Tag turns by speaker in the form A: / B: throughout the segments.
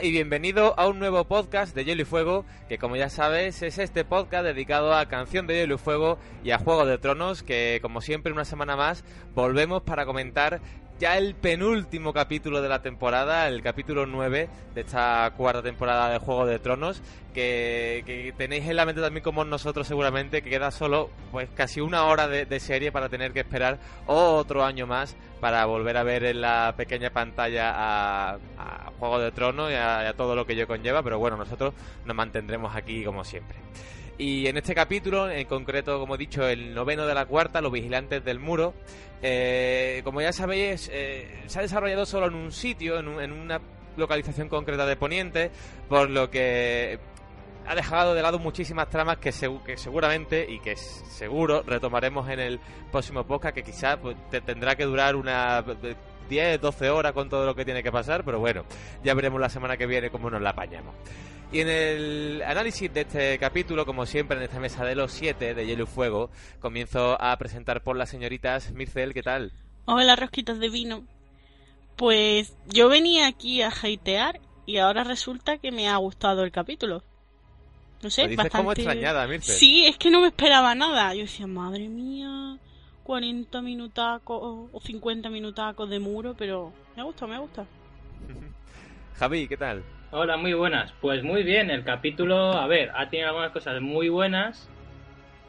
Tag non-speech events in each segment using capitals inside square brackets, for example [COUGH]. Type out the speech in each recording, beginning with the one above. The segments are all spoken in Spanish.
A: Y bienvenido a un nuevo podcast de Hielo y Fuego, que como ya sabes es este podcast dedicado a Canción de Hielo y Fuego y a Juego de Tronos, que como siempre una semana más volvemos para comentar ya el penúltimo capítulo de la temporada, el capítulo 9 de esta cuarta temporada de Juego de Tronos, que, tenéis en la mente también como nosotros seguramente, que queda solo pues casi una hora de, serie para tener que esperar otro año más para volver a ver en la pequeña pantalla a, Juego de Tronos y a, todo lo que ello conlleva, pero bueno, nosotros nos mantendremos aquí como siempre. Y en este capítulo, en concreto, como he dicho, el noveno de la cuarta, Los Vigilantes del Muro, eh, como ya sabéis, eh, se ha desarrollado solo en un sitio, en, una localización concreta de Poniente, por lo que ha dejado de lado muchísimas tramas que, seguramente y que seguro retomaremos en el próximo podcast, que quizás pues, te tendrá que durar una 10, 12 horas con todo lo que tiene que pasar, pero bueno, ya veremos la semana que viene cómo nos la apañamos. Y en el análisis de este capítulo, como siempre en esta mesa de los siete de Hielo y Fuego, comienzo a presentar por las señoritas Mircel, ¿qué tal?
B: Hola, rosquitas de vino. Pues yo venía aquí a hatear y ahora resulta que me ha gustado el capítulo. No sé,
A: dices
B: bastante...
A: como extrañada, Mircel.
B: Sí, es que no me esperaba nada. Yo decía, madre mía, 40 minutacos o 50 minutacos de muro, pero me gusta, me gusta. [LAUGHS]
A: Javi, ¿qué tal?
C: Hola, muy buenas. Pues muy bien, el capítulo, a ver, ha tenido algunas cosas muy buenas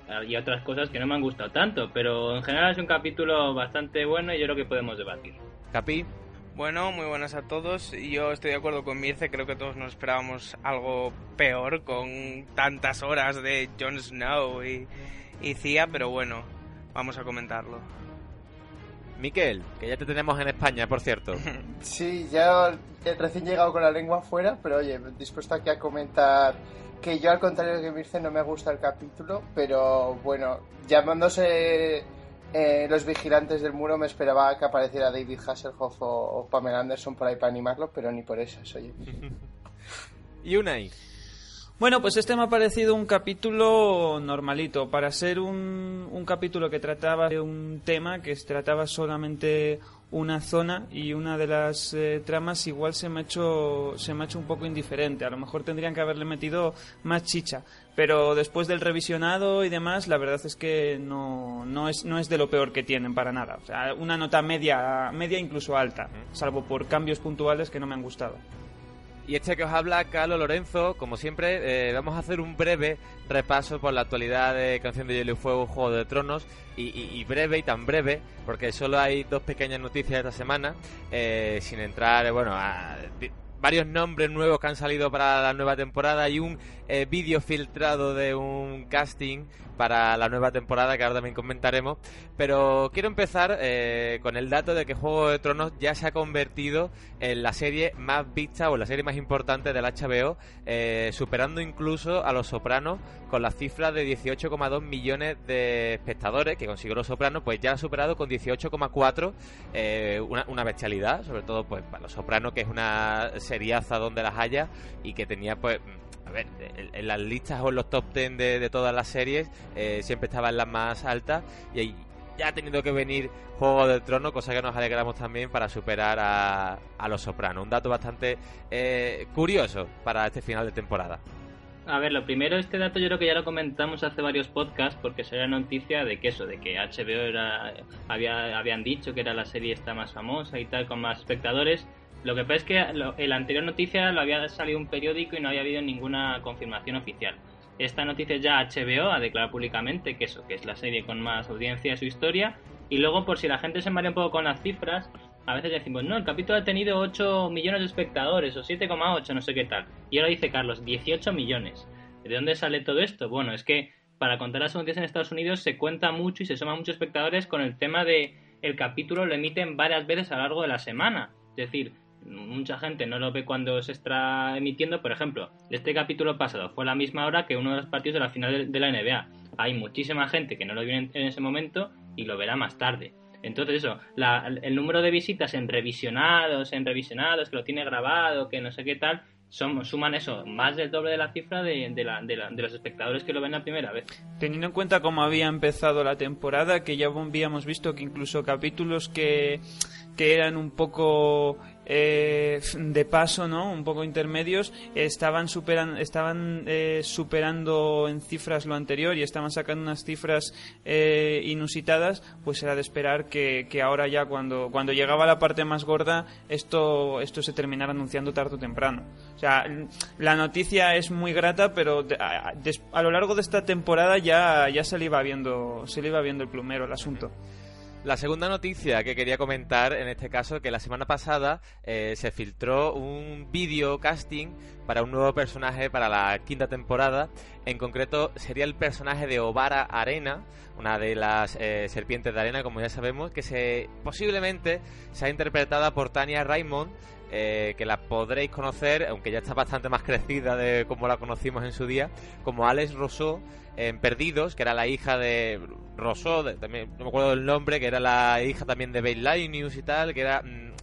C: eh, y otras cosas que no me han gustado tanto, pero en general es un capítulo bastante bueno y yo creo que podemos debatir.
A: Capi.
D: Bueno, muy buenas a todos. Yo estoy de acuerdo con Mirce, creo que todos nos esperábamos algo peor con tantas horas de Jon Snow y, y Cia, pero bueno, vamos a comentarlo.
A: Miquel, que ya te tenemos en España, por cierto. [LAUGHS]
E: Sí, ya recién llegado con la lengua afuera, pero oye, dispuesto aquí a comentar que yo al contrario que Mirce no me gusta el capítulo, pero bueno, llamándose eh, Los Vigilantes del Muro me esperaba que apareciera David Hasselhoff o, Pamela Anderson por ahí para animarlo, pero ni por eso, oye. [LAUGHS]
A: y Unai.
F: Bueno, pues este me ha parecido un capítulo normalito. Para ser un, un capítulo que trataba de un tema que trataba solamente una zona y una de las eh, tramas igual se me, ha hecho, se me ha hecho un poco indiferente. A lo mejor tendrían que haberle metido más chicha. Pero después del revisionado y demás, la verdad es que no, no, es, no es de lo peor que tienen para nada. O sea, una nota media, media incluso alta, salvo por cambios puntuales que no me han gustado.
A: Y este que os habla, Carlos Lorenzo, como siempre, eh, vamos a hacer un breve repaso por la actualidad de Canción de Hielo y Fuego, Juego de Tronos, y, breve y tan breve, porque solo hay dos pequeñas noticias esta semana, eh, sin entrar, bueno, a varios nombres nuevos que han salido para la nueva temporada y un eh, vídeo filtrado de un casting para la nueva temporada que ahora también comentaremos. Pero quiero empezar eh, con el dato de que Juego de Tronos ya se ha convertido en la serie más vista o la serie más importante del HBO, eh, superando incluso a Los Sopranos con la cifra de 18,2 millones de espectadores que consiguió Los Sopranos, pues ya ha superado con 18,4 una, una bestialidad, sobre todo pues para Los Sopranos que es una seriaza donde las haya y que tenía pues a ver, en, las listas o en los top 10 de, todas las series eh, siempre estaba en las más altas y ya ha tenido que venir Juego del Trono, cosa que nos alegramos también para superar a, a Los Sopranos. Un dato bastante eh, curioso para este final de temporada.
C: A ver, lo primero, este dato yo creo que ya lo comentamos hace varios podcasts porque sería noticia de que eso, de que HBO era, había, habían dicho que era la serie esta más famosa y tal, con más espectadores lo que pasa es que en la anterior noticia lo había salido un periódico y no había habido ninguna confirmación oficial. Esta noticia ya HBO ha declarado públicamente que eso, que es la serie con más audiencia de su historia. Y luego, por si la gente se marea un poco con las cifras, a veces decimos, no, el capítulo ha tenido 8 millones de espectadores o 7,8, no sé qué tal. Y ahora dice Carlos, 18 millones. ¿De dónde sale todo esto? Bueno, es que para contar las audiencias en Estados Unidos se cuenta mucho y se suman muchos espectadores con el tema de el capítulo lo emiten varias veces a lo largo de la semana. Es decir, mucha gente no lo ve cuando se está emitiendo. Por ejemplo, este capítulo pasado fue la misma hora que uno de los partidos de la final de la NBA. Hay muchísima gente que no lo vio en, ese momento y lo verá más tarde. Entonces eso, el número de visitas en revisionados, en revisionados, que lo tiene grabado, que no sé qué tal, son, suman eso, más del doble de la cifra de, los espectadores que lo ven la primera vez.
F: Teniendo en cuenta cómo había empezado la temporada, que ya habíamos visto que incluso capítulos que eran un poco eh, de paso, ¿no? Un poco intermedios, estaban, superan, estaban eh, superando en cifras lo anterior y estaban sacando unas cifras eh, inusitadas, pues era de esperar que, que, ahora ya cuando, cuando llegaba la parte más gorda, esto, esto se terminara anunciando tarde o temprano. O sea, la noticia es muy grata, pero a, a, lo largo de esta temporada ya, ya se le iba viendo, se le iba viendo el plumero el asunto.
A: La segunda noticia que quería comentar, en este caso, que la semana pasada eh, se filtró un video casting para un nuevo personaje para la quinta temporada. En concreto, sería el personaje de Obara Arena, una de las eh, serpientes de arena, como ya sabemos, que se posiblemente sea interpretada por Tania Raymond. Eh, que la podréis conocer, aunque ya está bastante más [LAUGHS] crecida de como la conocimos en su día, como Alex Rousseau en Perdidos, que era la hija de Rousseau, también no me acuerdo del nombre, que era la hija también de Bale News y tal, que era mm,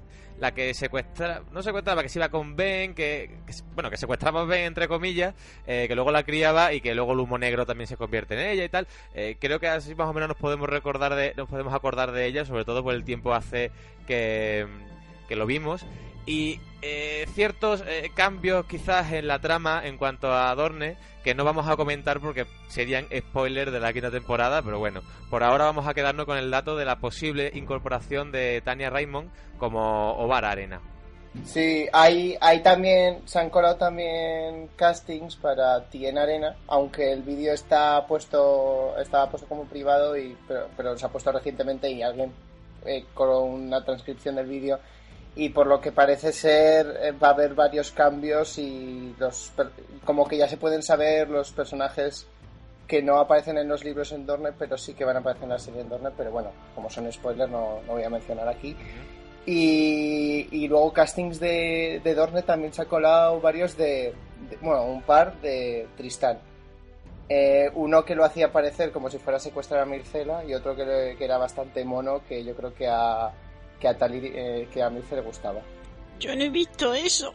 A: la que secuestra, no secuestraba, que se iba con Ben, que, bueno, que secuestraba a Ben entre comillas, eh, que luego la criaba y que luego el humo negro también se convierte en ella y tal. Eh, creo que así más o menos nos podemos recordar de, nos podemos acordar de ella, sobre todo por el tiempo hace que, que lo vimos y eh, ciertos eh, cambios quizás en la trama en cuanto a Adorne que no vamos a comentar porque serían spoilers de la quinta temporada, pero bueno, por ahora vamos a quedarnos con el dato de la posible incorporación de Tania Raymond como Ovar Arena.
E: Sí, hay, hay también, se han colado también castings para Tien Arena, aunque el vídeo está puesto, estaba puesto como privado, y, pero, pero se ha puesto recientemente y alguien eh, con una transcripción del vídeo y por lo que parece ser eh, va a haber varios cambios y los como que ya se pueden saber los personajes que no aparecen en los libros en Dorne pero sí que van a aparecer en la serie en Dorne pero bueno como son spoilers no, no voy a mencionar aquí. Y, y luego castings de, de, Dorne también se ha colado varios de, bueno un par de Tristán. Eh, uno que lo hacía parecer como si fuera a secuestrar a Mircela y otro que, que era bastante mono que yo creo que a que a, eh, que a Mirce le gustaba.
B: Yo no he visto eso.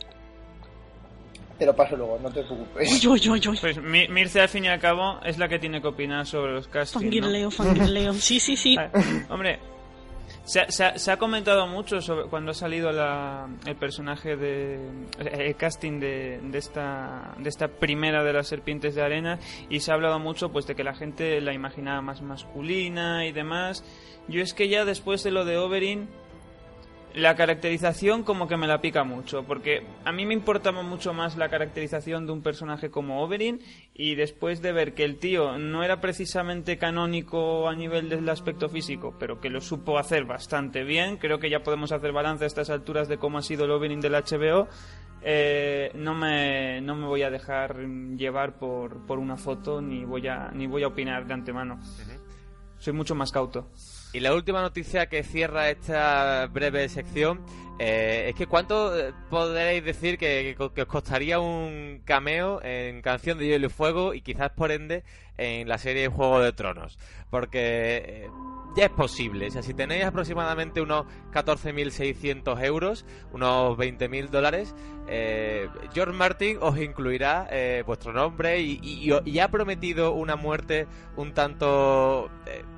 E: Te lo paso luego, no te preocupes.
B: Uy, uy, uy, uy.
F: Pues Mirce, al fin y al cabo, es la que tiene que opinar sobre los castings.
B: Fangirleo, ¿no? fangirleo. [LAUGHS] Sí, sí, sí.
F: Ah, hombre, se, se, se, ha comentado mucho sobre cuando ha salido la, el personaje de el casting de, de, esta de esta primera de las serpientes de arena y se ha hablado mucho pues de que la gente la imaginaba más masculina y demás. Yo es que ya después de lo de Oberyn la caracterización como que me la pica mucho, porque a mí me importaba mucho más la caracterización de un personaje como Oberyn y después de ver que el tío no era precisamente canónico a nivel del aspecto físico, pero que lo supo hacer bastante bien, creo que ya podemos hacer balance a estas alturas de cómo ha sido el Oberyn del HBO. Eh, no me no me voy a dejar llevar por, por una foto ni voy a ni voy a opinar de antemano. Soy mucho más cauto.
A: Y la última noticia que cierra esta breve sección eh, es que cuánto eh, podréis decir que, os costaría un cameo en Canción de Hielo y Fuego y quizás por ende en la serie Juego de Tronos. Porque eh, ya es posible. O sea, si tenéis aproximadamente unos 14.600 euros, unos 20.000 dólares, George Martin os incluirá vuestro nombre y, ha prometido una muerte un tanto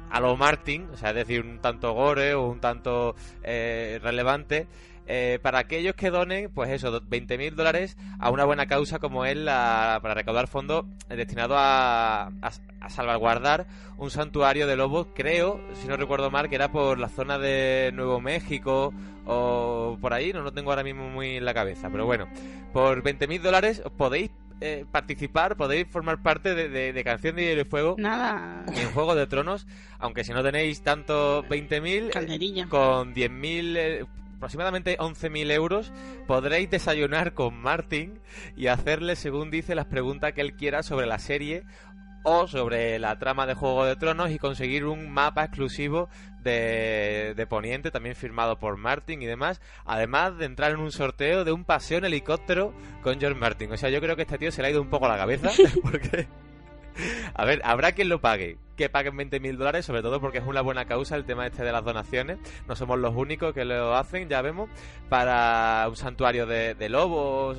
A: a lo Martin, o sea, es decir, un tanto gore o un tanto eh, relevante. Eh, para aquellos que donen, pues eso, 20.000 dólares a una buena causa como es la, para recaudar fondos destinados a, a, salvaguardar un santuario de lobos, creo, si no recuerdo mal, que era por la zona de Nuevo México o por ahí, no lo tengo ahora mismo muy en la cabeza, pero bueno, por 20.000 dólares podéis eh, participar, podéis formar parte de, de, de, Canción de Hielo y Fuego
B: Nada.
A: en Juego de Tronos, aunque si no tenéis tanto 20.000,
B: Calderilla.
A: con 10.000... Eh, aproximadamente 11.000 euros, podréis desayunar con Martin y hacerle, según dice, las preguntas que él quiera sobre la serie o sobre la trama de Juego de Tronos y conseguir un mapa exclusivo de, de, Poniente, también firmado por Martin y demás, además de entrar en un sorteo de un paseo en helicóptero con George Martin. O sea, yo creo que este tío se le ha ido un poco a la cabeza, [LAUGHS] porque... A ver, habrá quien lo pague, que paguen 20 mil dólares, sobre todo porque es una buena causa el tema este de las donaciones. No somos los únicos que lo hacen, ya vemos, para un santuario de, lobos.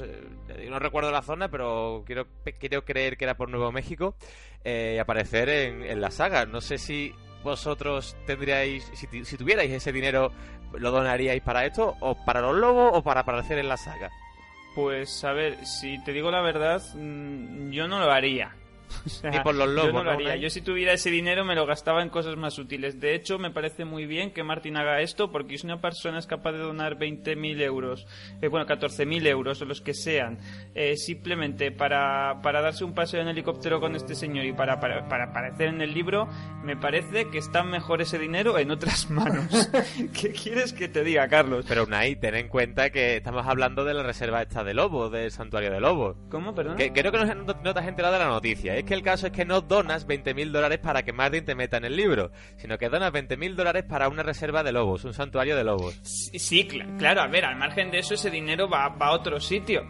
A: No recuerdo la zona, pero quiero, quiero creer que era por Nuevo México. Eh, y aparecer en, en, la saga. No sé si vosotros tendríais, si, si tuvierais ese dinero, lo donaríais para esto, o para los lobos, o para aparecer en la saga?
F: Pues a ver, si te digo la verdad, mm, yo no lo haría.
A: Ni por los lobos,
F: Yo no lo
A: ¿no,
F: haría. Yo si tuviera ese dinero me lo gastaba en cosas más útiles. De hecho, me parece muy bien que Martín haga esto porque si una persona es capaz de donar 20.000 euros, eh, bueno, 14.000 euros o los que sean, eh, simplemente para, para darse un paseo en helicóptero con este señor y para, para, para aparecer en el libro, me parece que está mejor ese dinero en otras [LAUGHS] manos. [LAUGHS] ¿Qué quieres que te diga, Carlos?
A: Pero Unai, ten en cuenta que estamos hablando de la reserva esta de lobos, del santuario de lobos.
F: ¿Cómo, perdón?
A: Que, creo que no, no- no te has enterado de la noticia. Es que el caso es que no donas 20.000 dólares para que Martin te meta en el libro, sino que donas 20.000 dólares para una reserva de lobos, un santuario de lobos.
F: Sí, sí, cla- claro, a ver, al margen de eso ese dinero va, va a otro sitio.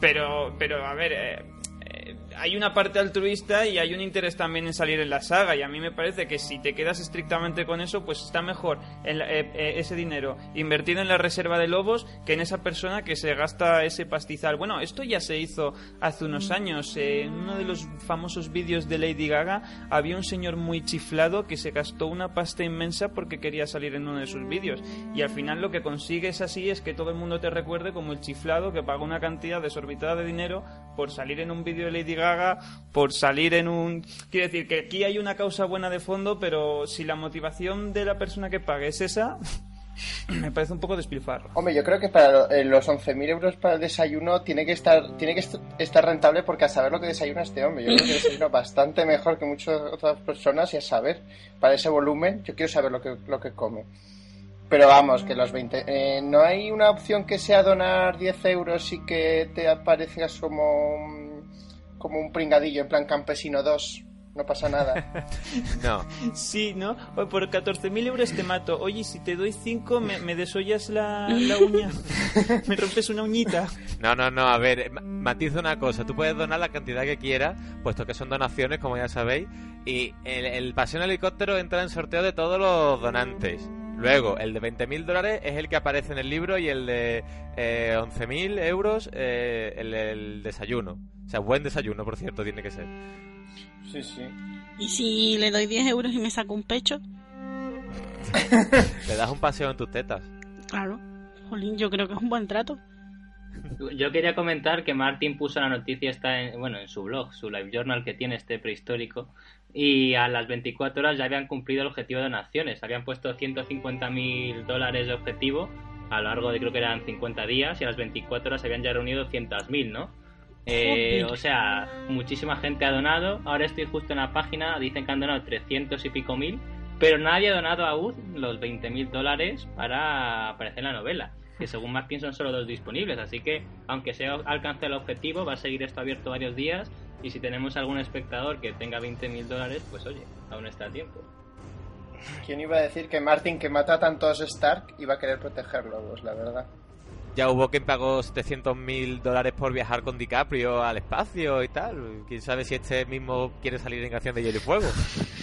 F: Pero, pero a ver, eh, hay una parte altruista y hay un interés también en salir en la saga. Y a mí me parece que si te quedas estrictamente con eso, pues está mejor en la- eh, eh, ese dinero invertido en la reserva de lobos que en esa persona que se gasta ese pastizal. Bueno, esto ya se hizo hace unos años. eh, en uno de los famosos vídeos de Lady Gaga había un señor muy chiflado que se gastó una pasta inmensa porque quería salir en uno de sus vídeos. Y al final lo que consigues así es que todo el mundo te recuerde como el chiflado que paga una cantidad desorbitada de dinero por salir en un vídeo de Lady Gaga, por salir en un... Quiero decir que aquí hay una causa buena de fondo, pero si la motivación de la persona que pague es esa, [LAUGHS] me parece un poco despilfarro.
E: Hombre, yo creo que para eh, los 11.000 euros para el desayuno tiene que estar tiene que est- estar rentable porque a saber lo que desayuna este hombre. Yo creo que desayuna bastante mejor que muchas otras personas y a saber, para ese volumen, yo quiero saber lo que, lo que come. Pero vamos, que los 20... eh, ¿No hay una opción que sea donar 10 euros y que te aparezcas como, como un pringadillo en plan campesino 2? No pasa nada. [LAUGHS]
A: No,
F: Sí, ¿no? Por 14.000 euros te mato. Oye, si te doy 5, me, me desollas la, la uña. [LAUGHS] me rompes una uñita.
A: no, no, no. A ver, ma- matizo una cosa. Tú puedes donar la cantidad que quieras, puesto que son donaciones, como ya sabéis. Y el, el paseo en helicóptero entra en sorteo de todos los donantes. Luego, el de 20.000 dólares es el que aparece en el libro y el de eh, 11.000 euros eh, el, el desayuno. O sea, buen desayuno, por cierto, tiene que ser.
E: Sí, sí.
B: ¿Y si le doy 10 euros y me saco un pecho? [LAUGHS]
A: Le das un paseo en tus tetas.
B: Claro. Jolín, yo creo que es un buen trato.
C: Yo quería comentar que Martin puso la noticia esta en, bueno, en su blog, su live journal que tiene este prehistórico, y a las 24 horas ya habían cumplido el objetivo de donaciones. Habían puesto 150.000 dólares de objetivo a lo largo de creo que eran 50 días y a las 24 horas se habían ya reunido 200.000, ¿no? Eh, o sea, muchísima gente ha donado. Ahora estoy justo en la página, dicen que han donado 300 y pico mil, pero nadie ha donado aún los 20.000 dólares para aparecer en la novela. Que según Martin son solo dos disponibles, así que aunque sea alcance el objetivo, va a seguir esto abierto varios días. Y si tenemos algún espectador que tenga 20.000 dólares, pues oye, aún está a tiempo.
E: ¿Quién iba a decir que Martin, que mata a tantos Stark, iba a querer protegerlos, pues la verdad?
A: Ya hubo quien pagó 700.000 dólares por viajar con DiCaprio al espacio y tal. Quién sabe si este mismo quiere salir en canción de Hielo y Fuego.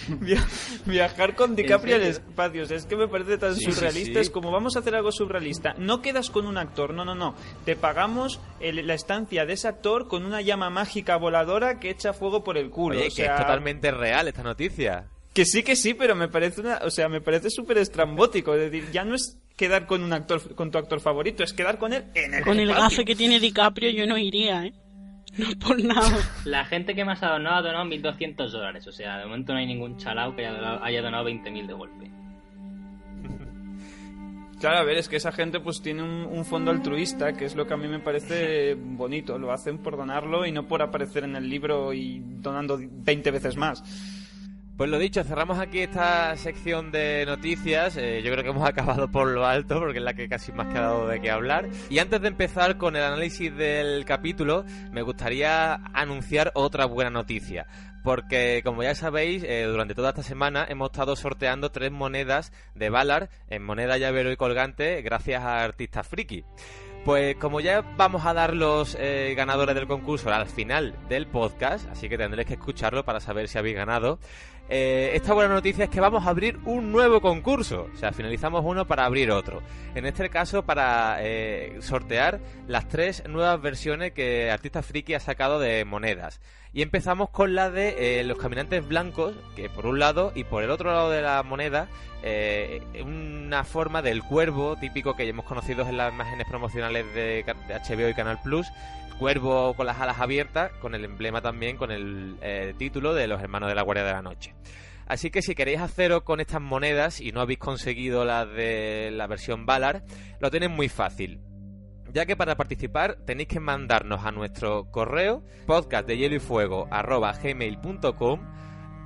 A: [LAUGHS]
F: Via- Viajar con DiCaprio al espacio. Es que me parece tan
A: Sí,
F: surrealista.
A: sí.
F: Es como vamos a hacer algo surrealista. No quedas con un actor, no, no, no. Te pagamos el- la estancia de ese actor con una llama mágica voladora que echa fuego por el culo.
A: Oye,
F: o
A: que es totalmente real esta noticia.
F: que sí, que sí, pero me parece una, o sea, me parece súper estrambótico. Es decir, ya no es quedar con un actor, con tu actor favorito, es quedar con él en el
B: Con el gafe que tiene DiCaprio yo no iría, ¿eh? No por nada.
C: La gente que más ha donado ha donado 1.200 dólares, o sea, de momento no hay ningún chalao que haya donado, haya donado 20.000 de golpe.
F: Claro, a ver, es que esa gente pues tiene un, un fondo altruista, que es lo que a mí me parece bonito. Lo hacen por donarlo y no por aparecer en el libro y donando 20 veces más.
A: Pues lo dicho, cerramos aquí esta sección de noticias. Eh, yo creo que hemos [LAUGHS] acabado por lo alto, porque es la que casi más ha quedado de qué hablar. Y antes de empezar con el análisis del capítulo, me gustaría anunciar otra buena noticia. Porque, como ya sabéis, eh, durante toda esta semana hemos estado sorteando tres monedas de Valar en moneda, llavero y colgante gracias a Artistas Friki. Pues como ya vamos a dar los eh, ganadores del concurso al final del podcast, así que tendréis que escucharlo para saber si habéis ganado, eh, esta buena noticia es que vamos a abrir un nuevo concurso. O sea, finalizamos uno para abrir otro. En este caso, para eh, sortear las tres nuevas versiones que Artista Friki ha sacado de monedas. Y empezamos con la de eh, los caminantes blancos, que por un lado, y por el otro lado de la moneda, una forma del cuervo típico que hemos conocido en las imágenes promocionales de HBO y Canal Plus. Cuervo con las alas abiertas, con el emblema también, con el eh, título de los hermanos de la Guardia de la Noche. Así que si queréis haceros con estas monedas y no habéis conseguido las de la versión Valar, lo tenéis muy fácil ya que para participar tenéis que mandarnos a nuestro correo podcast de hielo y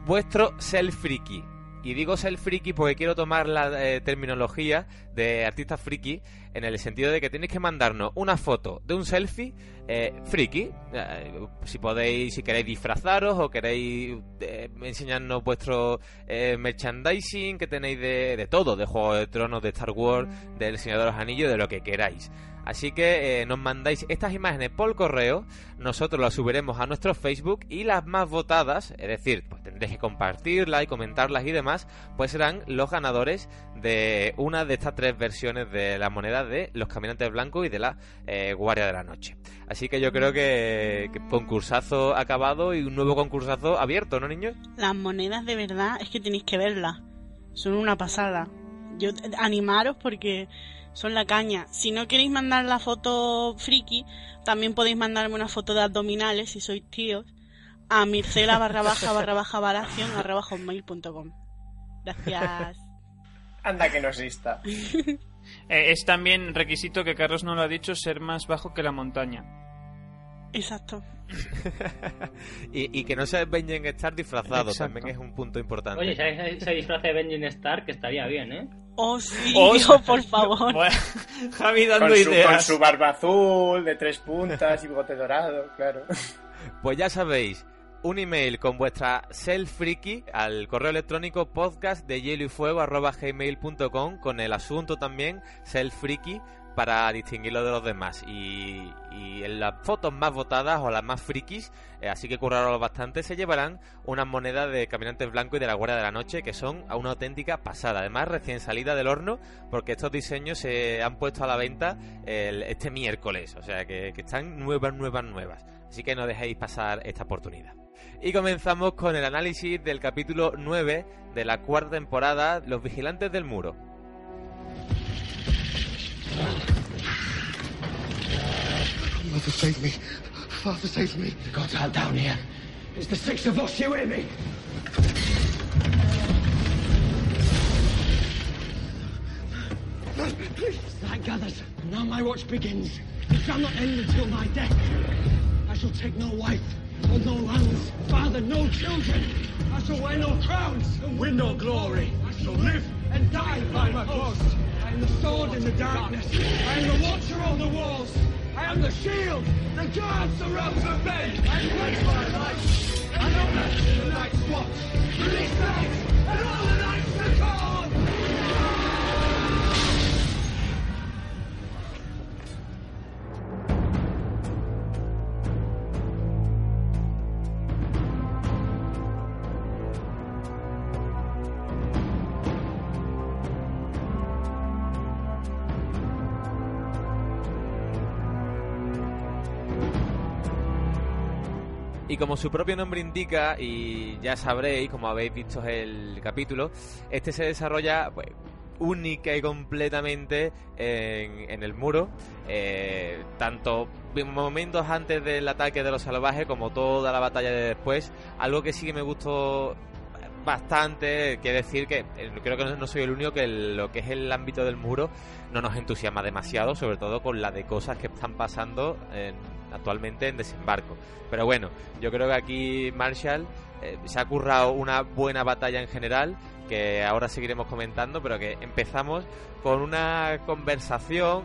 A: vuestro self-friki. Y digo self-friki porque quiero tomar la eh, terminología de artista friki en el sentido de que tenéis que mandarnos una foto de un selfie eh, friki. Eh, si podéis, si queréis disfrazaros o queréis eh, enseñarnos vuestro merchandising que tenéis de, de todo, de Juego de Tronos, de Star Wars, del Señor de los Anillos, de lo que queráis. Así que eh, nos mandáis estas imágenes por correo, nosotros las subiremos a nuestro Facebook y las más votadas, es decir, pues tendréis que compartirlas y comentarlas y demás, pues serán los ganadores de una de estas tres versiones de la moneda de los caminantes blancos y de la eh, Guardia de la Noche. Así que yo creo que, que concursazo acabado y un nuevo concursazo abierto, ¿no, niños?
B: Las monedas de verdad es que tenéis que verlas. Son una pasada. Yo animaros porque son la caña. Si no queréis mandar la foto friki, también podéis mandarme una foto de abdominales si sois tíos a mircela barra baja barra baja baración arroba hotmail.com. Gracias. [LAUGHS]
E: Anda que no exista.
F: Eh, es también requisito que Carlos no lo ha dicho ser más bajo que la montaña.
B: Exacto. [LAUGHS]
A: y, y que no se vengan a estar disfrazados,
F: Exacto.
A: también es un punto importante.
C: Oye, si se disfraza de Benjamin Stark, que estaría bien, ¿eh?
B: Oh, sí,
F: Oh,
B: oh, [LAUGHS] por favor.
F: Bueno, [LAUGHS] Javi dando
E: Con su, con
F: ideas.
E: su barba azul, de tres puntas y bigote dorado, claro.
A: Pues ya sabéis, un email con vuestra self-friki al correo electrónico podcast de hielo y fuego arroba gmail.com con el asunto también self-friki para distinguirlo de los demás. Y, en las fotos más votadas o las más frikis, eh, así que curraros bastante, se llevarán unas monedas de Caminantes Blancos y de la Guardia de la Noche que son a una auténtica pasada. Además, recién salida del horno, porque estos diseños se han puesto a la venta este miércoles. O sea que, que están nuevas, nuevas, nuevas. Así que no dejéis pasar esta oportunidad. Y comenzamos con el análisis del capítulo 9 de la cuarta temporada, Los Vigilantes del Muro.
G: Mother, save me. Father, save me. The gods aren't down here. It's the six of us, you hear me? Please. Night gathers. Now my watch begins. It shall not end until my death. I shall take no wife, or no lands, father, no children. I shall wear no crowns, and win no glory. I shall live and die by my post. I am the sword in the darkness. I am the watcher on the walls. I am the shield. The guard surrounds the bed. I pledge my life. And honor in the night's watch. Release night, and all the nights to come.
A: Como su propio nombre indica, y ya sabréis, como habéis visto el capítulo, este se desarrolla pues, única y completamente en, el muro, eh, tanto en momentos antes del ataque de los salvajes como toda la batalla de después. Algo que sí que me gustó bastante, quiere decir que eh, creo que no, soy el único que lo que es el ámbito del muro no nos entusiasma demasiado, sobre todo con la de cosas que están pasando en- actualmente en desembarco. Pero bueno, yo creo que aquí Marshall eh, se ha currado una buena batalla en general, que ahora seguiremos comentando, pero que empezamos con una conversación,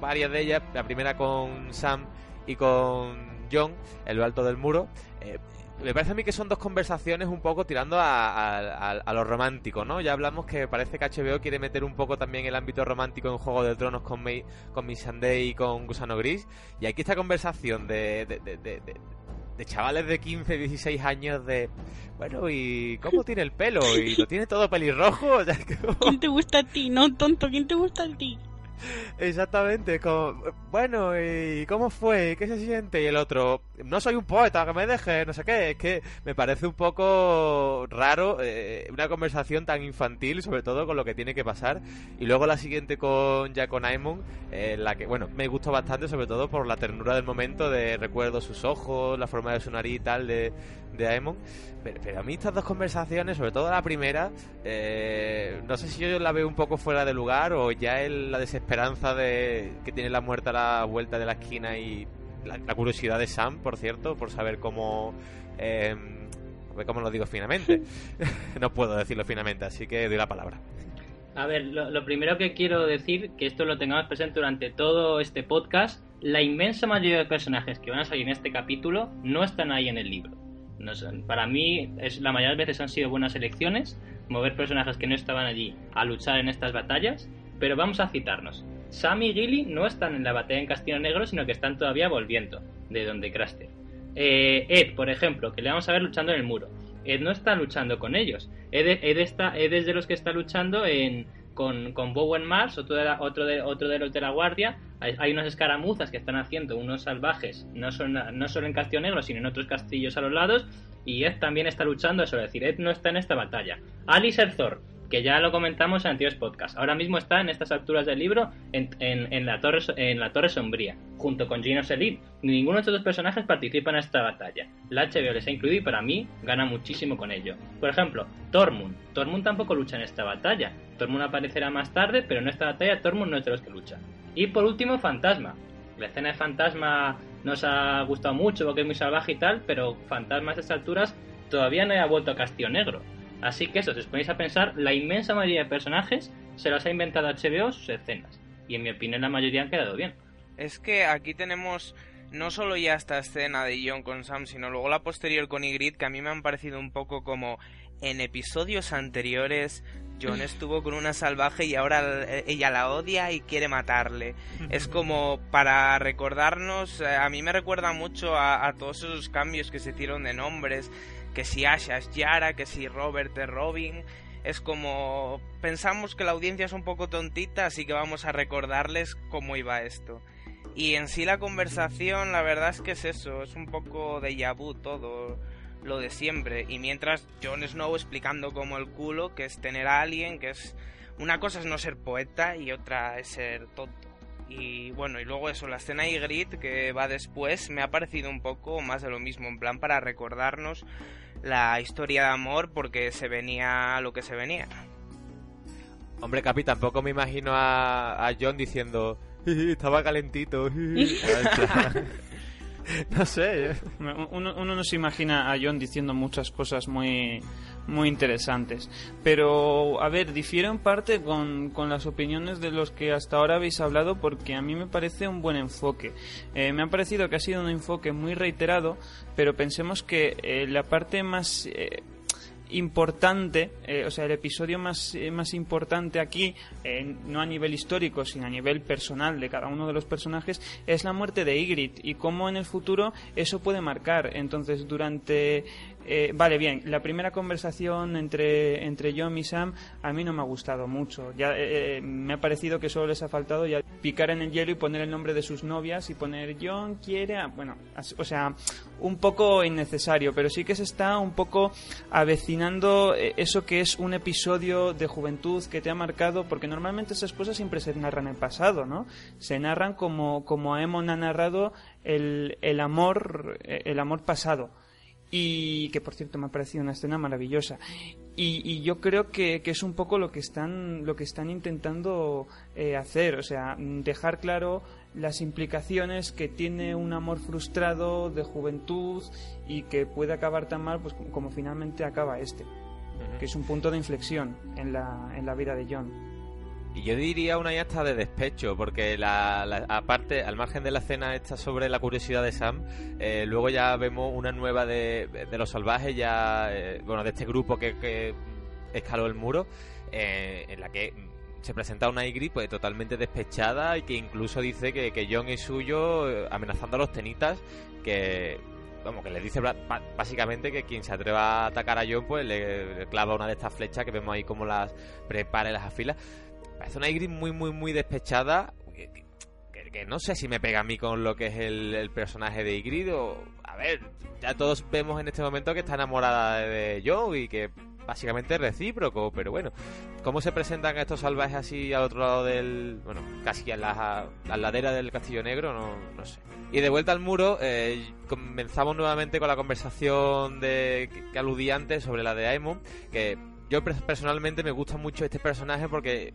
A: varias de ellas, la primera con Sam y con John en lo alto del muro. Eh, me parece a mí que son dos conversaciones un poco tirando a, a- a- lo romántico, ¿no? Ya hablamos que parece que HBO quiere meter un poco también el ámbito romántico en Juego de Tronos con, May, con Miss Sunday y con Gusano Gris. Y aquí esta conversación de, de- de- de- de chavales de 15, 16 años de... Bueno, ¿y cómo tiene el pelo? ¿Y lo tiene todo pelirrojo? [LAUGHS]
B: ¿Quién te gusta a ti? No, tonto, ¿quién te gusta a ti?
A: Exactamente, como, bueno, ¿y cómo fue? ¿Qué se siente? Y el otro, no soy un poeta, que me deje, no sé qué. Es que me parece un poco raro eh, una conversación tan infantil, sobre todo con lo que tiene que pasar. Y luego la siguiente con ya con Aemon, eh, la que, bueno, me gustó bastante, sobre todo por la ternura del momento, de recuerdo sus ojos, la forma de su nariz y tal, de, de Aemon. Pero, a mí estas dos conversaciones, sobre todo la primera, eh, no sé si yo la veo un poco fuera de lugar o ya es la desesperanza de que tiene la muerte a la vuelta de la esquina y la, curiosidad de Sam, por cierto, por saber cómo... Eh, ¿Cómo lo digo finamente? [LAUGHS] [LAUGHS] no puedo decirlo finamente, así que doy la palabra.
C: A ver, lo, lo, primero que quiero decir, que esto lo tengamos presente durante todo este podcast, la inmensa mayoría de personajes que van a salir en este capítulo no están ahí en el libro. No para mí, es, la mayoría de veces han sido buenas elecciones, mover personajes que no estaban allí a luchar en estas batallas, pero vamos a citarnos. Sam y Gilly no están en la batalla en Castillo Negro, sino que están todavía volviendo de donde Craster. Eh, Ed, por ejemplo, que le vamos a ver luchando en el muro. Ed no está luchando con ellos. Ed, está, Ed es de los que está luchando con, con Bowen Mars, otro de, otro, de, otro de los de la Guardia. Hay, unas escaramuzas que están haciendo unos salvajes, no, no solo en Castillo Negro, sino en otros castillos a los lados. Y Ed también está luchando, eso es decir, Ed no está en esta batalla. Alice Thor, que ya lo comentamos en anteriores podcasts. Ahora mismo está en estas alturas del libro en, la, torre, en la Torre Sombría, junto con Gino Selin. Ninguno de estos dos personajes participa en esta batalla. La HBO les ha incluido y para mí gana muchísimo con ello. Por ejemplo, Tormund. Tormund tampoco lucha en esta batalla. Tormund aparecerá más tarde, pero en esta batalla Tormund no es de los que lucha. Y por último, Fantasma. La escena de Fantasma nos ha gustado mucho porque es muy salvaje y tal, pero Fantasma a estas alturas todavía no ha vuelto a Castillo Negro. Así que eso, si os ponéis a pensar, la inmensa mayoría de personajes se las ha inventado HBO sus escenas. Y en mi opinión la mayoría han quedado bien.
D: Es que aquí tenemos no solo ya esta escena de John con Sam, sino luego la posterior con Ygritte, que a mí me han parecido un poco como en episodios anteriores John [CLEARS THROAT] estuvo con una salvaje y ahora ella la odia y quiere matarle. [LAUGHS] Es como para recordarnos, eh, a mí me recuerda mucho a, a todos esos cambios que se hicieron de nombres, que si Asha es Yara, que si Robert es Robin. Es como pensamos que la audiencia es un poco tontita, así que vamos a recordarles cómo iba esto. Y en sí la conversación, la verdad es que es eso, es un poco de vu todo lo de siempre. Y mientras Jon Snow explicando como el culo, que es tener a alguien, que es... Una cosa es no ser poeta y otra es ser tonto. Y bueno, y luego eso, la escena Ygritte que va después me ha parecido un poco más de lo mismo, en plan para recordarnos la historia de amor porque se venía lo que se venía.
A: Hombre, Capi, tampoco me imagino a, a John diciendo, estaba calentito. [LAUGHS] [LAUGHS] no sé.
F: Uno, uno, no se imagina a John diciendo muchas cosas muy, muy interesantes. Pero, a ver, difiero en parte con, con, las opiniones de los que hasta ahora habéis hablado porque a mí me parece un buen enfoque. Eh, me ha parecido que ha sido un enfoque muy reiterado, pero pensemos que eh, la parte más... Eh, importante, o sea, el episodio más, más importante aquí, eh, no a nivel histórico, sino a nivel personal de cada uno de los personajes, es la muerte de Ygritte y cómo en el futuro eso puede marcar. Entonces, durante eh, vale, bien, la primera conversación entre, entre John y Sam a mí no me ha gustado mucho. Ya eh, eh, me ha parecido que solo les ha faltado ya picar en el hielo y poner el nombre de sus novias y poner John quiere. Bueno, o sea, un poco innecesario, pero sí que se está un poco avecinando eso que es un episodio de juventud que te ha marcado, porque normalmente esas cosas siempre se narran en pasado, ¿no? Se narran como, como Aemon ha narrado el, el amor, el amor pasado y que por cierto me ha parecido una escena maravillosa. Y, yo creo que, es un poco lo que están lo que están intentando eh, hacer. O sea dejar claro las implicaciones que tiene un amor frustrado de juventud y que puede acabar tan mal pues como, finalmente acaba este que es un punto de inflexión en la, en la vida de John
A: y yo diría una ya hasta de despecho, porque la, aparte, al margen de la escena esta sobre la curiosidad de Sam, eh, luego ya vemos una nueva de, los salvajes, ya, eh, bueno, de este grupo que, escaló el muro, eh, en la que se presenta una Ygritte pues totalmente despechada y que incluso dice que, que John es suyo amenazando a los tenitas que como que le dice básicamente que quien se atreva a atacar a John, pues le, clava una de estas flechas que vemos ahí como las prepara y las afila. Parece una Ygritte muy, muy, muy despechada. Que, no sé si me pega a mí con lo que es el, personaje de Ygritte o... A ver, ya todos vemos en este momento que está enamorada de John y que básicamente es recíproco, pero bueno, ¿cómo se presentan estos salvajes así al otro lado del, bueno, casi a la, ladera del Castillo Negro? No, no sé. Y de vuelta al muro, eh, comenzamos nuevamente con la conversación de que, aludí antes sobre la de Aemon, que yo personalmente me gusta mucho este personaje porque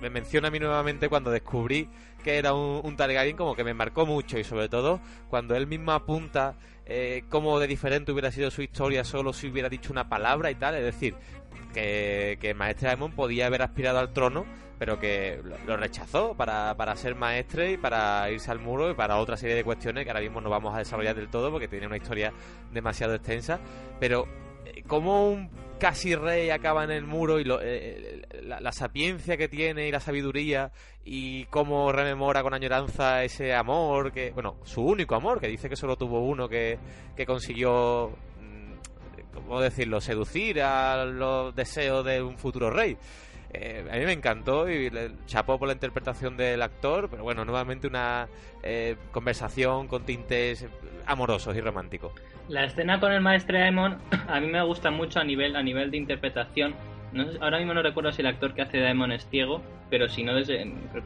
A: me menciona a mí nuevamente cuando descubrí que era un, un Targaryen como que me marcó mucho y sobre todo cuando él mismo apunta eh, cómo de diferente hubiera sido su historia solo si hubiera dicho una palabra y tal. Es decir, que, que Maestre Aemon podía haber aspirado al trono, pero que lo rechazó para, para ser maestre y para irse al muro y para otra serie de cuestiones que ahora mismo no vamos a desarrollar del todo porque tiene una historia demasiado extensa. Pero cómo un casi rey acaba en el muro y lo, eh, la, sapiencia que tiene y la sabiduría y cómo rememora con añoranza ese amor, que bueno, su único amor, que dice que solo tuvo uno que, que consiguió, mm, ¿cómo decirlo?, seducir a los deseos de un futuro rey. Eh, a mí me encantó y le chapó por la interpretación del actor, pero bueno, nuevamente una eh, conversación con tintes amorosos y románticos.
C: La escena con el maestro Aemon [CLEARS THROAT] a mí me gusta mucho a nivel, a nivel de interpretación. No ahora mismo no recuerdo si el actor que hace de Aemon es ciego, pero si no,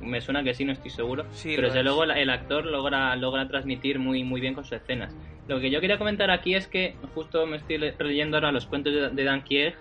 C: me suena que sí, no estoy seguro. pero desde luego el actor logra, logra transmitir muy, muy bien con sus escenas. Lo que yo quería comentar aquí es que justo me estoy leyendo ahora los cuentos de, Dan Kieg,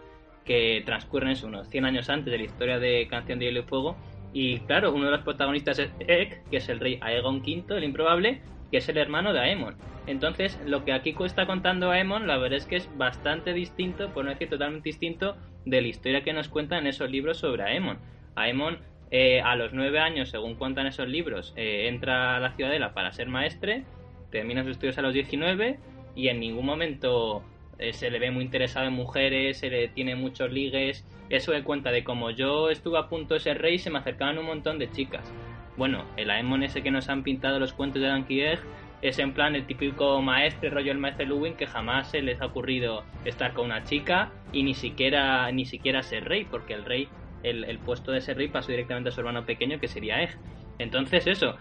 C: que transcurren unos 100 años antes de la historia de Canción de Hielo y Fuego. Y claro, uno de los protagonistas es Ek, que es el rey Aegon V, el improbable, que es el hermano de Aemon. Entonces, lo que aquí está contando Aemon, la verdad es que es bastante distinto, por no decir totalmente distinto, de la historia que nos cuentan en esos libros sobre Aemon. Aemon, eh, a los nueve años, según cuentan esos libros, eh, entra a la ciudadela para ser maestre, termina sus estudios a los 19 y en ningún momento eh, se le ve muy interesado en mujeres, se le tiene muchos ligues. Eso de cuenta de como yo estuve a punto de ser rey, se me acercaban un montón de chicas bueno, el Aemon ese que nos han pintado los cuentos de Donkey Egg es en plan el típico maestre, rollo el maestro Luwin, que jamás se les ha ocurrido estar con una chica y ni siquiera, ni siquiera ser rey, porque el rey, el, puesto de ser rey pasó directamente a su hermano pequeño, que sería Egg. Entonces eso,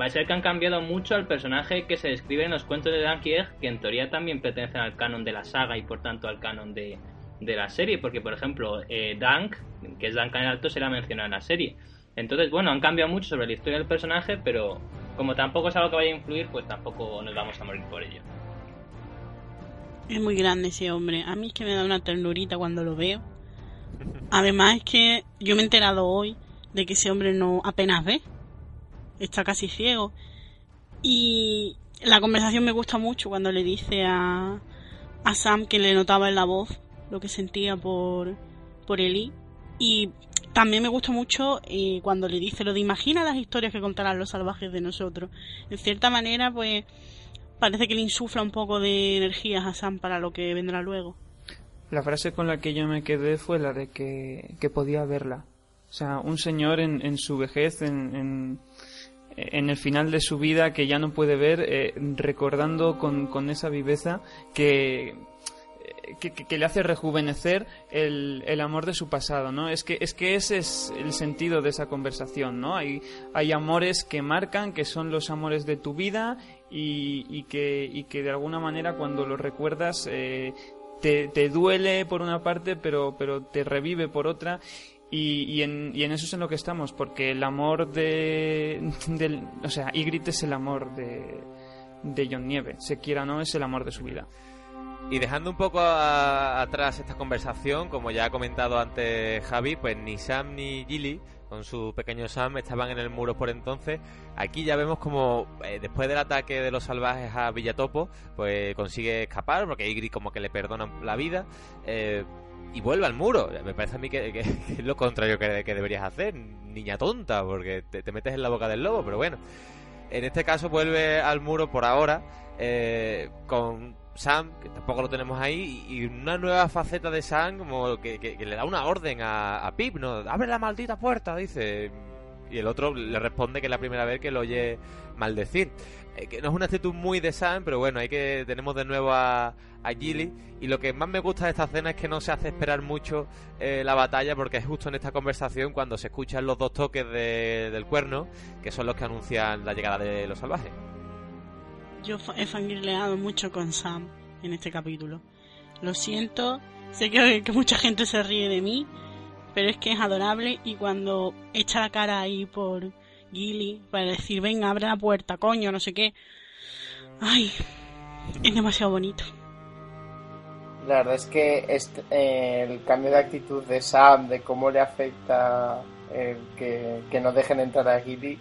C: va a ser que han cambiado mucho al personaje que se describe en los cuentos de Donkey Egg, que en teoría también pertenecen al canon de la saga y por tanto al canon de, la serie, porque por ejemplo, eh, Dunk, que es Duncan el Alto, será mencionado en la serie. Entonces, bueno, han cambiado mucho sobre la historia del personaje, pero como tampoco es algo que vaya a influir, pues tampoco nos vamos a morir por ello.
B: Es muy grande ese hombre. A mí es que me da una ternurita cuando lo veo. Además es que yo me he enterado hoy de que ese hombre no apenas ve. Está casi ciego. Y la conversación me gusta mucho cuando le dice a, a Sam que le notaba en la voz lo que sentía por, por Eli. Y también me gusta mucho cuando le dice lo de imagina las historias que contarán los salvajes de nosotros. En cierta manera, pues parece que le insufla un poco de energías a Sam para lo que vendrá luego.
F: La frase con la que yo me quedé fue la de que, podía verla. O sea, un señor en, su vejez, en, en, el final de su vida, que ya no puede ver, eh, recordando con, con esa viveza que, que, le hace rejuvenecer el, el, amor de su pasado, ¿no? Es que, es que ese es el sentido de esa conversación, ¿no? Hay, hay amores que marcan, que son los amores de tu vida y, y, que, y que de alguna manera cuando los recuerdas eh, te, te, duele por una parte, pero, pero te revive por otra. Y, y, en, y en eso es en lo que estamos, porque el amor de... Del, o sea, Ygritte es el amor de, de John Nieve, se quiera o no, es el amor de su vida.
A: Y dejando un poco atrás esta conversación, como ya ha comentado antes Javi, pues ni Sam ni Gilly, con su pequeño Sam, estaban en el muro por entonces. Aquí ya vemos como eh, después del ataque de los salvajes a Villatopo, pues consigue escapar, porque Ygritte como que le perdonan la vida. Eh, y vuelve al muro. Me parece a mí que, es lo contrario que, deberías hacer, niña tonta, porque te, metes en la boca del lobo, pero bueno. En este caso vuelve al muro por ahora, eh, con Sam, que tampoco lo tenemos ahí, y una nueva faceta de Sam como que, le da una orden a, Pip, ¿no? Abre la maldita puerta, dice. y el otro le responde que es la primera vez que lo oye maldecir. Eh, que no es una actitud muy de Sam, pero bueno, hay que tenemos de nuevo a, a Gilly. Y lo que más me gusta de esta escena es que no se hace esperar mucho eh, la batalla, porque es justo en esta conversación cuando se escuchan los dos toques de- del cuerno, que son los que anuncian la llegada de los salvajes.
B: Yo he fangirleado mucho con Sam en este capítulo. Lo siento, sé que, mucha gente se ríe de mí, pero es que es adorable y cuando echa la cara ahí por Gilly para decir, venga, abre la puerta, coño, no sé qué. Ay, es demasiado bonito.
E: La verdad es que este- el cambio de actitud de Sam, de cómo le afecta que, que no dejen entrar a Gilly,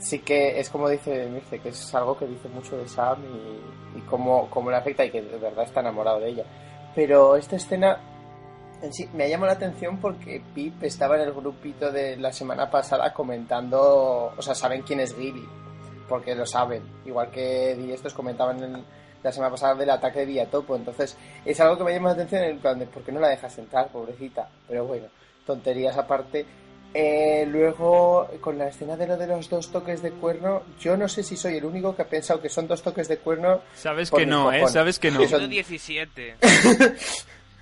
E: sí que es como dice Mirce, que es algo que dice mucho de Sam y, y cómo, cómo le afecta y que de verdad está enamorado de ella. Pero esta escena en sí me llamado la atención porque Pip estaba en el grupito de la semana pasada comentando, o sea, saben quién es Gilly, porque lo saben, igual que Di estos comentaban en la semana pasada del ataque de Villatopo, entonces es algo que me llama la atención en plan de por qué no la dejas entrar, pobrecita, pero bueno, tonterías aparte. Eh, luego, con la escena de lo de los dos toques de cuerno, yo no sé si soy el único que ha pensado que son dos toques de cuerno.
F: Sabes que no, ¿eh? Sabes que no.
E: Son-
D: 117. [LAUGHS]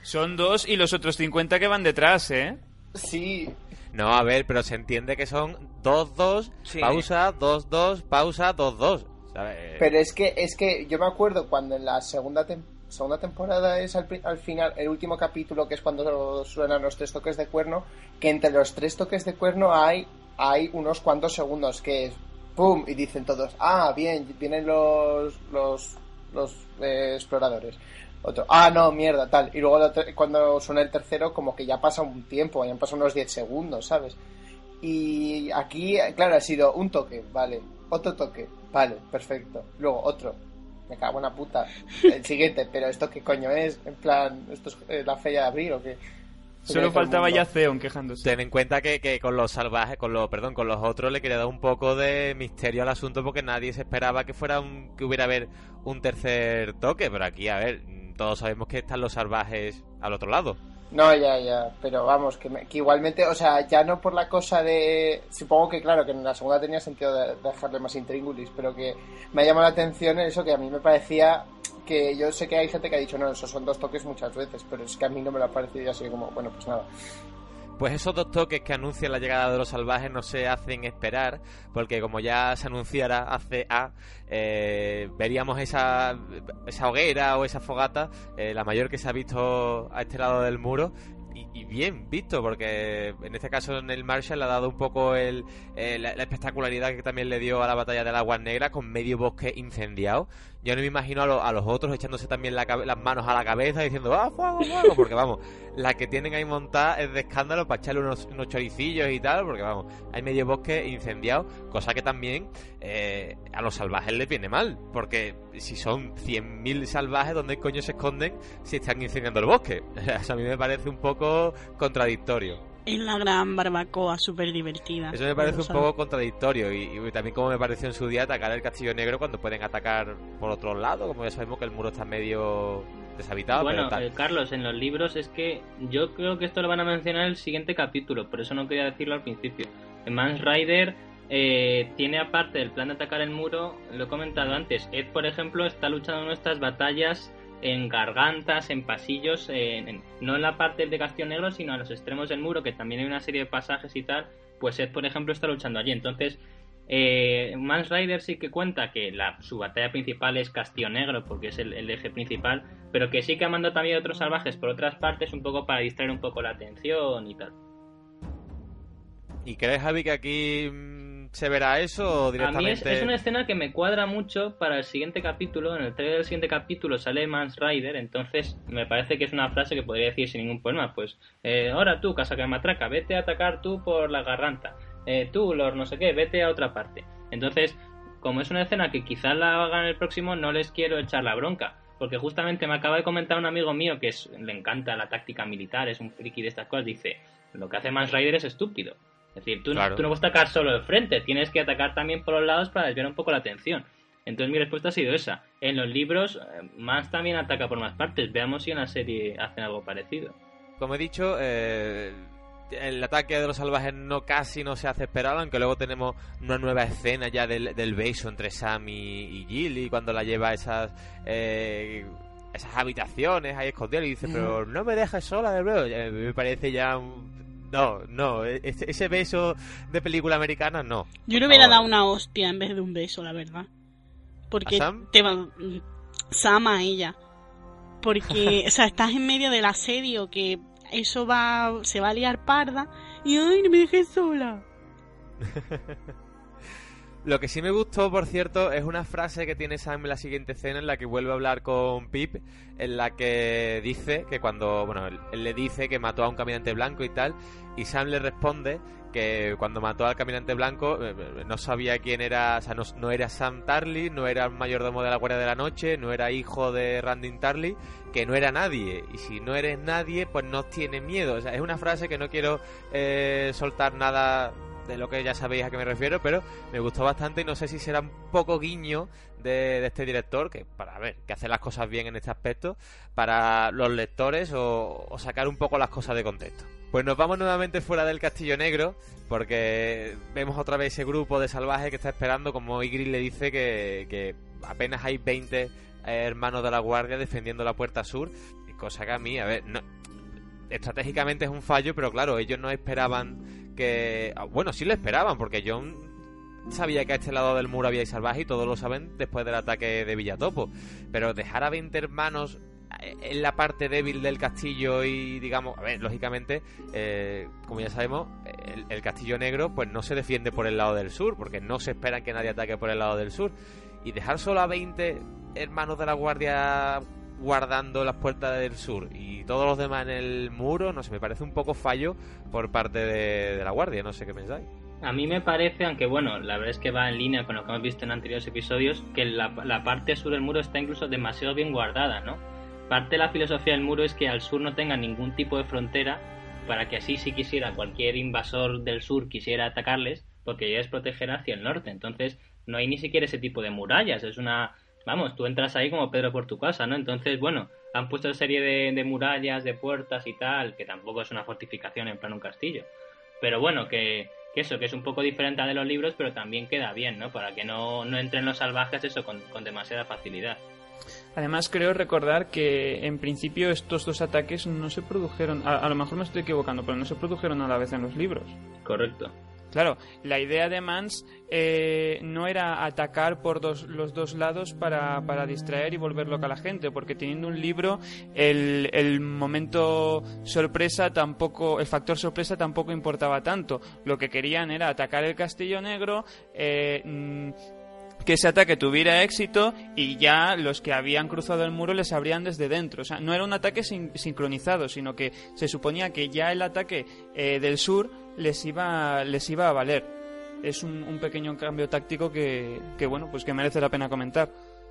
F: Son dos y los otros 50 que van detrás, ¿eh?
E: Sí,
A: No, a ver, pero se entiende que son 2-2,
D: Sí.
A: pausa, 2-2, pausa, 2-2. ¿sabes?
E: Pero es que, es que yo me acuerdo cuando en la segunda, tem- segunda temporada es al, al final, el último capítulo, que es cuando suenan los tres toques de cuerno, que entre los tres toques de cuerno hay, hay unos cuantos segundos que es ¡pum! y dicen todos, ah, bien, vienen los, los, los eh, exploradores. Otro, ah, no, mierda, tal. Y luego cuando suena el tercero, como que ya pasa un tiempo, ya han pasado unos 10 segundos, ¿sabes? Y aquí, claro, ha sido un toque, vale. Otro toque, vale, perfecto. Luego otro. Me cago en la puta. El siguiente, pero ¿esto qué coño es? En plan, ¿esto es eh, la feria de abril o qué?
F: Solo faltaba ya Zeon quejándose.
A: Ten en cuenta que, que con los salvajes, con los, perdón, con los otros le quería dar un poco de misterio al asunto porque nadie se esperaba que fuera un, que hubiera haber un tercer toque, pero aquí, a ver, todos sabemos que están los salvajes al otro lado.
E: No, ya, ya, pero vamos, que, me- que igualmente, o sea, ya no por la cosa de... Supongo que, claro, que en la segunda tenía sentido de, de dejarle más intríngulis, pero que me ha llamado la atención eso que a mí me parecía que yo sé que hay gente que ha dicho, no, esos son dos toques muchas veces, pero es que a mí no me lo ha parecido así como, bueno, pues nada.
A: Pues esos dos toques que anuncian la llegada de los salvajes no se hacen esperar, porque como ya se anunciara hace A, eh, veríamos esa, esa hoguera o esa fogata, eh, la mayor que se ha visto a este lado del muro, y, bien visto, porque en este caso en el Marshall ha dado un poco el, eh, la espectacularidad que también le dio a la batalla de las aguas negras con medio bosque incendiado. Yo no me imagino a, lo- a los otros echándose también la las manos a la cabeza diciendo ¡Ah, fuego, fuego! [LAUGHS] Porque vamos, la que tienen ahí montada es de escándalo para echarle unos, unos choricillos y tal, porque vamos, hay medio bosque incendiado, cosa que también eh, a los salvajes les viene mal, porque si son 100.000 salvajes, ¿dónde coño se esconden si están incendiando el bosque? [LAUGHS] Eso a mí me parece un poco contradictorio.
B: Es la gran barbacoa súper divertida.
A: Eso me parece un poco contradictorio y, y también como me pareció en su día atacar el Castillo Negro cuando pueden atacar por otro lado, como ya sabemos que el muro está medio deshabitado,
C: bueno,
A: pero tal.
C: eh, Carlos, en los libros es que yo creo que esto lo van a mencionar en el siguiente capítulo, por eso no quería decirlo al principio. En Mans Rider eh, tiene aparte del plan de atacar el muro, lo he comentado antes, Ed por ejemplo está luchando nuestras batallas en gargantas, en pasillos, en- en- no en la parte de Castillo Negro, sino a los extremos del muro, que también hay una serie de pasajes y tal, pues Ed por ejemplo está luchando allí, entonces eh, Mans Rider sí que cuenta que la, su batalla principal es Castillo Negro, porque es el, el eje principal, pero que sí que ha mandado también a otros salvajes por otras partes, un poco para distraer un poco la atención y tal.
A: ¿Y crees, Javi, que aquí mm, se verá eso o
C: A mí
A: directamente...?
C: es, es una escena que me cuadra mucho para el siguiente capítulo. En el trailer del siguiente capítulo sale Mans Rider, entonces me parece que es una frase que podría decir sin ningún problema. Pues, eh, ahora tú, casa que matraca, vete a atacar tú por la garganta. Eh, tú, Lord, no sé qué, vete a otra parte. Entonces, como es una escena que quizás la hagan el próximo, no les quiero echar la bronca. Porque justamente me acaba de comentar un amigo mío que es- le encanta la táctica militar, es un friki de estas cosas, dice, lo que hace Mans Rider es estúpido. Es decir, tú, no-
A: Claro.
C: tú no puedes atacar solo de frente, tienes que atacar también por los lados para desviar un poco la atención. Entonces mi respuesta ha sido esa. En los libros, eh, Mans también ataca por más partes. Veamos si en la serie hacen algo parecido.
A: Como he dicho, eh, el ataque de los salvajes no casi no se hace esperar, aunque luego tenemos una nueva escena ya del, del beso entre Sam y, y Gilly cuando la lleva a esas eh, esas habitaciones ahí escondidas y dice, pero no me dejes sola de nuevo. Eh, Me parece ya un- no, no, e- ese, ese beso de película americana no.
B: Yo le hubiera dado una hostia en vez de un beso, la verdad. Porque
A: ¿A Sam?
B: te va... Sam a ella. Porque, [LAUGHS] o sea, estás en medio del asedio que eso va, se va a liar parda y ay, no me dejes sola. [LAUGHS]
A: Lo que sí me gustó, por cierto, es una frase que tiene Sam en la siguiente escena en la que vuelve a hablar con Pip, en la que dice que cuando, bueno, él, le dice que mató a un caminante blanco y tal, y Sam le responde que cuando mató al caminante blanco eh, eh, no sabía quién era, o sea, no, no era Sam Tarly, no era el mayordomo de la Guardia de la Noche, no era hijo de Randin Tarly, que no era nadie, y si no eres nadie, pues no tienes miedo. O sea, es una frase que no quiero eh, soltar nada de lo que ya sabéis a qué me refiero, pero me gustó bastante y no sé si será un poco guiño de, este director, que para ver, que hace las cosas bien en este aspecto, para los lectores o, sacar un poco las cosas de contexto. Pues nos vamos nuevamente fuera del Castillo Negro, porque vemos otra vez ese grupo de salvajes que está esperando, como Ygritte le dice que, que apenas hay 20 eh, hermanos de la guardia defendiendo la puerta sur, cosa que a mí, a ver, no, estratégicamente es un fallo, pero claro, ellos no esperaban que... ah, Bueno, sí lo esperaban, porque John sabía que a este lado del muro había salvaje y todos lo saben después del ataque de Villatopo. Pero dejar a 20 hermanos eh, en la parte débil del castillo y digamos, a ver, lógicamente, eh, como ya sabemos, el, el castillo negro pues no se defiende por el lado del sur, porque no se esperan que nadie ataque por el lado del sur. Y dejar solo a 20 hermanos de la guardia guardando las puertas del sur y todos los demás en el muro, no sé, me parece un poco fallo por parte de, la guardia, no sé qué pensáis.
C: A mí me parece, aunque bueno, la verdad es que va en línea con lo que hemos visto en anteriores episodios, que la, la parte sur del muro está incluso demasiado bien guardada, ¿no? Parte de la filosofía del muro es que al sur no tenga ningún tipo de frontera para que así si quisiera cualquier invasor del sur quisiera atacarles, porque ya es proteger hacia el norte. Entonces no hay ni siquiera ese tipo de murallas, es una... Vamos, tú entras ahí como Pedro por tu casa, ¿no? Entonces, bueno, han puesto una serie de, de murallas, de puertas y tal, que tampoco es una fortificación en plan un castillo. Pero bueno, que, que eso, que es un poco diferente a de los libros, pero también queda bien, ¿no? Para que no, no entren los salvajes eso con, con demasiada facilidad.
F: Además, creo recordar que en principio estos dos ataques no se produjeron, a, a lo mejor me estoy equivocando, pero no se produjeron a la vez en los libros.
C: Correcto.
F: Claro, la idea de Mans eh, no era atacar por dos, los dos lados para, distraer y volver loca a la gente, porque teniendo un libro, el, el momento sorpresa tampoco, el factor sorpresa tampoco importaba tanto. Lo que querían era atacar el Castillo Negro, eh, mm, que ese ataque tuviera éxito y ya los que habían cruzado el muro les abrían desde dentro. O sea, no era un ataque sin- sincronizado, sino que se suponía que ya el ataque eh, del sur les iba, les iba a valer. Es un, un pequeño cambio táctico que, que, bueno, pues que merece la pena comentar.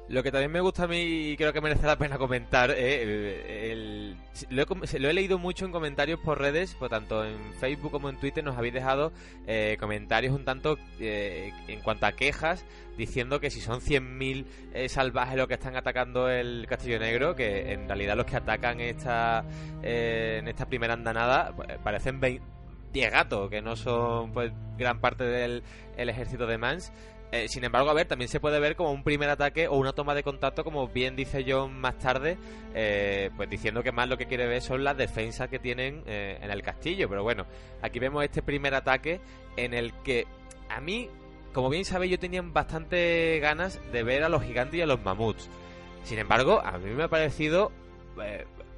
A: Lo que también me gusta a mí y creo que merece la pena comentar, eh, el- el- lo, he, lo he leído mucho en comentarios por redes, pues tanto en Facebook como en Twitter nos habéis dejado eh, comentarios un tanto eh, en cuanto a quejas diciendo que si son 100.000 eh, salvajes los que están atacando el Castillo Negro, que en realidad los que atacan esta, eh, en esta primera andanada pues, parecen 20 10 gatos, que no son pues gran parte del el ejército de Mans. Eh, sin embargo, a ver, también se puede ver como un primer ataque o una toma de contacto, como bien dice John más tarde, eh, pues diciendo que más lo que quiere ver son las defensas que tienen eh, en el castillo. Pero bueno, aquí vemos este primer ataque en el que a mí, como bien sabéis, yo tenía bastante ganas de ver a los gigantes y a los mamuts. Sin embargo, a mí me ha parecido,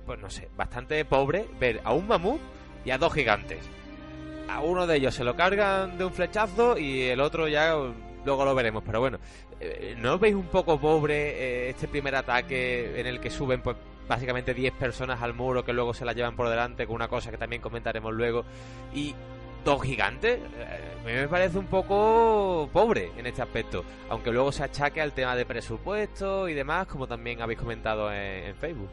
A: pues no sé, bastante pobre ver a un mamut y a dos gigantes. A uno de ellos se lo cargan de un flechazo y el otro ya luego lo veremos. Pero bueno, eh, ¿no veis un poco pobre eh, este primer ataque en el que suben pues básicamente 10 personas al muro que luego se la llevan por delante con una cosa que también comentaremos luego y dos gigantes? Eh, a mí me parece un poco pobre en este aspecto, aunque luego se achaque al tema de presupuesto y demás, como también habéis comentado en, en Facebook.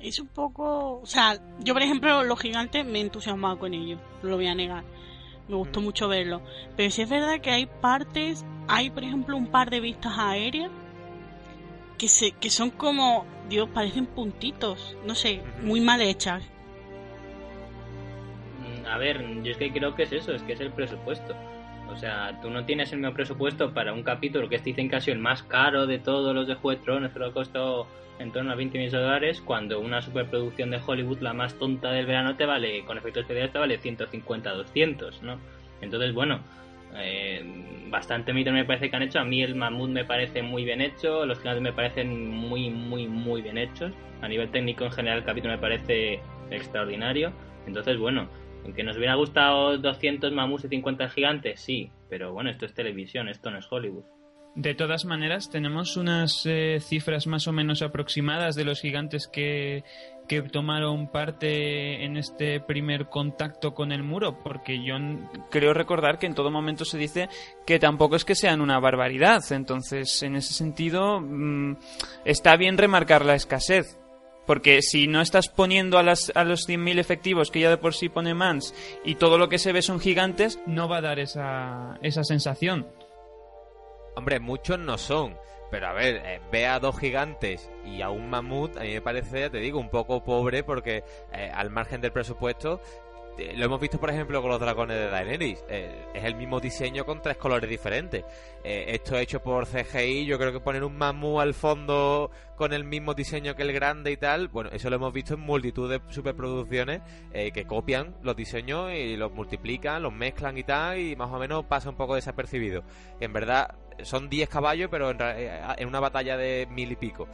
B: Es un poco. O sea, yo por ejemplo, los gigantes me he entusiasmado con ellos, no lo voy a negar. Me gustó
A: Mm.
B: mucho verlo. Pero sí es verdad que hay partes. Hay, por ejemplo, un par de vistas aéreas que, se, que son como. Dios, parecen puntitos. No sé, muy mal hechas.
C: Mm, a ver, yo es que creo que es eso, es que es el presupuesto. O sea, tú no tienes el mismo presupuesto para un capítulo que dicen casi el más caro de todos los de Juego de Tronos, lo costado en torno a 20 millones de dólares, cuando una superproducción de Hollywood, la más tonta del verano, te vale, con efectos especiales, te vale 150, 200, ¿no? Entonces, bueno, eh, bastante mito me parece que han hecho. A mí el mamut me parece muy bien hecho, los gigantes me parecen muy, muy, muy bien hechos. A nivel técnico en general el capítulo me parece extraordinario. Entonces, bueno, aunque nos hubiera gustado 200 mamuts y 50 gigantes, sí, pero bueno, esto es televisión, esto no es Hollywood.
F: De todas maneras, tenemos unas eh, cifras más o menos aproximadas de los gigantes que, que tomaron parte en este primer contacto con el muro, porque yo creo recordar que en todo momento se dice que tampoco es que sean una barbaridad. Entonces, en ese sentido, mm, está bien remarcar la escasez. Porque si no estás poniendo a, las, a los 100.000 efectivos que ya de por sí pone Mans y todo lo que se ve son gigantes, no va a dar esa, esa sensación.
A: Hombre, muchos no son. Pero a ver, eh, ve a dos gigantes y a un mamut, a mí me parece, ya te digo, un poco pobre porque eh, al margen del presupuesto lo hemos visto, por ejemplo, con los dragones de Daenerys. Eh, es el mismo diseño con tres colores diferentes. Eh, esto hecho por CGI, yo creo que poner un mamú al fondo con el mismo diseño que el grande y tal, bueno, eso lo hemos visto en multitud de superproducciones que copian los diseños y los multiplican, los mezclan y tal, y más o menos pasa un poco desapercibido. En verdad, son 10 caballos, pero en, en una batalla de mil y pico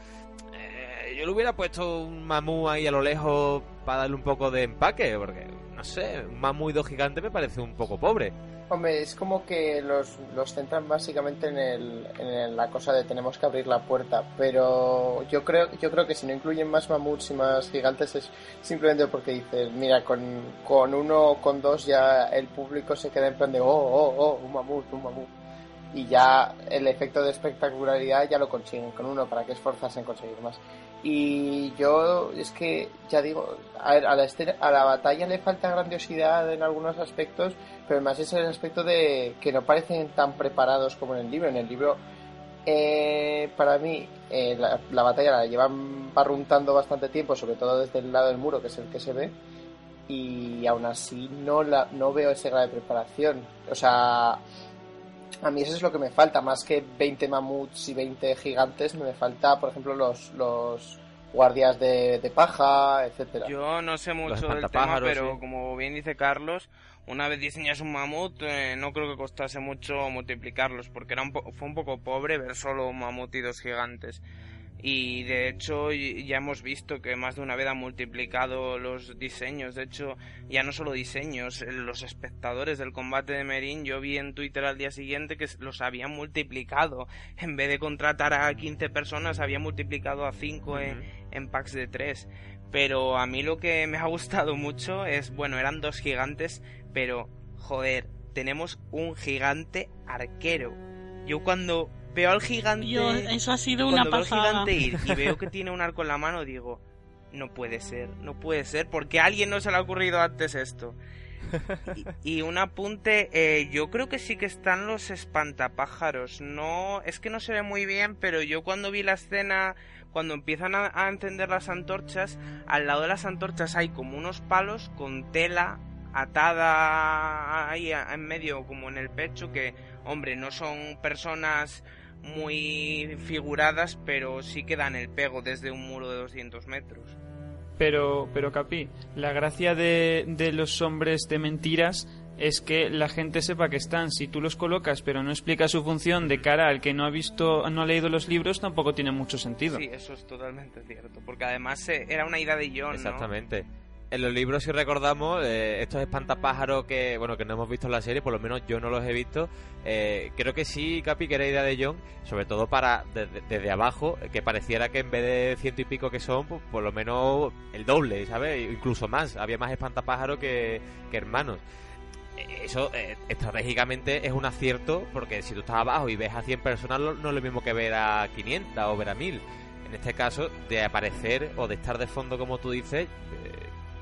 A: yo le hubiera puesto un mamú ahí a lo lejos para darle un poco de empaque, porque no sé, dos gigantes me parece un poco pobre.
E: Hombre, es como que los, los centran básicamente en, el, en la cosa de tenemos que abrir la puerta, pero yo creo, yo creo que si no incluyen más mamuts y más gigantes es simplemente porque dicen, mira, con, con uno o con dos ya el público se queda en plan de, oh, oh, oh, un mamut, un mamut. Y ya el efecto de espectacularidad ya lo consiguen con uno, para que esforzarse en conseguir más. Y yo, es que, ya digo, a, la, a la batalla le falta grandiosidad en algunos aspectos, pero más es el aspecto de que no parecen tan preparados como en el libro. En el libro, eh, para mí, eh, la, batalla la llevan barruntando bastante tiempo, sobre todo desde el lado del muro, que es el que se ve, y aún así no, la, no veo ese grado de preparación. O sea, a mí eso es lo que me falta, más que 20 mamuts y 20 gigantes, me falta, por ejemplo, los, los guardias de, paja, etcétera.
D: Yo no sé mucho del tema, pero como bien dice Carlos, una vez diseñas un mamut, eh, no creo que costase mucho multiplicarlos, porque era un fue un poco pobre ver solo un mamut y dos gigantes. Y de hecho ya hemos visto que más de una vez han multiplicado los diseños. De hecho, ya no solo diseños, eh, los espectadores del combate de Merin, yo vi en Twitter al día siguiente que los habían multiplicado. En vez de contratar a 15 personas, habían multiplicado a 5 en, packs de 3. Pero a mí lo que me ha gustado mucho es, bueno, eran dos gigantes, pero joder, tenemos un gigante arquero. Yo cuando veo al gigante.
B: eso ha sido una pasada.
D: gigante ir y veo que [LAUGHS] tiene un arco en la mano, digo, no puede ser, no puede ser, porque a alguien no se le ha ocurrido antes esto. [LAUGHS] Y, un apunte, eh, yo creo que sí que están los espantapájaros. No, es que no se ve muy bien, pero yo cuando vi la escena, cuando empiezan a, a encender las antorchas, al lado de las antorchas hay como unos palos con tela atada ahí en medio, como en el pecho, que, hombre, no son personas muy figuradas, pero sí que dan el pego desde un muro de 200 metros.
F: Pero, pero Capi, la gracia de, de los hombres de mentiras es que la gente sepa que están. Si tú los colocas pero no explicas su función de cara al que no ha visto, no ha leído los libros, tampoco tiene mucho sentido.
D: Sí, eso es totalmente cierto. Porque además eh, era una idea de John.
A: Exactamente en los libros, si recordamos, eh, estos espantapájaros que, bueno, que no hemos visto en la serie, por lo menos yo no los he visto, eh, creo que sí, Capi, que era idea de John, sobre todo para, desde, abajo, que pareciera que en vez de ciento y pico que son, pues, por lo menos el doble, ¿sabes? Incluso más, había más espantapájaros que, hermanos. Eh, eso estratégicamente es un acierto, porque si tú estás abajo y ves a 100 personas, no es lo mismo que ver a 500 o ver a 1000. En este caso, de aparecer o de estar de fondo, como tú dices,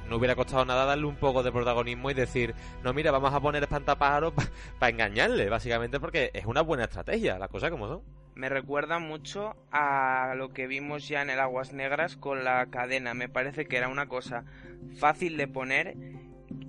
A: no hubiera costado nada darle un poco de protagonismo y decir, no, mira, vamos a poner espantapájaros para engañarle, básicamente porque es una buena estrategia, las cosas como son.
D: Me recuerda mucho a lo que vimos ya en el Aguas Negras con la cadena. Me parece que era una cosa fácil de poner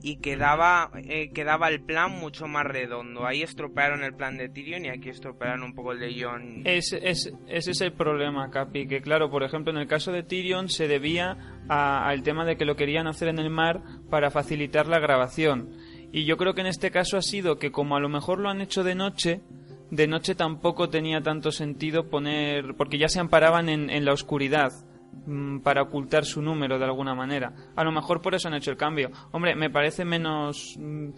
D: y quedaba, eh, quedaba el plan mucho más redondo. Ahí estropearon el plan de Tyrion y aquí estropearon un poco el de Jon.
F: Es, es, ese es el problema, Capi, que claro, por ejemplo, en el caso de Tyrion se debía al tema de que lo querían hacer en el mar para facilitar la grabación. Y yo creo que en este caso ha sido que como a lo mejor lo han hecho de noche, de noche tampoco tenía tanto sentido poner, porque ya se amparaban en, en la oscuridad para ocultar su número de alguna manera. A lo mejor por eso han hecho el cambio. Hombre, me parece menos, mm,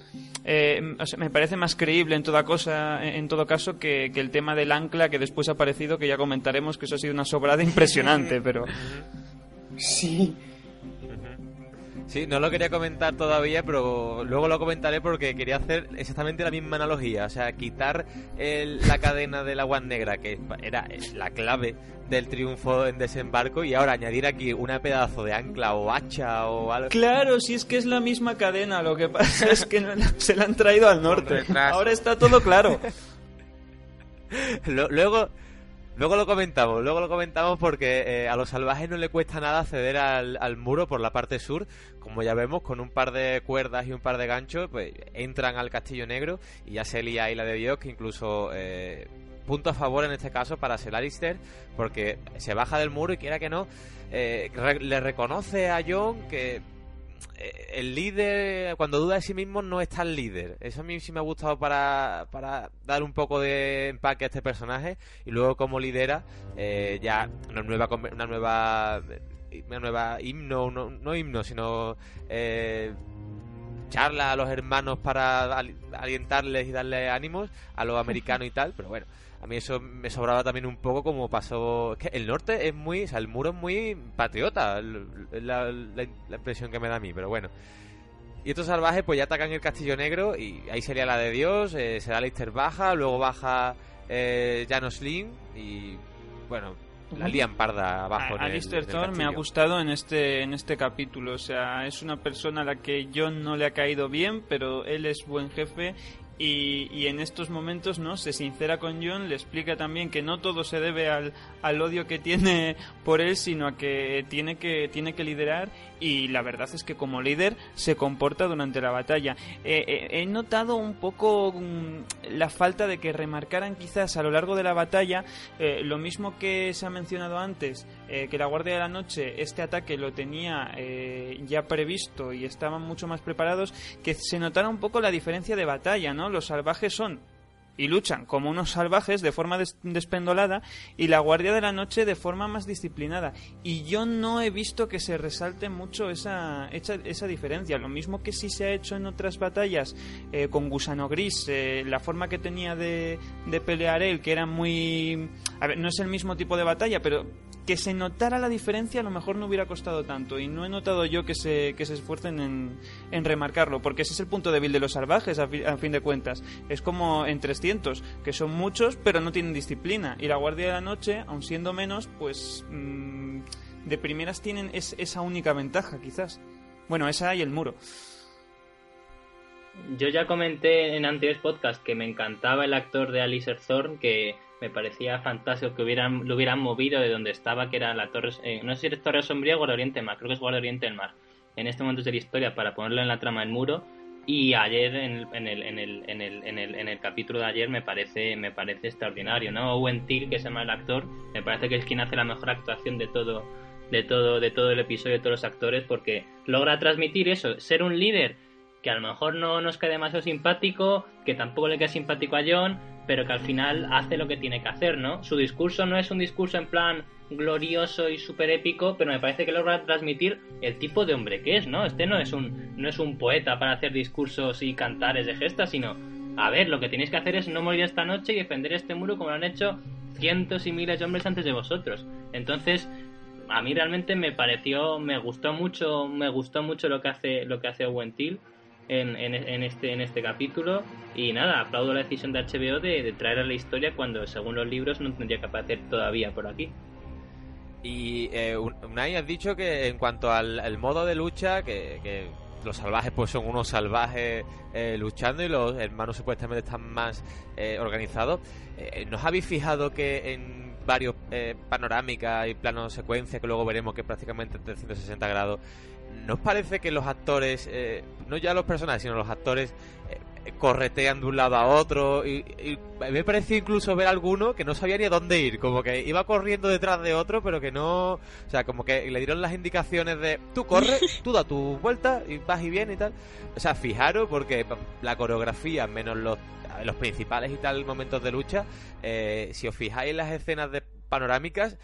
F: eh, me parece más creíble en toda cosa, en todo caso, que, el tema del ancla que después ha aparecido, que ya comentaremos que eso ha sido una sobrada impresionante, [LAUGHS] pero.
E: Sí.
A: Sí, no lo quería comentar todavía, pero luego lo comentaré porque quería hacer exactamente la misma analogía. O sea, quitar la cadena de la agua negra, que era la clave del triunfo en desembarco, y ahora añadir aquí una pedazo de ancla o hacha o algo.
F: Claro, si es que es la misma cadena, lo que pasa es que se la han traído al norte. Ahora está todo claro. [LAUGHS]
A: luego Luego lo comentamos, luego lo comentamos porque eh, a los salvajes no le cuesta nada acceder al, muro por la parte sur. Como ya vemos, con un par de cuerdas y un par de ganchos, pues entran al Castillo Negro y ya se lía ahí la de Dios, que incluso eh, punto a favor en este caso para Selarister, porque se baja del muro y quiera que no, eh, le reconoce a Jon que el líder, cuando duda de sí mismo, no es tan líder. Eso a mí sí me ha gustado para, para dar un poco de empaque a este personaje. Y luego, como lidera, eh, ya una nueva, una nueva, una nueva himno, no, himno, sino eh, charla a los hermanos para alientarles y darles ánimos a los [LAUGHS] americanos y tal. Pero bueno, a mí eso me sobraba también un poco como pasó... que el norte es muy... O sea, el muro es muy patriota, es la, impresión que me da a mí, pero bueno. Y estos salvajes pues ya atacan el Castillo Negro y ahí sería la de Dios, eh, se da Leicester baja, luego baja eh, Janos Lin y bueno, la lían parda abajo.
F: A, Alistair Thor me ha gustado en este, en este capítulo, o sea, es una persona a la que John no le ha caído bien, pero él es buen jefe y, en estos momentos no se sincera con John, le explica también que no todo se debe al, al, odio que tiene por él, sino a que tiene que tiene que liderar y la verdad es que como líder se comporta durante la batalla. Eh, eh, he notado un poco mm, la falta de que remarcaran quizás a lo largo de la batalla eh, lo mismo que se ha mencionado antes, que la Guardia de la Noche este ataque lo tenía ya previsto y estaban mucho más preparados, que se notara un poco la diferencia de batalla, ¿no? Los salvajes son y luchan como unos salvajes de forma despendolada y la Guardia de la Noche de forma más disciplinada. Y yo no he visto que se resalte mucho esa, esa, diferencia. Lo mismo que sí se ha hecho en otras batallas eh, con Gusano Gris, eh, la forma que tenía de, de pelear él, que era muy... A ver, no es el mismo tipo de batalla, pero que se notara la diferencia a lo mejor no hubiera costado tanto y no he notado yo que se, que se esfuercen en, en remarcarlo porque ese es el punto débil de los salvajes a, fin de cuentas. Es como en 300 que son muchos pero no tienen disciplina y la guardia de la noche aun siendo menos pues mm, de primeras tienen esa única ventaja quizás. Bueno esa y el muro.
C: Yo ya comenté en anteriores podcast que me encantaba el actor de Alice Thorne que me parecía fantástico que hubieran, lo hubieran movido de donde estaba, que era la torre, eh, no sé si es Torre Sombría o Guardia Oriente Mar, creo que es Guardia Oriente del Mar, en este momento de la historia para ponerlo en la trama del muro. Y ayer, en el, en el, en el, en el, en el, en el capítulo de ayer, me parece, me parece extraordinario, ¿no? Owen Till, que se llama el actor, me parece que es quien hace la mejor actuación de todo, de todo, de todo el episodio, de todos los actores, porque logra transmitir eso, ser un líder que a lo mejor no nos quede demasiado simpático, que tampoco le quede simpático a John, pero que al final hace lo que tiene que hacer, ¿no? Su discurso no es un discurso en plan glorioso y súper épico, pero me parece que logra transmitir el tipo de hombre que es, ¿no? Este no es un, no es un poeta para hacer discursos y cantares de gestas, sino, a ver, lo que tenéis que hacer es no morir esta noche y defender este muro como lo han hecho cientos y miles de hombres antes de vosotros. Entonces, a mí realmente me pareció, me gustó mucho, me gustó mucho lo que hace, lo que hace Owen Till en, en, este, en este capítulo. Y nada, aplaudo la decisión de HBO de, traer a la historia cuando, según los libros, no tendría que aparecer todavía por aquí.
A: Y eh, Unai, has dicho que en cuanto al, modo de lucha, que, los salvajes pues son unos salvajes eh, luchando y los hermanos supuestamente están más eh, organizados. Eh, ¿Nos habéis fijado que en varios eh, panorámicas y planos secuencia que luego veremos que prácticamente 360 grados. ¿No os parece que los actores, eh, no ya los personajes, sino los actores, eh, corretean de un lado a otro? Y, y me pareció incluso ver alguno que no sabía ni a dónde ir, como que iba corriendo detrás de otro, pero que no. O sea, como que le dieron las indicaciones de tú corre, [LAUGHS] tú da tu vuelta y vas y vienes y tal. O sea, fijaros, porque la coreografía, menos los, los principales y tal momentos de lucha, eh, si os fijáis en las escenas de panorámicas,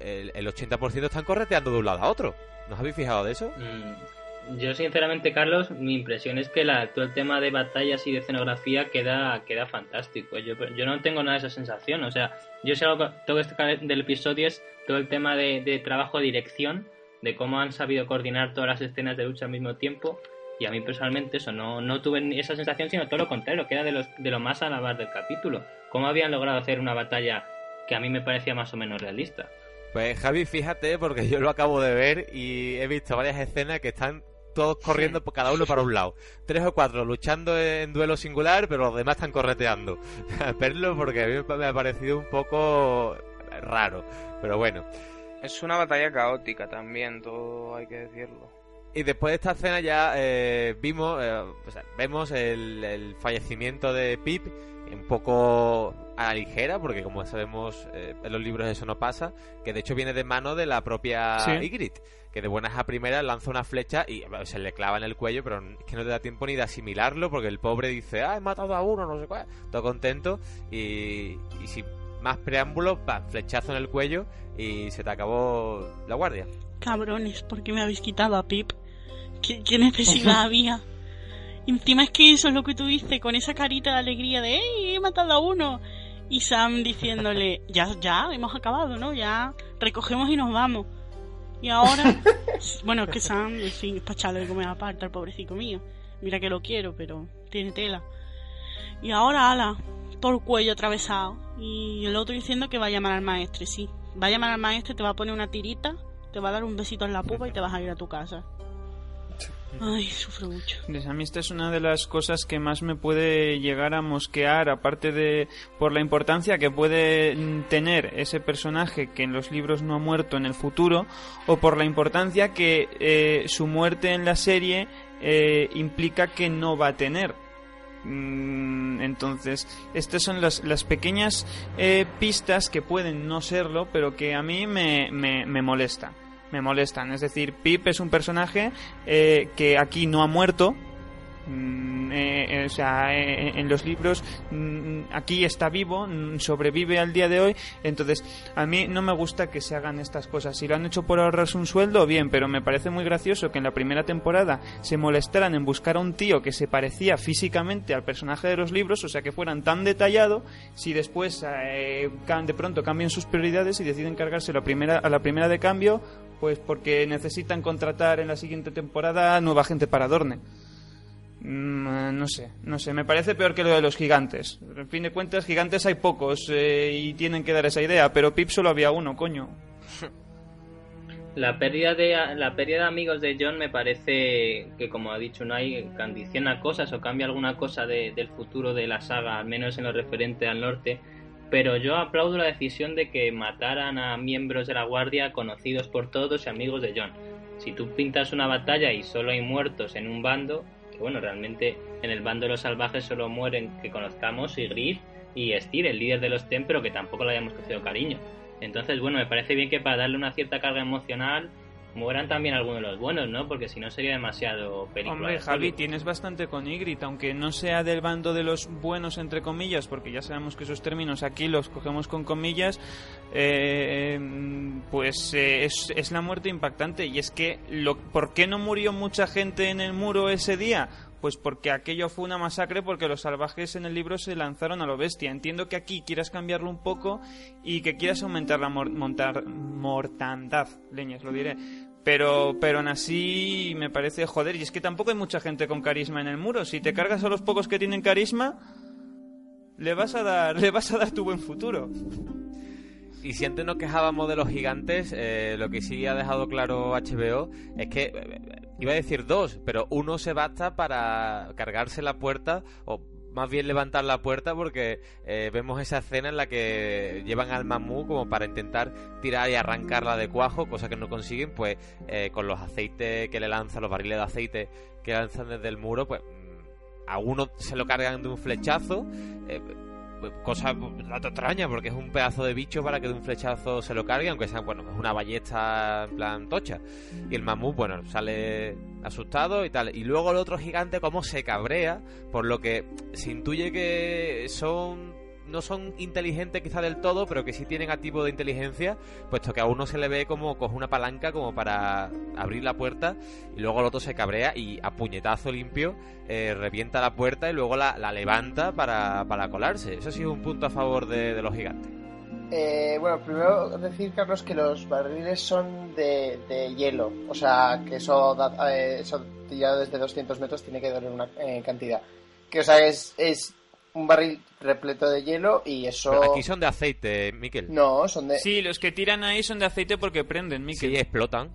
A: el, el 80% están correteando de un lado a otro. ¿No os habéis fijado de eso?
C: Mm, Yo sinceramente, Carlos, mi impresión es que la, el tema de batallas y de escenografía queda, queda fantástico. Yo, yo no tengo nada de esa sensación. O sea, yo sé algo, todo este del episodio es todo el tema de, trabajo de dirección, de cómo han sabido coordinar todas las escenas de lucha al mismo tiempo. Y a mí personalmente eso no, no tuve ni esa sensación, sino todo lo contrario, que era de, los, de lo más alabar del capítulo. Cómo habían logrado hacer una batalla que a mí me parecía más o menos realista.
A: Pues Javi, fíjate, porque yo lo acabo de ver y he visto varias escenas que están todos corriendo por cada uno para un lado. Tres o cuatro luchando en duelo singular, pero los demás están correteando. [LAUGHS] Verlo porque a mí me ha parecido un poco raro, pero bueno.
D: Es una batalla caótica también, todo hay que decirlo.
A: Y después de esta escena ya eh, vimos, eh, o sea, vemos el, el, fallecimiento de Pip un poco a la ligera, porque como sabemos eh, en los libros eso no pasa, que de hecho viene de mano de la propia
F: Sí.
A: Ygritte, que de buenas a primeras lanza una flecha y bueno, se le clava en el cuello, pero es que no te da tiempo ni de asimilarlo, porque el pobre dice, ah, he matado a uno, no sé cuál, todo contento, y, y sin más preámbulos, pa, flechazo en el cuello y se te acabó la guardia.
B: Cabrones, ¿por qué me habéis quitado a Pip? ¿Qué, qué necesidad [LAUGHS] había? Encima es que eso es lo que tú dices, con esa carita de alegría de ¡Ey, he matado a uno! Y Sam diciéndole, [LAUGHS] ya, ya, hemos acabado, ¿no? Ya recogemos y nos vamos. Y ahora, [LAUGHS] bueno, es que Sam, en fin, es echarle de comer aparte al pobrecito mío. Mira que lo quiero, pero tiene tela. Y ahora, ala, por cuello atravesado. Y el otro diciendo que va a llamar al maestre, sí. Va a llamar al maestre, te va a poner una tirita, te va a dar un besito en la pupa y te vas a ir a tu casa. Ay, sufro mucho.
F: A mí esta es una de las cosas que más me puede llegar a mosquear, aparte de por la importancia que puede mm, tener ese personaje que en los libros no ha muerto en el futuro, o por la importancia que eh, su muerte en la serie eh, implica que no va a tener. Mm, Entonces, estas son las, las pequeñas eh, pistas que pueden no serlo, pero que a mí me, me, me molestan me molestan. Es decir, Pip es un personaje eh, que aquí no ha muerto. Mm, eh, eh, o sea, eh, en los libros mm, aquí está vivo, mm, sobrevive al día de hoy. Entonces, a mí no me gusta que se hagan estas cosas. Si lo han hecho por ahorrarse un sueldo, bien, pero me parece muy gracioso que en la primera temporada se molestaran en buscar a un tío que se parecía físicamente al personaje de los libros, o sea, que fueran tan detallado. Si después eh, de pronto cambian sus prioridades y deciden cargarse la primera, a la primera de cambio, pues porque necesitan contratar en la siguiente temporada nueva gente para Dorne. Mm, eh, no sé, no sé, me parece peor que lo de los gigantes. En fin de cuentas, gigantes hay pocos eh, y tienen que dar esa idea, pero Pip solo había uno, coño. [LAUGHS]
C: La pérdida de la pérdida de amigos de John me parece que como ha dicho Unai condiciona cosas o cambia alguna cosa de- del futuro de la saga, al menos en lo referente al norte. Pero yo aplaudo la decisión de que mataran a miembros de la guardia conocidos por todos y amigos de John. Si tú pintas una batalla y solo hay muertos en un bando, que bueno, realmente en el bando de los salvajes solo mueren que conozcamos Ygritte y Styr, el líder de los Ten, pero que tampoco le hayamos cogido cariño. Entonces, bueno, me parece bien que para darle una cierta carga emocional mueran también algunos de los buenos, ¿no? Porque si no sería demasiado película.
F: Hombre, Javi, tienes bastante con Ygritte, aunque no sea del bando de los buenos, entre comillas, porque ya sabemos que esos términos aquí los cogemos con comillas, eh, pues eh, es, es la muerte impactante. Y es que, lo, ¿por qué no murió mucha gente en el muro ese día? Pues porque aquello fue una masacre porque los salvajes en el libro se lanzaron a lo bestia. Entiendo que aquí quieras cambiarlo un poco y que quieras aumentar la mor- montar- mortandad, leñas, lo diré. Pero, pero aún así me parece joder. Y es que tampoco hay mucha gente con carisma en el muro. Si te cargas a los pocos que tienen carisma, le vas a dar, [LAUGHS] le vas a dar tu buen futuro.
A: Y si antes nos quejábamos de los gigantes, eh, lo que sí ha dejado claro HBO es que, eh, iba a decir dos, pero uno se basta para cargarse la puerta o más bien levantar la puerta porque eh, vemos esa escena en la que llevan al mamú como para intentar tirar y arrancarla de cuajo, cosa que no consiguen, pues eh, con los aceites que le lanzan, los barriles de aceite que lanzan desde el muro, pues mm, a uno se lo cargan de un flechazo. Eh, cosa dato extraña porque es un pedazo de bicho para que de un flechazo se lo cargue aunque sea bueno es una ballesta en plan tocha. Y el mamut bueno sale asustado y tal. Y luego el otro gigante como se cabrea por lo que se intuye que son no son inteligentes quizá del todo, pero que sí tienen activo de inteligencia, puesto que a uno se le ve como coge una palanca como para abrir la puerta y luego el otro se cabrea y a puñetazo limpio eh, revienta la puerta y luego la, levanta para, colarse. Eso sí es un punto a favor de, los gigantes.
E: Eh, bueno, primero decir, Carlos, que los barriles son de, hielo, o sea, que eso, eh, ya desde 200 metros tiene que dar una cantidad. Que, o sea, es un barril repleto de hielo y eso...
A: aquí son de aceite, Miquel.
E: No, son de...
F: Sí, los que tiran ahí son de aceite porque prenden, Miquel.
A: Sí, explotan.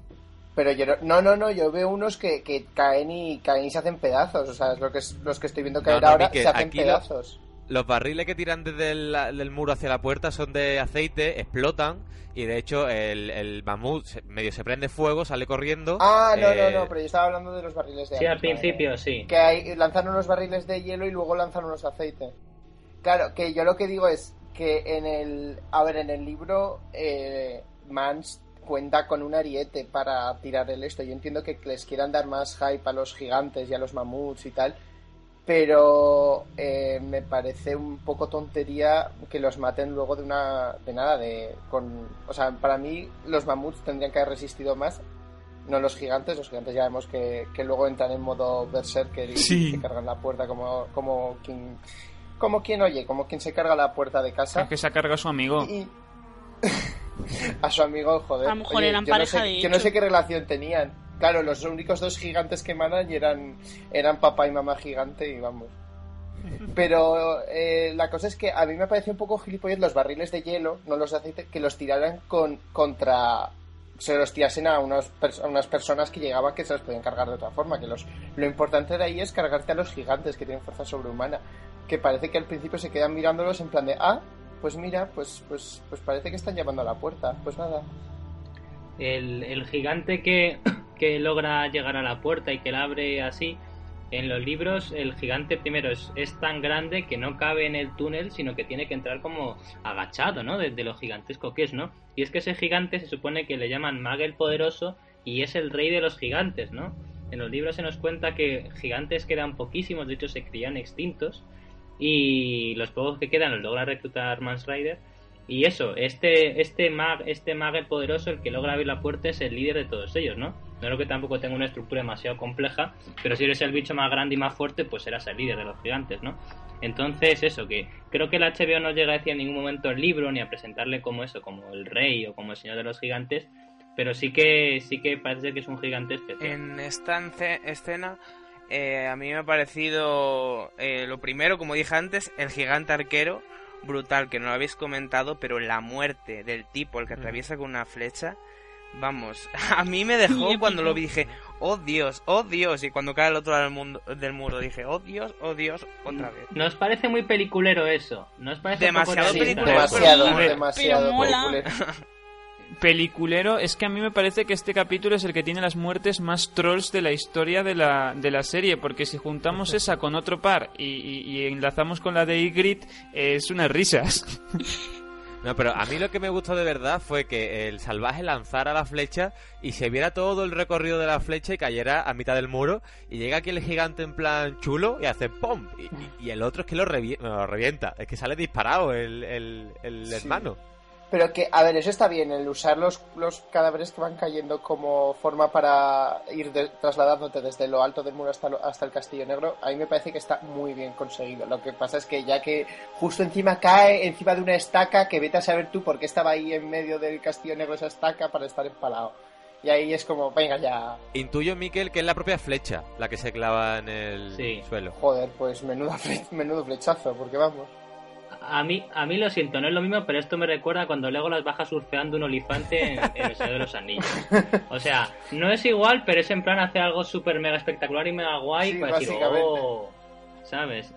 E: Pero yo no, no, no, yo veo unos que, caen y caen y se hacen pedazos. O sea, es lo que, los que estoy viendo caer ahora, se hacen pedazos.
A: Los barriles que tiran desde el del muro hacia la puerta son de aceite, explotan y de hecho el, el mamut medio se prende fuego, sale corriendo.
E: Ah, no, no, no, eh, pero yo estaba hablando de los barriles de
C: Sí, al principio, sí.
E: Que hay, lanzan unos barriles de hielo y luego lanzan unos de aceite. Claro, que yo lo que digo es que en el... A ver, en el libro eh, Mans cuenta con un ariete para tirar el esto. Yo entiendo que les quieran dar más hype a los gigantes y a los mamuts y tal, pero eh, me parece un poco tontería que los maten luego de una de nada de con o sea para mí los mamuts tendrían que haber resistido más no los gigantes. Los gigantes ya vemos que, que luego entran en modo berserker y se cargan la puerta como como quien como quien oye como quien se carga la puerta de casa.
F: Es que se carga a su amigo. [LAUGHS]
E: A su amigo joder
B: a lo mejor eran pareja
E: yo no sé qué relación tenían Claro, los únicos dos gigantes que manan eran, eran papá y mamá gigante y vamos. Pero eh, la cosa es que a mí me parece un poco gilipollas los barriles de hielo, no los de aceite, que los tiraran con, contra. Se los tirasen a, unas, a unas personas que llegaban que se los podían cargar de otra forma. Que los, lo importante de ahí es cargarte a los gigantes que tienen fuerza sobrehumana. Que parece que al principio se quedan mirándolos en plan de, ah, pues mira, pues, pues, pues parece que están llamando a la puerta. Pues nada.
C: El, el gigante que, que logra llegar a la puerta y que la abre así. En los libros el gigante primero es, tan grande que no cabe en el túnel, sino que tiene que entrar como agachado, ¿no? De, lo gigantesco que es, ¿no? Y es que ese gigante se supone que le llaman Mag el Poderoso y es el rey de los gigantes, ¿no? En los libros se nos cuenta que gigantes quedan poquísimos, de hecho se crían extintos y los pocos que quedan los logra reclutar Mans Rider y eso, este, este mag, este mag poderoso, el que logra abrir la puerta, es el líder de todos ellos, ¿no? No creo que tampoco tenga una estructura demasiado compleja, pero si eres el bicho más grande y más fuerte, pues serás el líder de los gigantes, ¿no? Entonces, eso, que creo que el HBO no llega a decir en ningún momento el libro, ni a presentarle como eso, como el rey o como el señor de los gigantes, pero sí que, sí que parece que es un gigante especial.
D: En esta escena, eh, a mí me ha parecido eh, lo primero, como dije antes, el gigante arquero, brutal, que no lo habéis comentado, pero la muerte del tipo, el que atraviesa con una flecha, vamos, [LAUGHS] a mí me dejó cuando lo vi, dije, oh Dios, oh Dios, y cuando cae el otro lado del, mundo, del muro dije, oh Dios, oh Dios, otra vez.
C: ¿Nos parece muy peliculero eso? ¿Nos parece
D: demasiado peliculero?
E: Demasiado, demasiado
B: peliculero. [LAUGHS]
F: peliculero es que a mí me parece que este capítulo es el que tiene las muertes más trolls de la historia de la, de la serie, porque si juntamos esa con otro par y, enlazamos con la de Ygritte, es unas risas. [LAUGHS]
A: No, pero a mí lo que me gustó de verdad fue que el salvaje lanzara la flecha y se viera todo el recorrido de la flecha y cayera a mitad del muro. Y llega aquí el gigante en plan chulo y hace ¡pum! Y, el otro es que lo, revienta. Es que sale disparado el, el, hermano.
E: Pero que, a ver, eso está bien, el usar los, los cadáveres que van cayendo como forma para ir trasladándote desde lo alto del muro hasta, hasta el Castillo Negro, a mí me parece que está muy bien conseguido. Lo que pasa es que ya que justo encima cae encima de una estaca, que vete a saber tú por qué estaba ahí en medio del Castillo Negro esa estaca para estar empalado. Y ahí es como, venga ya.
A: Intuyo, Miquel, que es la propia flecha la que se clava en el suelo.
E: Joder, pues menudo, menudo flechazo, porque vamos
C: a mí, a mí lo siento, no es lo mismo, pero esto me recuerda cuando luego las baja surfeando un olifante en, El Señor de los Anillos. O sea, no es igual, pero es en plan hacer algo súper mega espectacular y mega guay para decir, oh", ¿sabes?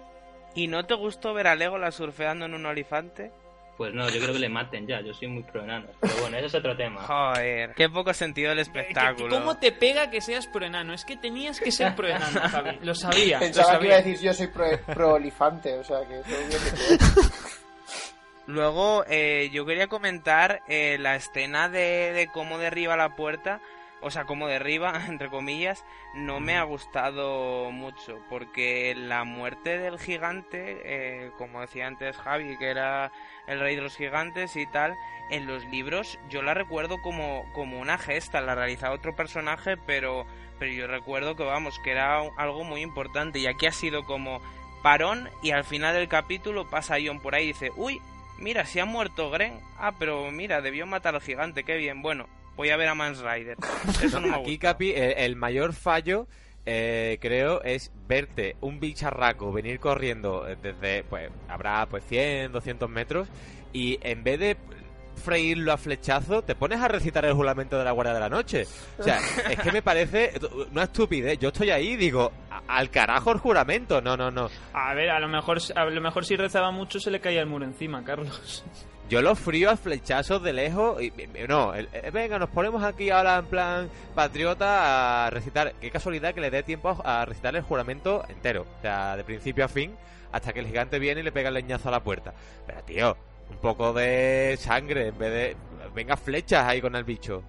D: ¿Y no te gustó ver a Legolas surfeando en un olifante?
C: Pues no, yo creo que le maten ya, yo soy muy pro enanos. Pero bueno, ese es otro tema.
D: Joder, qué poco sentido el
F: ¿Qué-
D: espectáculo.
F: ¿Cómo te pega que seas proenano? Es que tenías que ser proenano, [LAUGHS] Javi. Lo sabía. lo
E: Pensaba que iba a decir yo soy pro, pro olifante, o sea que todo bien que todo. [LAUGHS]
D: Luego, eh, yo quería comentar eh, la escena de, de cómo derriba la puerta, o sea, cómo derriba, [LAUGHS] entre comillas, no me ha gustado mucho, porque la muerte del gigante, eh, como decía antes Javi, que era el rey de los gigantes y tal, en los libros yo la recuerdo como, como una gesta, la realizaba otro personaje, pero, pero yo recuerdo que, vamos, que era algo muy importante, y aquí ha sido como parón, y al final del capítulo pasa John por ahí y dice, uy, Mira, si ha muerto Gren. Ah, pero mira, debió matar al gigante, qué bien. Bueno, voy a ver a Mans Rider. Eso no me [LAUGHS]
A: Aquí,
D: gusta.
A: Capi, el, el mayor fallo, eh, creo, es verte un bicharraco venir corriendo desde, pues, habrá pues 100, 200 metros, y en vez de freírlo a flechazo, te pones a recitar el juramento de la Guardia de la Noche. O sea, [LAUGHS] es que me parece una estupidez. Yo estoy ahí y digo, "A- al carajo el juramento. No, no, no.
F: A ver, a lo mejor a lo mejor si rezaba mucho se le caía el muro encima, Carlos. [LAUGHS]
A: Yo lo frío a flechazos de lejos y no, eh, venga, nos ponemos aquí ahora en plan patriota a recitar. Qué casualidad que le dé tiempo a, recitar el juramento entero, o sea, de principio a fin, hasta que el gigante viene y le pega el leñazo a la puerta. Pero tío, un poco de sangre en vez de venga flechas ahí con el bicho.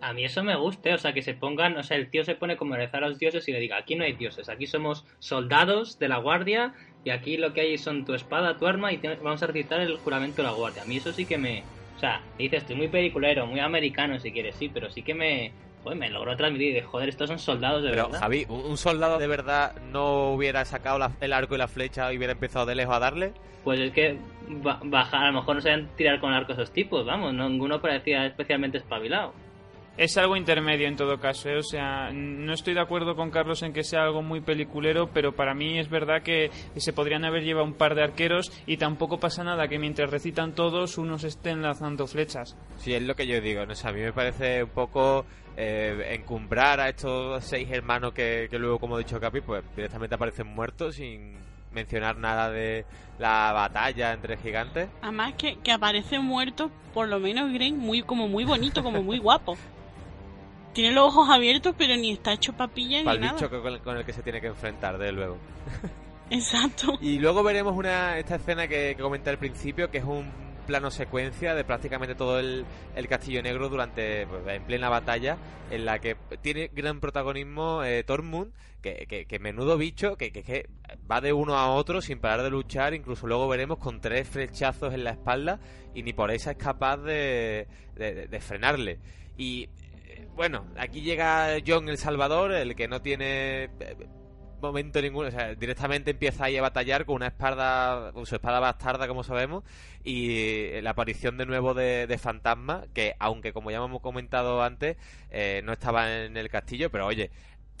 C: A mí eso me gusta, o sea, que se pongan, o sea, el tío se pone como rezar a los dioses y le diga, aquí no hay dioses, aquí somos soldados de la guardia y aquí lo que hay son tu espada, tu arma y te- vamos a recitar el juramento de la guardia. A mí eso sí que me... O sea, dices, estoy muy peliculero, muy americano si quieres, sí, pero sí que me... Joder, me logró transmitir de, joder, estos son soldados de
A: Pero
C: verdad.
A: Javi, ¿un, soldado de verdad no hubiera sacado la- el arco y la flecha y hubiera empezado de lejos a darle?
C: Pues es que ba- bajar, a lo mejor no sabían tirar con arco esos tipos, vamos, no- ninguno parecía especialmente espabilado.
F: Es algo intermedio en todo caso, ¿eh? o sea, no estoy de acuerdo con Carlos en que sea algo muy peliculero, pero para mí es verdad que se podrían haber llevado un par de arqueros y tampoco pasa nada que mientras recitan todos unos estén lanzando flechas.
A: Sí, es lo que yo digo, no sé, a mí me parece un poco eh, encumbrar a estos seis hermanos que, que luego, como ha dicho Capi, pues directamente aparecen muertos sin mencionar nada de la batalla entre gigantes.
B: Además que, que aparece muerto, por lo menos Green, muy, como muy bonito, como muy guapo. [LAUGHS] Tiene los ojos abiertos, pero ni está hecho papilla ni nada.
A: bicho con el, con el que se tiene que enfrentar, desde luego. [LAUGHS]
B: Exacto.
A: Y luego veremos una esta escena que, que comenté al principio, que es un plano secuencia de prácticamente todo el, el Castillo Negro durante pues, en plena batalla, en la que tiene gran protagonismo eh, Tormund, que, que, que menudo bicho, que, que, va de uno a otro sin parar de luchar, incluso luego veremos con tres flechazos en la espalda y ni por esa es capaz de, de, de- frenarle. Y bueno, aquí llega John el Salvador, el que no tiene eh, momento ninguno, o sea, directamente empieza ahí a batallar con una espada, con su espada bastarda, como sabemos, y la aparición de nuevo de, Fantasma, que aunque como ya hemos comentado antes, eh, no estaba en el castillo, pero oye,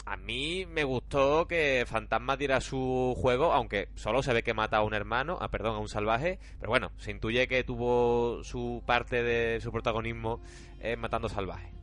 A: a mí me gustó que Fantasma diera su juego, aunque solo se ve que mata a un hermano, ah, perdón, a un salvaje, pero bueno, se intuye que tuvo su parte de su protagonismo eh, matando salvajes.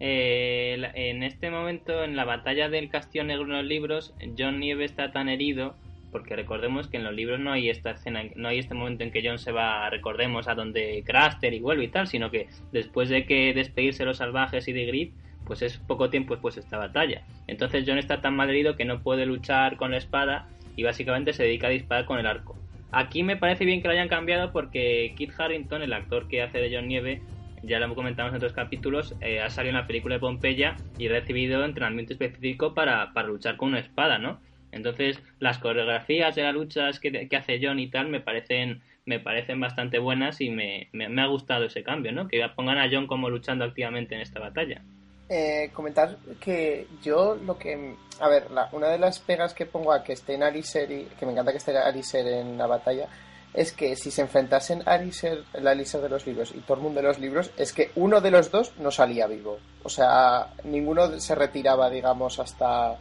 C: Eh, en este momento, en la batalla del Castillo Negro en los libros, John Nieve está tan herido, porque recordemos que en los libros no hay esta escena, no hay este momento en que John se va, recordemos, a donde Craster y vuelve y tal, sino que después de que despedirse los salvajes y de Grid, pues es poco tiempo después de esta batalla. Entonces John está tan mal herido que no puede luchar con la espada y básicamente se dedica a disparar con el arco. Aquí me parece bien que lo hayan cambiado porque Kit Harrington, el actor que hace de John Nieve, ya lo comentamos en otros capítulos, eh, ha salido en la película de Pompeya y ha recibido entrenamiento específico para, para luchar con una espada, ¿no? Entonces, las coreografías de las luchas que, hace John y tal me parecen me parecen bastante buenas y me, me, me ha gustado ese cambio, ¿no? Que pongan a John como luchando activamente en esta batalla.
E: Eh, comentar que yo lo que... A ver, la- una de las pegas que pongo a que esté en Alicer y que me encanta que esté Alicer en la batalla es que si se enfrentasen Alicer, el Alicer de los libros y Tormund de los libros, es que uno de los dos no salía vivo. O sea, ninguno se retiraba, digamos, hasta,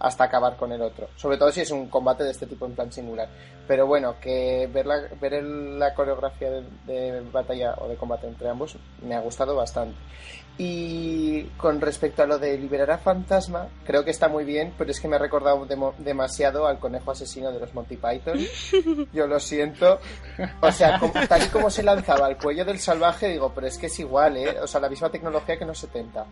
E: hasta acabar con el otro. Sobre todo si es un combate de este tipo en plan singular. Pero bueno, que ver la, ver la coreografía de batalla o de combate entre ambos me ha gustado bastante. Y con respecto a lo de liberar a Fantasma, creo que está muy bien, pero es que me ha recordado demasiado al conejo asesino de los Monty Python. [LAUGHS] Yo lo siento. O sea, como- tal y como se lanzaba al cuello del salvaje, digo, pero es que es igual, ¿eh? O sea, la misma tecnología que en los 70.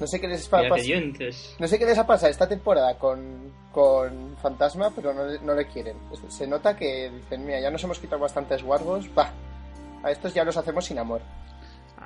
E: No sé qué les pa-
C: Mira que
E: pas-
C: dientes.
E: no sé qué les ha pasado esta temporada con, con Fantasma, pero no, le- no le quieren. Se nota que dicen, mira, ya nos hemos quitado bastantes wargos, va. A estos ya los hacemos sin amor.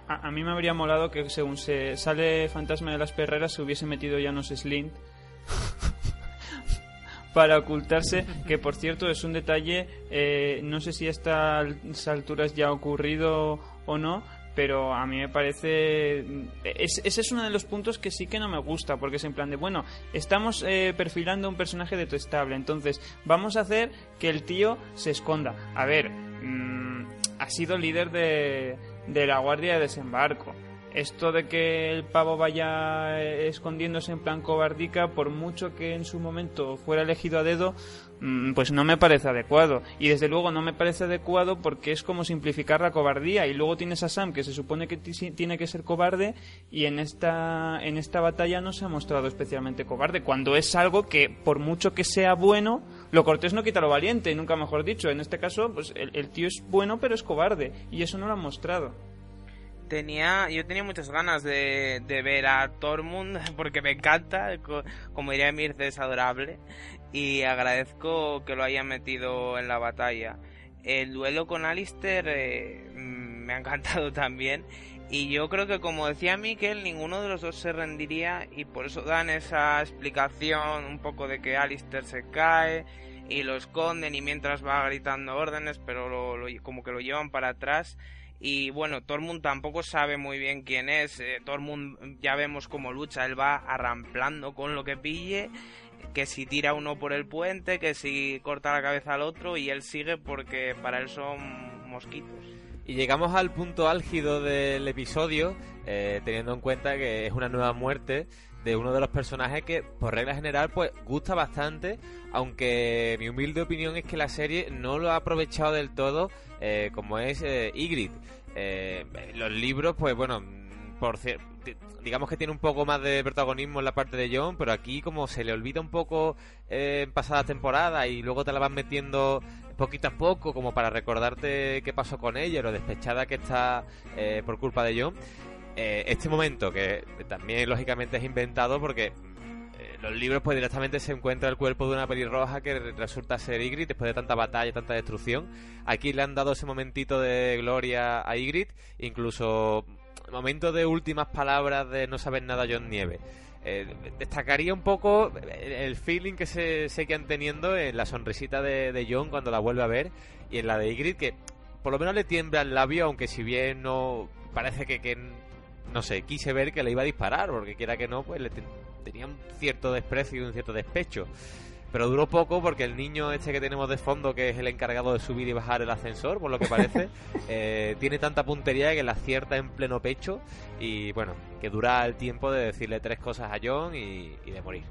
F: A, mí me habría molado que según se sale Fantasma de las Perreras se hubiese metido Janos Slint [LAUGHS] para ocultarse, que por cierto es un detalle, eh, no sé si a estas alturas ya ha ocurrido o no, pero a mí me parece... es- ese es uno de los puntos que sí que no me gusta, porque es en plan de, bueno, estamos eh, perfilando un personaje detestable, entonces vamos a hacer que el tío se esconda. A ver, mm, ha sido líder de, de la Guardia de Desembarco. Esto de que el pavo vaya eh, escondiéndose en plan cobardica, por mucho que en su momento fuera elegido a dedo, mm, pues no me parece adecuado. Y desde luego no me parece adecuado porque es como simplificar la cobardía. Y luego tienes a Sam que se supone que ti- tiene que ser cobarde y en esta, en esta batalla no se ha mostrado especialmente cobarde. Cuando es algo que, por mucho que sea bueno, lo cortés no quita lo valiente, nunca mejor dicho. En este caso, pues el, tío es bueno pero es cobarde. Y eso no lo han mostrado.
D: tenía yo tenía muchas ganas de, ver a Tormund [LAUGHS] porque me encanta co- como diría Mirce es adorable y agradezco que lo hayan metido en la batalla el duelo con Alistair eh, mm, me ha encantado [LAUGHS] también y yo creo que como decía Mikel ninguno de los dos se rendiría y por eso dan esa explicación un poco de que Alistair se cae y lo esconden y mientras va gritando órdenes pero lo- como que lo llevan para atrás y bueno, Tormund tampoco sabe muy bien quién es. Eh, Tormund ya vemos cómo lucha, él va arramplando con lo que pille, que si tira uno por el puente, que si corta la cabeza al otro y él sigue porque para él son mosquitos.
A: Y llegamos al punto álgido del episodio, eh, teniendo en cuenta que es una nueva muerte de uno de los personajes que, por regla general, pues gusta bastante, aunque mi humilde opinión es que la serie no lo ha aprovechado del todo, eh, como es eh. Eh, los libros, pues bueno, por digamos que tiene un poco más de protagonismo en la parte de John, pero aquí como se le olvida un poco eh, en pasadas temporadas y luego te la van metiendo poquito a poco como para recordarte qué pasó con ella, lo despechada que está eh, por culpa de John. Eh, este momento que también lógicamente es inventado porque eh, los libros pues directamente se encuentra el cuerpo de una pelirroja que re- resulta ser Ygritte después de tanta batalla tanta destrucción. Aquí le han dado ese momentito de gloria a Ygritte, incluso momento de últimas palabras de no saber nada John Nieve. Eh, destacaría un poco el, el feeling que se seguían teniendo en la sonrisita de, de John cuando la vuelve a ver y en la de Ygritte que por lo menos le tiembla el labio aunque si bien no parece que, que no sé, quise ver que le iba a disparar, porque quiera que no, pues le ten- tenía un cierto desprecio y un cierto despecho. Pero duró poco porque el niño este que tenemos de fondo, que es el encargado de subir y bajar el ascensor, por lo que parece, [LAUGHS] eh, tiene tanta puntería que la acierta en pleno pecho y bueno, que dura el tiempo de decirle tres cosas a John y, y de morir.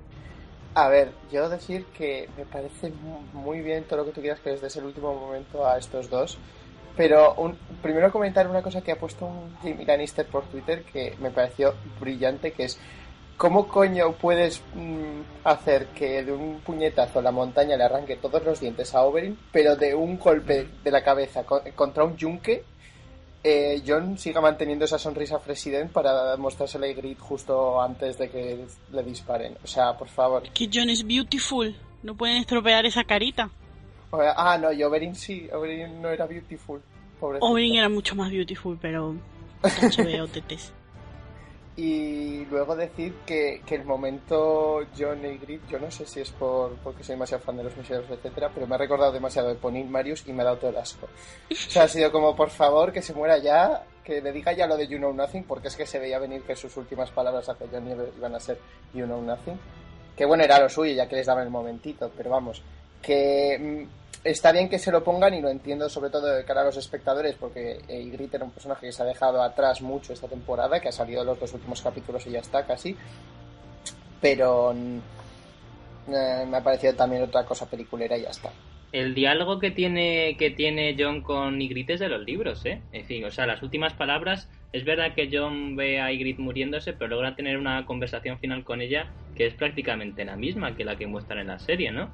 E: A ver, yo decir que me parece mu- muy bien todo lo que tú quieras que les des el último momento a estos dos. Pero un, primero comentar una cosa que ha puesto un Jamie Lannister por Twitter que me pareció brillante, que es ¿cómo coño puedes mm, hacer que de un puñetazo la montaña le arranque todos los dientes a Oberyn, pero de un golpe de la cabeza co- contra un yunque, eh, John siga manteniendo esa sonrisa President para mostrársela a Ygritte justo antes de que le disparen? O sea, por favor.
B: Que John es beautiful. No pueden estropear esa carita.
E: O Ah, no, y Oberyn sí, Oberyn no era beautiful. Pobrecito.
B: Oberyn era mucho más beautiful, pero HBO tetes. [LAUGHS]
E: Y luego decir que, que el momento John y Grit, yo no sé si es por porque soy demasiado fan de los misioneros, etcétera, pero me ha recordado demasiado de Ponin Marius y me ha dado todo el asco. O sea, ha sido como, por favor, que se muera ya, que le diga ya lo de You Know Nothing, porque es que se veía venir que sus últimas palabras hacia John Nieve iban a ser You Know Nothing. Que bueno, era lo suyo, ya que les daban el momentito, pero vamos, que mm, está bien que se lo pongan y lo entiendo sobre todo de cara a los espectadores porque eh, Ygritte era un personaje que se ha dejado atrás mucho esta temporada, que ha salido los dos últimos capítulos y ya está casi, pero mm, eh, me ha parecido también otra cosa peliculera y ya está.
C: El diálogo que tiene, que tiene John con Ygritte es de los libros, ¿eh? En fin, o sea, las últimas palabras es verdad que John ve a Ygritte muriéndose, pero logra tener una conversación final con ella que es prácticamente la misma que la que muestran en la serie, ¿no?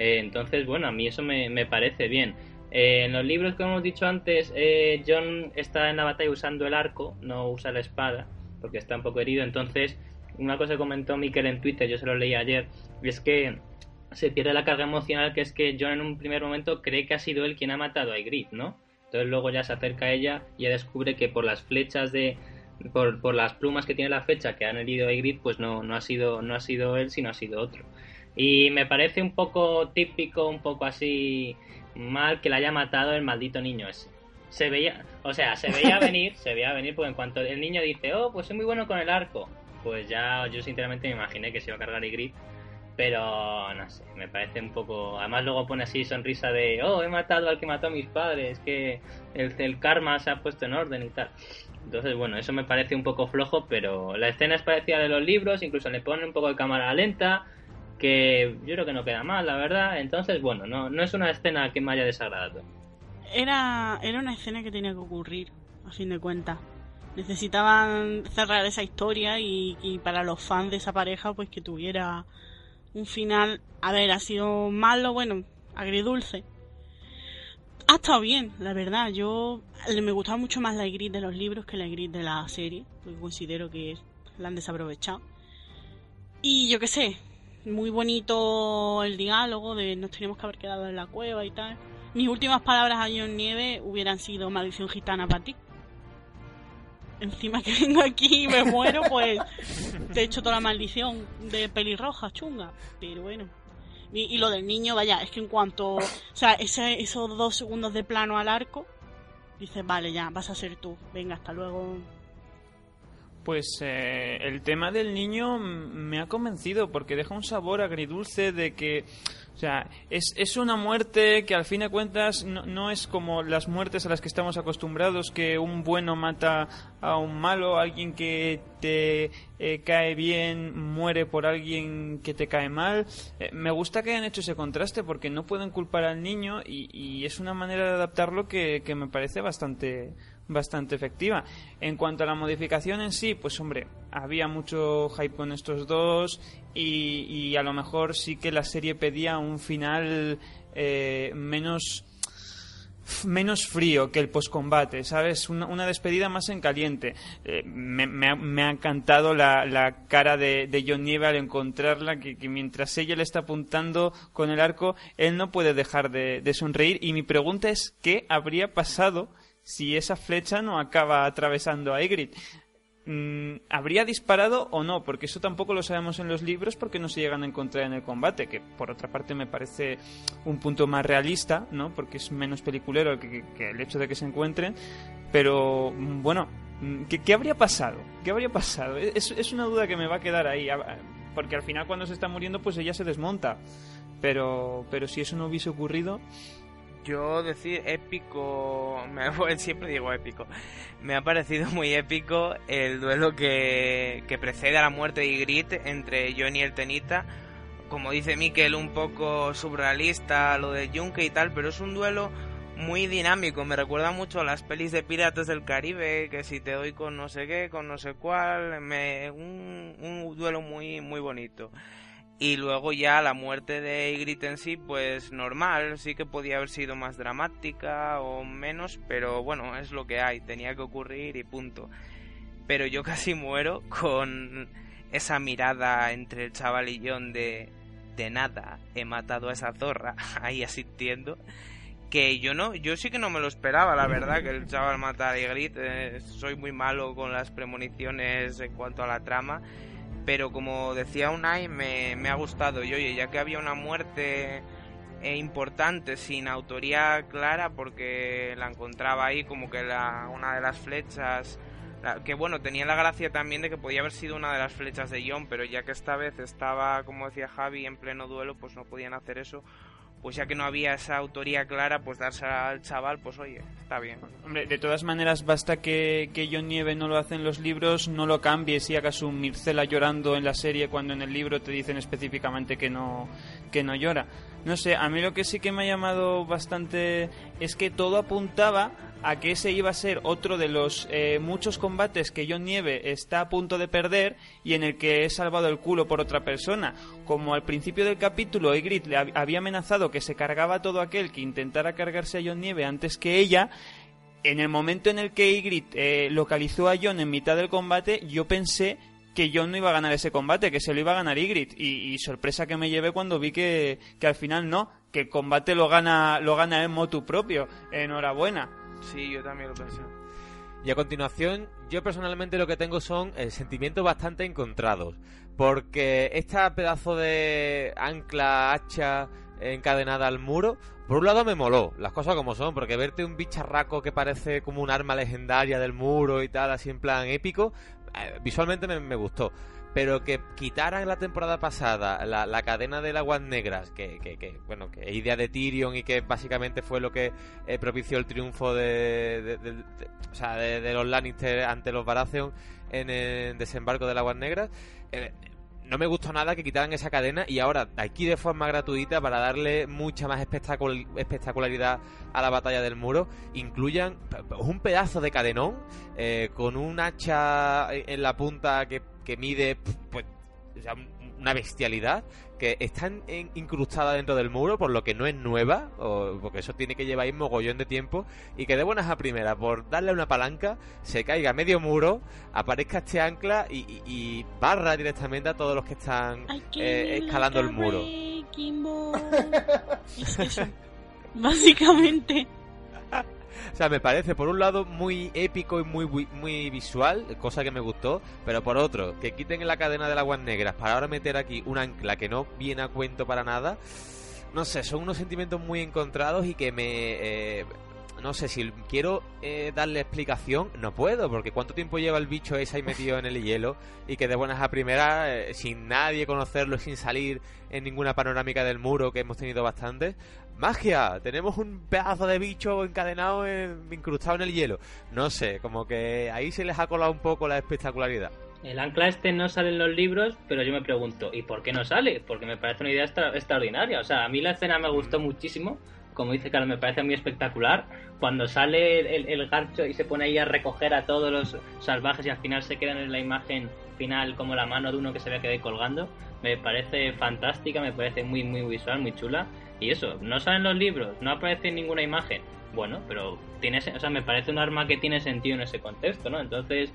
C: Eh, entonces, bueno, a mí eso me, parece bien. Eh, en los libros que hemos dicho antes, eh, John está en la batalla usando el arco, no usa la espada, porque está un poco herido. Entonces, una cosa que comentó Mikel en Twitter, yo se lo leí ayer, es que se pierde la carga emocional, que es que John en un primer momento cree que ha sido él quien ha matado a Ygritte, ¿no? Entonces luego ya se acerca a ella y ya descubre que por las flechas de... Por, por las plumas que tiene la flecha que han herido a Ygritte, pues no, no, ha sido, no ha sido él, sino ha sido otro. Y me parece un poco típico, un poco así mal que la haya matado el maldito niño ese. Se veía, o sea, se veía [LAUGHS] venir, se veía venir porque en cuanto el niño dice, oh, pues soy muy bueno con el arco, pues ya yo sinceramente me imaginé que se iba a cargar Ygritte pero no sé, me parece un poco. Además, luego pone así sonrisa de: Oh, he matado al que mató a mis padres, que el, el, karma se ha puesto en orden y tal. Entonces, bueno, eso me parece un poco flojo, pero la escena es parecida de los libros, incluso le pone un poco de cámara lenta, que yo creo que no queda mal, la verdad. Entonces, bueno, no, no es una escena que me haya desagradado.
B: Era, era una escena que tenía que ocurrir, a fin de cuentas. Necesitaban cerrar esa historia y, para los fans de esa pareja, pues que tuviera un final, a ver, ha sido malo, bueno, agridulce. Ha estado bien, la verdad. Yo me gustaba mucho más la gris de los libros que la gris de la serie, porque considero que la han desaprovechado. Y yo qué sé, muy bonito el diálogo de nos tenemos que haber quedado en la cueva y tal. Mis últimas palabras a John Nieve hubieran sido maldición gitana para ti encima que vengo aquí y me muero, pues [LAUGHS] te echo toda la maldición de pelirroja, chunga. Pero bueno. Y, lo del niño, vaya, es que en cuanto. O sea, ese, esos dos segundos de plano al arco, dices, vale, ya, vas a ser tú. Venga, hasta luego.
F: Pues eh, el tema del niño me ha convencido porque deja un sabor agridulce de que o sea, es, es una muerte que al fin de cuentas no, no, es como las muertes a las que estamos acostumbrados, que un bueno mata a un malo, alguien que te eh, cae bien muere por alguien que te cae mal. Eh, me gusta que hayan hecho ese contraste porque no pueden culpar al niño y, y es una manera de adaptarlo que, que me parece bastante bastante efectiva. En cuanto a la modificación en sí, pues hombre, había mucho hype con estos dos y, y a lo mejor sí que la serie pedía un final eh, menos menos frío que el postcombate, ¿sabes? Una, despedida más en caliente. Eh, me, ha, me, ha, encantado la, la cara de, de, John Nieve al encontrarla, que, que, mientras ella le está apuntando con el arco, él no puede dejar de, de sonreír. Y mi pregunta es, ¿qué habría pasado si esa flecha no acaba atravesando a Ygritte. Mm, ¿Habría disparado o no? Porque eso tampoco lo sabemos en los libros porque no se llegan a encontrar en el combate, que por otra parte me parece un punto más realista, ¿no? Porque es menos peliculero que, el hecho de que se encuentren. Pero mm, bueno, mm, ¿qué, ¿qué, habría pasado? ¿Qué habría pasado? Es, es una duda que me va a quedar ahí. Porque al final cuando se está muriendo pues ella se desmonta. Pero, pero si eso no hubiese ocurrido,
D: yo decir épico, [LAUGHS] me, siempre digo épico, me ha parecido muy épico el duelo que, que precede a la muerte de Ygritte entre Johnny y el Tenita. Como dice Mikel, un poco surrealista lo de Junke y tal, pero es un duelo muy dinámico. Me recuerda mucho a las pelis de Piratas del Caribe, que si te doy con no sé qué, con no sé cuál, me, un, un duelo muy, muy bonito. Y luego ya la muerte de Ygritte en sí, pues normal, sí que podía haber sido más dramática o menos, pero bueno, es lo que hay, tenía que ocurrir y punto. Pero yo [LAUGHS] casi muero con esa mirada entre el chaval y John de, de nada, he matado a esa zorra, [LAUGHS] ahí asistiendo. Que yo no, yo sí que no me lo esperaba, la verdad, que el chaval matara a Ygritte. Eh, soy muy malo con las premoniciones en cuanto a la trama pero como decía Unai, me, me ha gustado. Y oye, ya que había una muerte eh, importante sin autoría clara, porque la encontraba ahí como que la, una de las flechas. Que bueno, tenía la gracia también de que podía haber sido una de las flechas de John, pero ya que esta vez estaba, como decía Javi, en pleno duelo, pues no podían hacer eso pues ya que no había esa autoría clara, pues darse al chaval, pues oye, está bien.
F: Hombre, de todas maneras, basta que, que John Nieve no lo hace en los libros, no lo cambie, si hagas un Mircela llorando en la serie cuando en el libro te dicen específicamente que no, que no llora. No sé, a mí lo que sí que me ha llamado bastante es que todo apuntaba a que ese iba a ser otro de los eh, muchos combates que John Nieve está a punto de perder y en el que he salvado el culo por otra persona. Como al principio del capítulo Ygritte le hab- había amenazado que se cargaba todo aquel que intentara cargarse a John Nieve antes que ella, en el momento en el que Ygritte eh, localizó a John en mitad del combate, yo pensé que John no iba a ganar ese combate, que se lo iba a ganar Ygritte. Y, y sorpresa que me llevé cuando vi que, que al final no, que el combate lo gana, lo gana en motu propio. Enhorabuena.
D: Sí, yo también lo pensé.
A: Y a continuación, yo personalmente lo que tengo son eh, sentimientos bastante encontrados. Porque esta pedazo de ancla, hacha encadenada al muro, por un lado me moló, las cosas como son, porque verte un bicharraco que parece como un arma legendaria del muro y tal, así en plan épico, visualmente me, me gustó. Pero que quitaran la temporada pasada la, la cadena de aguas negras, que, que, que, bueno, que idea de Tyrion y que básicamente fue lo que eh, propició el triunfo de, o sea, de, los Lannister ante los Baratheon en el desembarco de aguas negras. eh, no me gustó nada que quitaran esa cadena y ahora aquí de forma gratuita para darle mucha más espectacul- espectacularidad a la batalla del muro incluyan un pedazo de cadenón eh, con un hacha en la punta que, que mide pues una bestialidad que está en- en- incrustada dentro del muro por lo que no es nueva o porque eso tiene que llevar ahí mogollón de tiempo y que de buenas a primeras por darle una palanca se caiga medio muro aparezca este ancla y, y- y barra directamente a todos los que están eh, escalando
B: like
A: el
B: a
A: muro. [LAUGHS]
B: Es eso. Básicamente.
A: O sea, me parece por un lado muy épico y muy muy visual, cosa que me gustó, pero por otro, que quiten la cadena de las aguas negras para ahora meter aquí un ancla que no viene a cuento para nada. No sé, son unos sentimientos muy encontrados y que me... eh, no sé, si quiero eh, darle explicación, no puedo, porque ¿cuánto tiempo lleva el bicho ese ahí metido en el hielo? Y que de buenas a primeras, eh, sin nadie conocerlo, sin salir en ninguna panorámica del muro, que hemos tenido bastantes, ¡Magia! Tenemos un pedazo de bicho encadenado, en- incrustado en el hielo. No sé, como que ahí se les ha colado un poco la espectacularidad.
C: El ancla este no sale en los libros, pero yo me pregunto, ¿y por qué no sale? Porque me parece una idea extra- extraordinaria. O sea, a mí la escena me gustó muchísimo. Como dice Carlos, me parece muy espectacular. Cuando sale el, el garcho y se pone ahí a recoger a todos los salvajes y al final se quedan en la imagen final como la mano de uno que se ve que ahí colgando, me parece fantástica, me parece muy, muy visual, muy chula. Y eso, no salen los libros, no aparece en ninguna imagen. Bueno, pero tiene, o sea, me parece un arma que tiene sentido en ese contexto, ¿no? Entonces,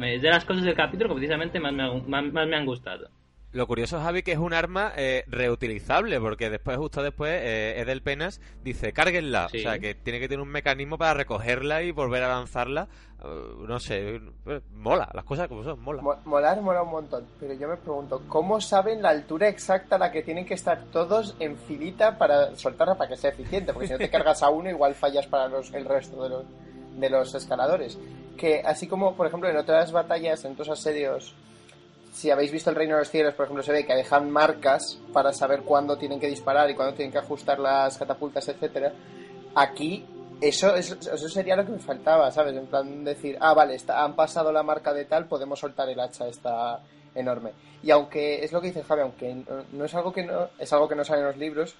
C: es de las cosas del capítulo que precisamente más me, más, más me han gustado.
A: Lo curioso, Javi, que es un arma eh, reutilizable, porque después, justo después, eh, Edel Penas dice, cárguenla.
C: Sí.
A: O sea, que tiene que tener un mecanismo para recogerla y volver a lanzarla. Eh, no sé, eh, mola, las cosas como son, mola.
E: Mo- Molar mola un montón, pero yo me pregunto, ¿cómo saben la altura exacta a la que tienen que estar todos en filita para soltarla para que sea eficiente? Porque si no te [LAUGHS] cargas a uno, igual fallas para los, el resto de los, de los escaladores. Que así como, por ejemplo, en otras batallas, en otros asedios, si habéis visto el Reino de los Cielos, por ejemplo, se ve que dejan marcas para saber cuándo tienen que disparar y cuándo tienen que ajustar las catapultas, etcétera. Aquí eso, eso, sería lo que me faltaba, ¿sabes? En plan decir, ah, vale, está, han pasado la marca de tal, podemos soltar el hacha esta enorme. Y aunque es lo que dice Javi, aunque no, no es algo que no es algo que no sale en los libros,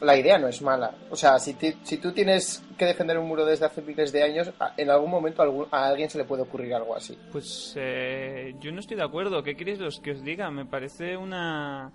E: la idea no es mala. O sea, si, si tú tienes que defender un muro desde hace miles de años, en algún momento a, a alguien se le puede ocurrir algo así.
F: Pues eh, yo no estoy de acuerdo. ¿Qué queréis los que os diga? Me parece una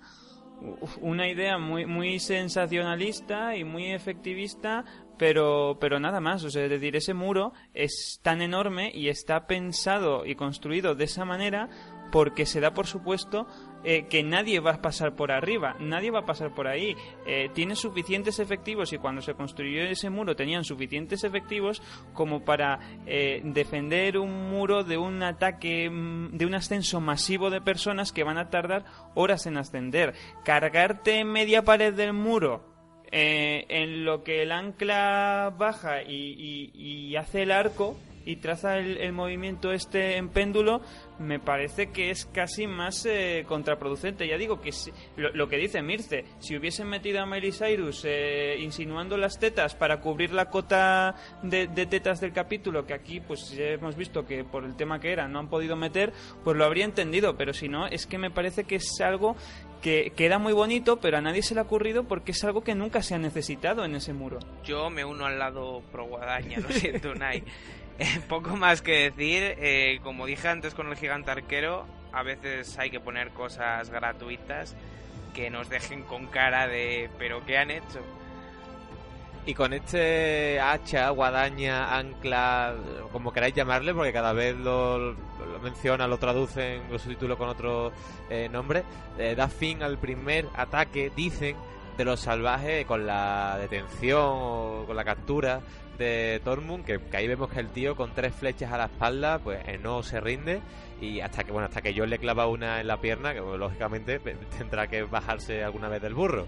F: una idea muy muy sensacionalista y muy efectivista, pero pero nada más. O sea, es decir, ese muro es tan enorme y está pensado y construido de esa manera porque se da por supuesto eh, que nadie va a pasar por arriba, nadie va a pasar por ahí. Eh, tiene suficientes efectivos y cuando se construyó ese muro tenían suficientes efectivos como para eh, defender un muro de un ataque, mm, de un ascenso masivo de personas que van a tardar horas en ascender. Cargarte media pared del muro eh, en lo que el ancla baja y, y- y hace el arco y traza el, el movimiento este en péndulo, me parece que es casi más eh, contraproducente. Ya digo que si- lo, lo que dice Mirce, si hubiesen metido a Miley Cyrus eh, insinuando las tetas para cubrir la cota de, de tetas del capítulo, que aquí pues ya hemos visto que por el tema que era no han podido meter, pues lo habría entendido, pero si no, es que me parece que es algo que queda muy bonito, pero a nadie se le ha ocurrido porque es algo que nunca se ha necesitado en ese muro.
D: Yo me uno al lado pro Guadaña, lo siento, Nai. [LAUGHS] Eh, poco más que decir, eh, como dije antes con el gigante arquero, a veces hay que poner cosas gratuitas que nos dejen con cara de ¿pero qué han hecho?
A: Y con este hacha, guadaña, ancla, como queráis llamarle, porque cada vez lo, lo menciona, lo traducen, lo subtítulo con otro eh, nombre, eh, da fin al primer ataque, dicen, de los salvajes con la detención o con la captura de Tormund, que, ahí vemos que el tío con tres flechas a la espalda, pues eh, no se rinde y hasta que bueno hasta que yo le clava una en la pierna, que lógicamente [LAUGHS] tendrá que bajarse alguna vez del burro.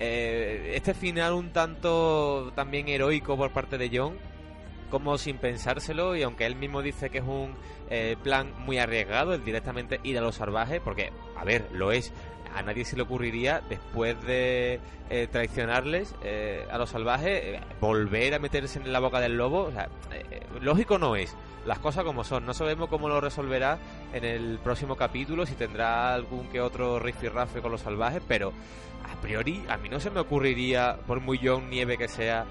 A: Eh, este final un tanto también heroico por parte de John, como sin pensárselo, y aunque él mismo dice que es un eh, plan muy arriesgado, el directamente ir a los salvajes, porque, a ver, lo es, a nadie se le ocurriría, después de eh, traicionarles eh, a los salvajes, eh, volver a meterse en la boca del lobo. O sea, eh, lógico no es. Las cosas como son. No sabemos cómo lo resolverá en el próximo capítulo, si tendrá algún que otro rifirrafe con los salvajes, pero a priori a mí no se me ocurriría, por muy John Nieve que sea,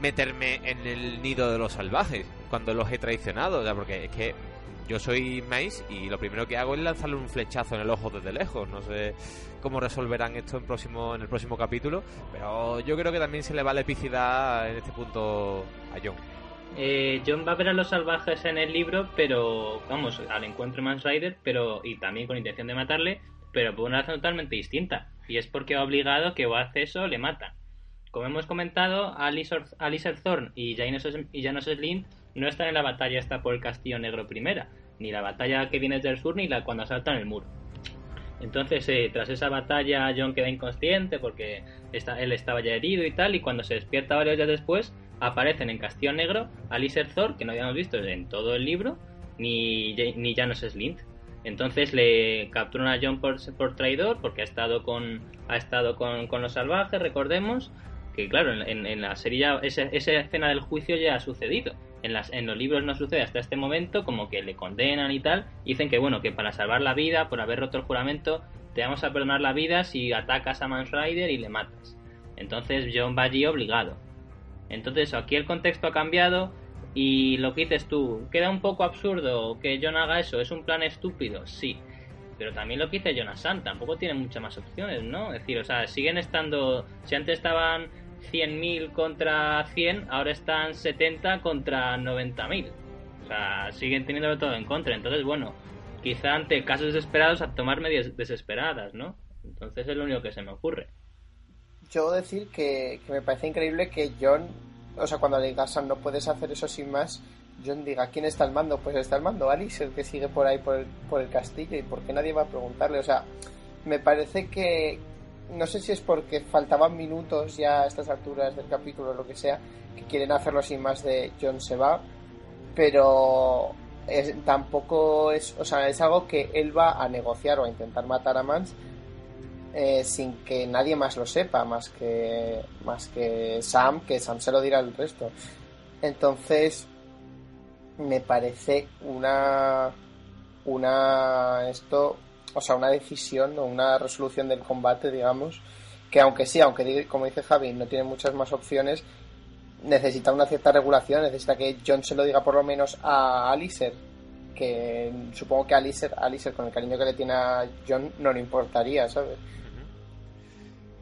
A: meterme en el nido de los salvajes cuando los he traicionado. O porque es que yo soy Mace y lo primero que hago es lanzarle un flechazo en el ojo desde lejos. No sé cómo resolverán esto en, el próximo capítulo, pero yo creo que también se le va la epicidad en este punto a John.
C: Eh, John va a ver a los salvajes en el libro, pero vamos, al encuentro Mans Rider, pero y también con intención de matarle, pero por una razón totalmente distinta. Y es porque ha obligado que o hace eso le matan. Como hemos comentado, Alistair Thorne y Janos, y no están en la batalla esta por el Castillo Negro primera, ni la batalla que viene del sur, ni la cuando asaltan el muro. Entonces, eh, tras esa batalla, John queda inconsciente porque está, él estaba ya herido y tal, y cuando se despierta varios días después, aparecen en Castillo Negro Alistair Thor, que no habíamos visto en todo el libro, ni, ni Janos Slint. Entonces le capturan a John por, por traidor, porque ha estado con, ha estado con, con los salvajes, recordemos, que claro, en, en la serie ya, esa, esa, escena del juicio ya ha sucedido. En, las, en los libros no sucede hasta este momento, como que le condenan y tal. Dicen que bueno, que para salvar la vida, por haber roto el juramento, te vamos a perdonar la vida si atacas a Mans Rider y le matas. Entonces John va allí obligado. Entonces aquí el contexto ha cambiado y lo que dices tú, queda un poco absurdo que John haga eso, es un plan estúpido, sí. Pero también lo que dice Jonathan, tampoco tiene muchas más opciones, ¿no? Es decir, o sea, siguen estando, si antes estaban 100.000 contra 100, ahora están 70 contra 90.000. O sea, siguen teniendo todo en contra. Entonces, bueno, quizá ante casos desesperados a tomar medidas desesperadas, ¿no? Entonces es lo único que se me ocurre.
E: Yo decir que, me parece increíble que John, o sea, cuando le diga Sam, no puedes hacer eso sin más, John diga, ¿quién está al mando? Pues está al mando Alice, el que sigue por ahí por el, por el castillo, y por qué nadie va a preguntarle. O sea, me parece que, no sé si es porque faltaban minutos ya a estas alturas del capítulo o lo que sea, que quieren hacerlo sin más de John se va, pero es, tampoco es, o sea, es algo que él va a negociar o a intentar matar a Mans eh, sin que nadie más lo sepa, más que, más que Sam, que Sam se lo dirá al resto. Entonces, me parece una, una, esto, o sea, una decisión o una resolución del combate, digamos, que aunque sí, aunque como dice Javi, no tiene muchas más opciones, necesita una cierta regulación, necesita que John se lo diga por lo menos a Alicer, que supongo que a Alicer, Alicer con el cariño que le tiene a John no le importaría, ¿sabes?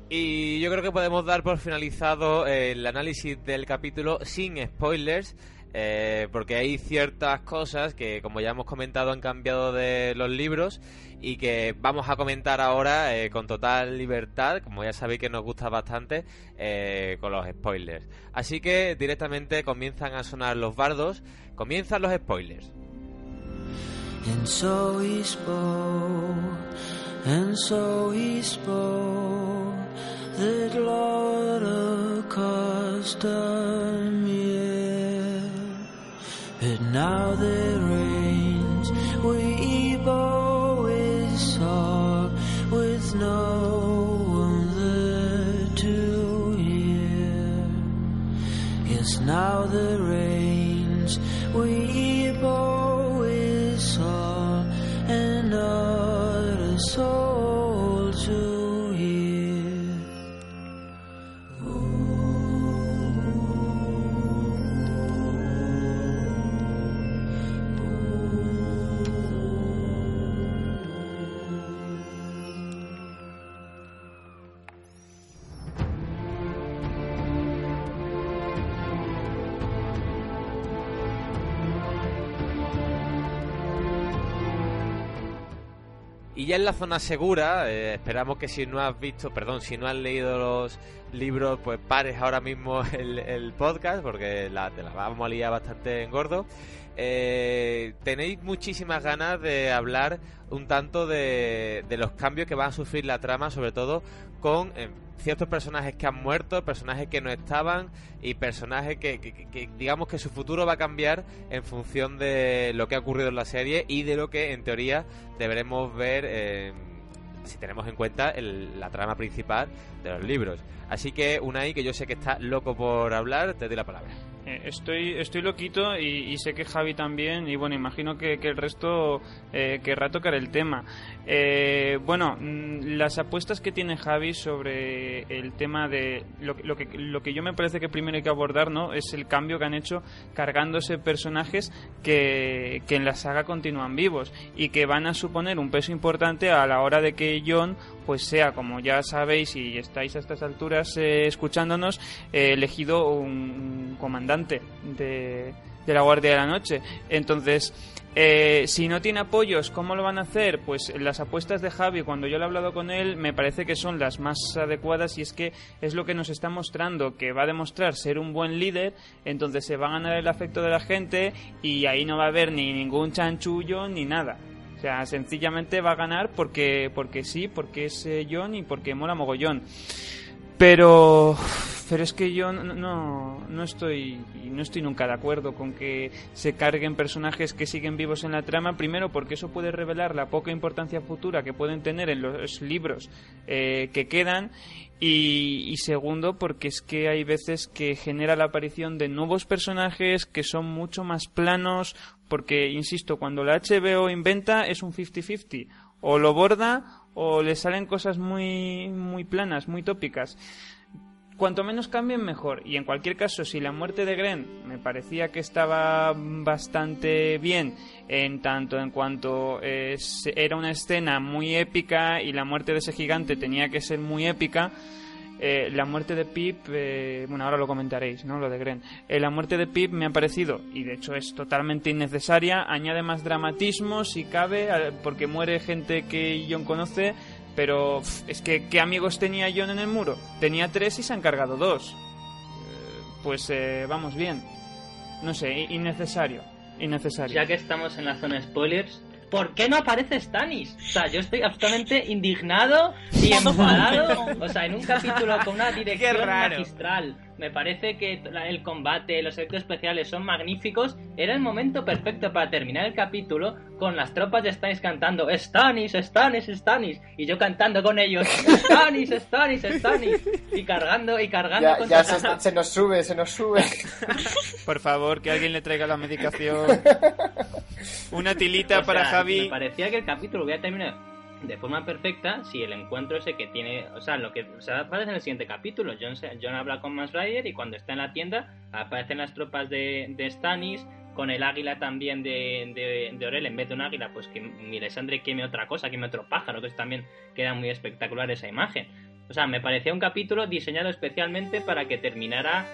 A: Y yo creo que podemos dar por finalizado el análisis del capítulo sin spoilers. Eh, porque hay ciertas cosas que, como ya hemos comentado, han cambiado de los libros y que vamos a comentar ahora eh, con total libertad, como ya sabéis que nos gusta bastante, eh, con los spoilers. Así que directamente comienzan a sonar los bardos, comienzan los spoilers.
H: And so he spoke, and so he spoke. But now there
A: la zona segura, eh, esperamos que si no has visto, perdón, si no has leído los libros, pues pares ahora mismo [LAUGHS] el, podcast, porque la, te la vamos a liar bastante en gordo. Eh, tenéis muchísimas ganas de hablar un tanto de, los cambios que va a sufrir la trama, sobre todo con eh, ciertos personajes que han muerto, personajes que no estaban y personajes que, que- que- digamos que su futuro va a cambiar en función de lo que ha ocurrido en la serie y de lo que en teoría deberemos ver eh, si tenemos en cuenta el- la trama principal de los libros. Así que Unai, que yo sé que está loco por hablar, te doy la palabra.
F: Eh, estoy, estoy loquito y, sé que Javi también, y bueno, imagino que, el resto eh, querrá tocar el tema. Eh, bueno, mm, las apuestas que tiene Javi sobre el tema de lo, lo, que, lo que yo me parece que primero hay que abordar, ¿no? Es el cambio que han hecho cargándose personajes que, que en la saga continúan vivos y que van a suponer un peso importante a la hora de que John pues sea, como ya sabéis y estáis a estas alturas eh, escuchándonos, elegido un, comandante de, de la Guardia de la Noche. Entonces, eh, si no tiene apoyos, ¿cómo lo van a hacer? Pues las apuestas de Javi, cuando yo lo he hablado con él, me parece que son las más adecuadas y es que es lo que nos está mostrando, que va a demostrar ser un buen líder, entonces se va a ganar el afecto de la gente y ahí no va a haber ni ningún chanchullo ni nada. Sea, sencillamente va a ganar porque, porque sí, porque es eh, John y porque mola mogollón. Pero, pero es que yo no, no, no estoy, no estoy nunca de acuerdo con que se carguen personajes que siguen vivos en la trama. Primero, porque eso puede revelar la poca importancia futura que pueden tener en los libros eh, que quedan. Y, y segundo, porque es que hay veces que genera la aparición de nuevos personajes que son mucho más planos. Porque, insisto, cuando la HBO inventa es un 50-50. O lo borda o le salen cosas muy, muy planas, muy tópicas. Cuanto menos cambien, mejor. Y en cualquier caso, si la muerte de Gren me parecía que estaba bastante bien, en tanto en cuanto eh, era una escena muy épica y la muerte de ese gigante tenía que ser muy épica, eh, la muerte de Pip, eh, bueno, ahora lo comentaréis, ¿no? Lo de Gren. Eh, la muerte de Pip me ha parecido, y de hecho es totalmente innecesaria, añade más dramatismo si cabe, eh, porque muere gente que John conoce, pero es que ¿qué amigos tenía John en el muro? Tenía tres y se han cargado dos. Eh, pues eh, vamos bien. No sé, innecesario. Innecesario.
C: Ya que estamos en la zona spoilers, ¿por qué no aparece Stannis? O sea, yo estoy absolutamente indignado y enfadado. O sea, en un capítulo con una [LAUGHS] dirección magistral. Me parece que el combate, los efectos especiales son magníficos. Era el momento perfecto para terminar el capítulo con las tropas de Stannis cantando Stannis, Stannis, Stannis. Y yo cantando con ellos Stannis, Stannis, Stannis. Y cargando y cargando
E: Ya,
C: contra
E: ya se, se nos sube, se nos sube.
F: Por favor, que alguien le traiga la medicación. [LAUGHS] [LAUGHS] Una tilita
C: O
F: para
C: sea,
F: Javi.
C: Me parecía que el capítulo hubiera terminado de forma perfecta si el encuentro ese que tiene, o sea, lo que o sea, aparece en el siguiente capítulo. John, se- John habla con Mans Rider y cuando está en la tienda aparecen las tropas de, de Stannis con el águila también de, de, de Orel en vez de un águila, pues que Melisandre queme otra cosa, queme otro pájaro, que también queda muy espectacular esa imagen. O sea, me parecía un capítulo diseñado especialmente para que terminara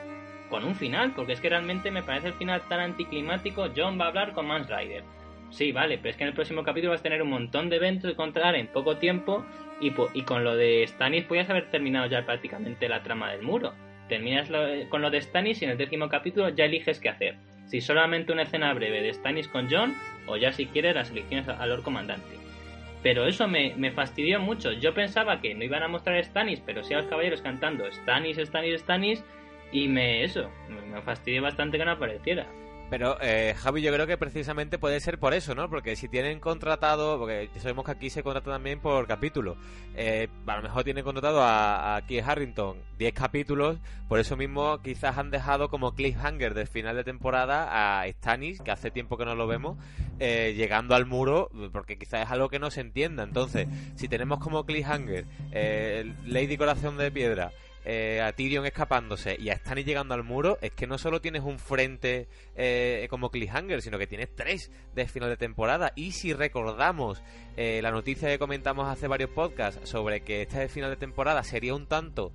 C: con un final, porque es que realmente me parece el final tan anticlimático. John va a hablar con Mans Rider. Sí, vale, pero es que en el próximo capítulo vas a tener un montón de eventos que contar en poco tiempo y, con lo de Stannis podías haber terminado ya prácticamente la trama del muro. Terminas lo- con lo de Stannis y en el décimo capítulo ya eliges qué hacer. Si solamente una escena breve de Stannis con John o ya si quieres las elecciones a- al Lord Comandante. Pero eso me, me fastidió mucho. Yo pensaba que no iban a mostrar Stannis, pero sí a los caballeros cantando Stannis, Stannis, Stannis y me eso, me, fastidió bastante que no apareciera.
A: Pero eh, Javi, yo creo que precisamente puede ser por eso, ¿no? Porque si tienen contratado, porque sabemos que aquí se contrata también por capítulo, eh, a lo mejor tienen contratado a, a Keith Harrington 10 capítulos, por eso mismo quizás han dejado como cliffhanger del final de temporada a Stannis, que hace tiempo que no lo vemos, eh, llegando al muro, porque quizás es algo que no se entienda. Entonces, si tenemos como cliffhanger eh, Lady Corazón de Piedra, eh, a Tyrion escapándose y a Stannis llegando al muro, es que no solo tienes un frente eh, como cliffhanger, sino que tienes tres de final de temporada. Y si recordamos eh, la noticia que comentamos hace varios podcasts sobre que este final de temporada sería un tanto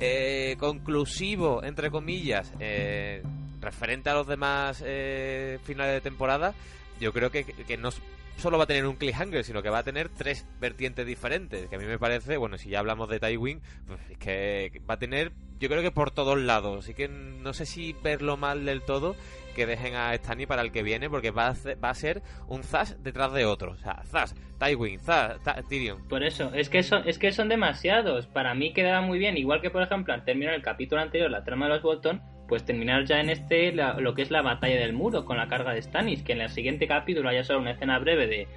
A: eh, conclusivo, entre comillas, eh, referente a los demás finales de temporada, yo creo que, que nos solo va a tener un cliffhanger, sino que va a tener tres vertientes diferentes. Que a mí me parece, bueno, si ya hablamos de Tywin, pues es que va a tener, yo creo que por todos lados. Así que no sé si verlo mal del todo, que dejen a Stanny para el que viene, porque va a, hacer- va a ser un Zash detrás de otro. O sea, Zash, Tywin, Zash, Ta- Tyrion.
C: Por eso, es que son, es que son demasiados. Para mí quedaba muy bien, igual que por ejemplo al terminar el capítulo anterior, la trama de los Bolton, pues terminar ya en este la- lo que es la batalla del muro con la carga de Stannis, que en el siguiente capítulo haya solo una escena breve de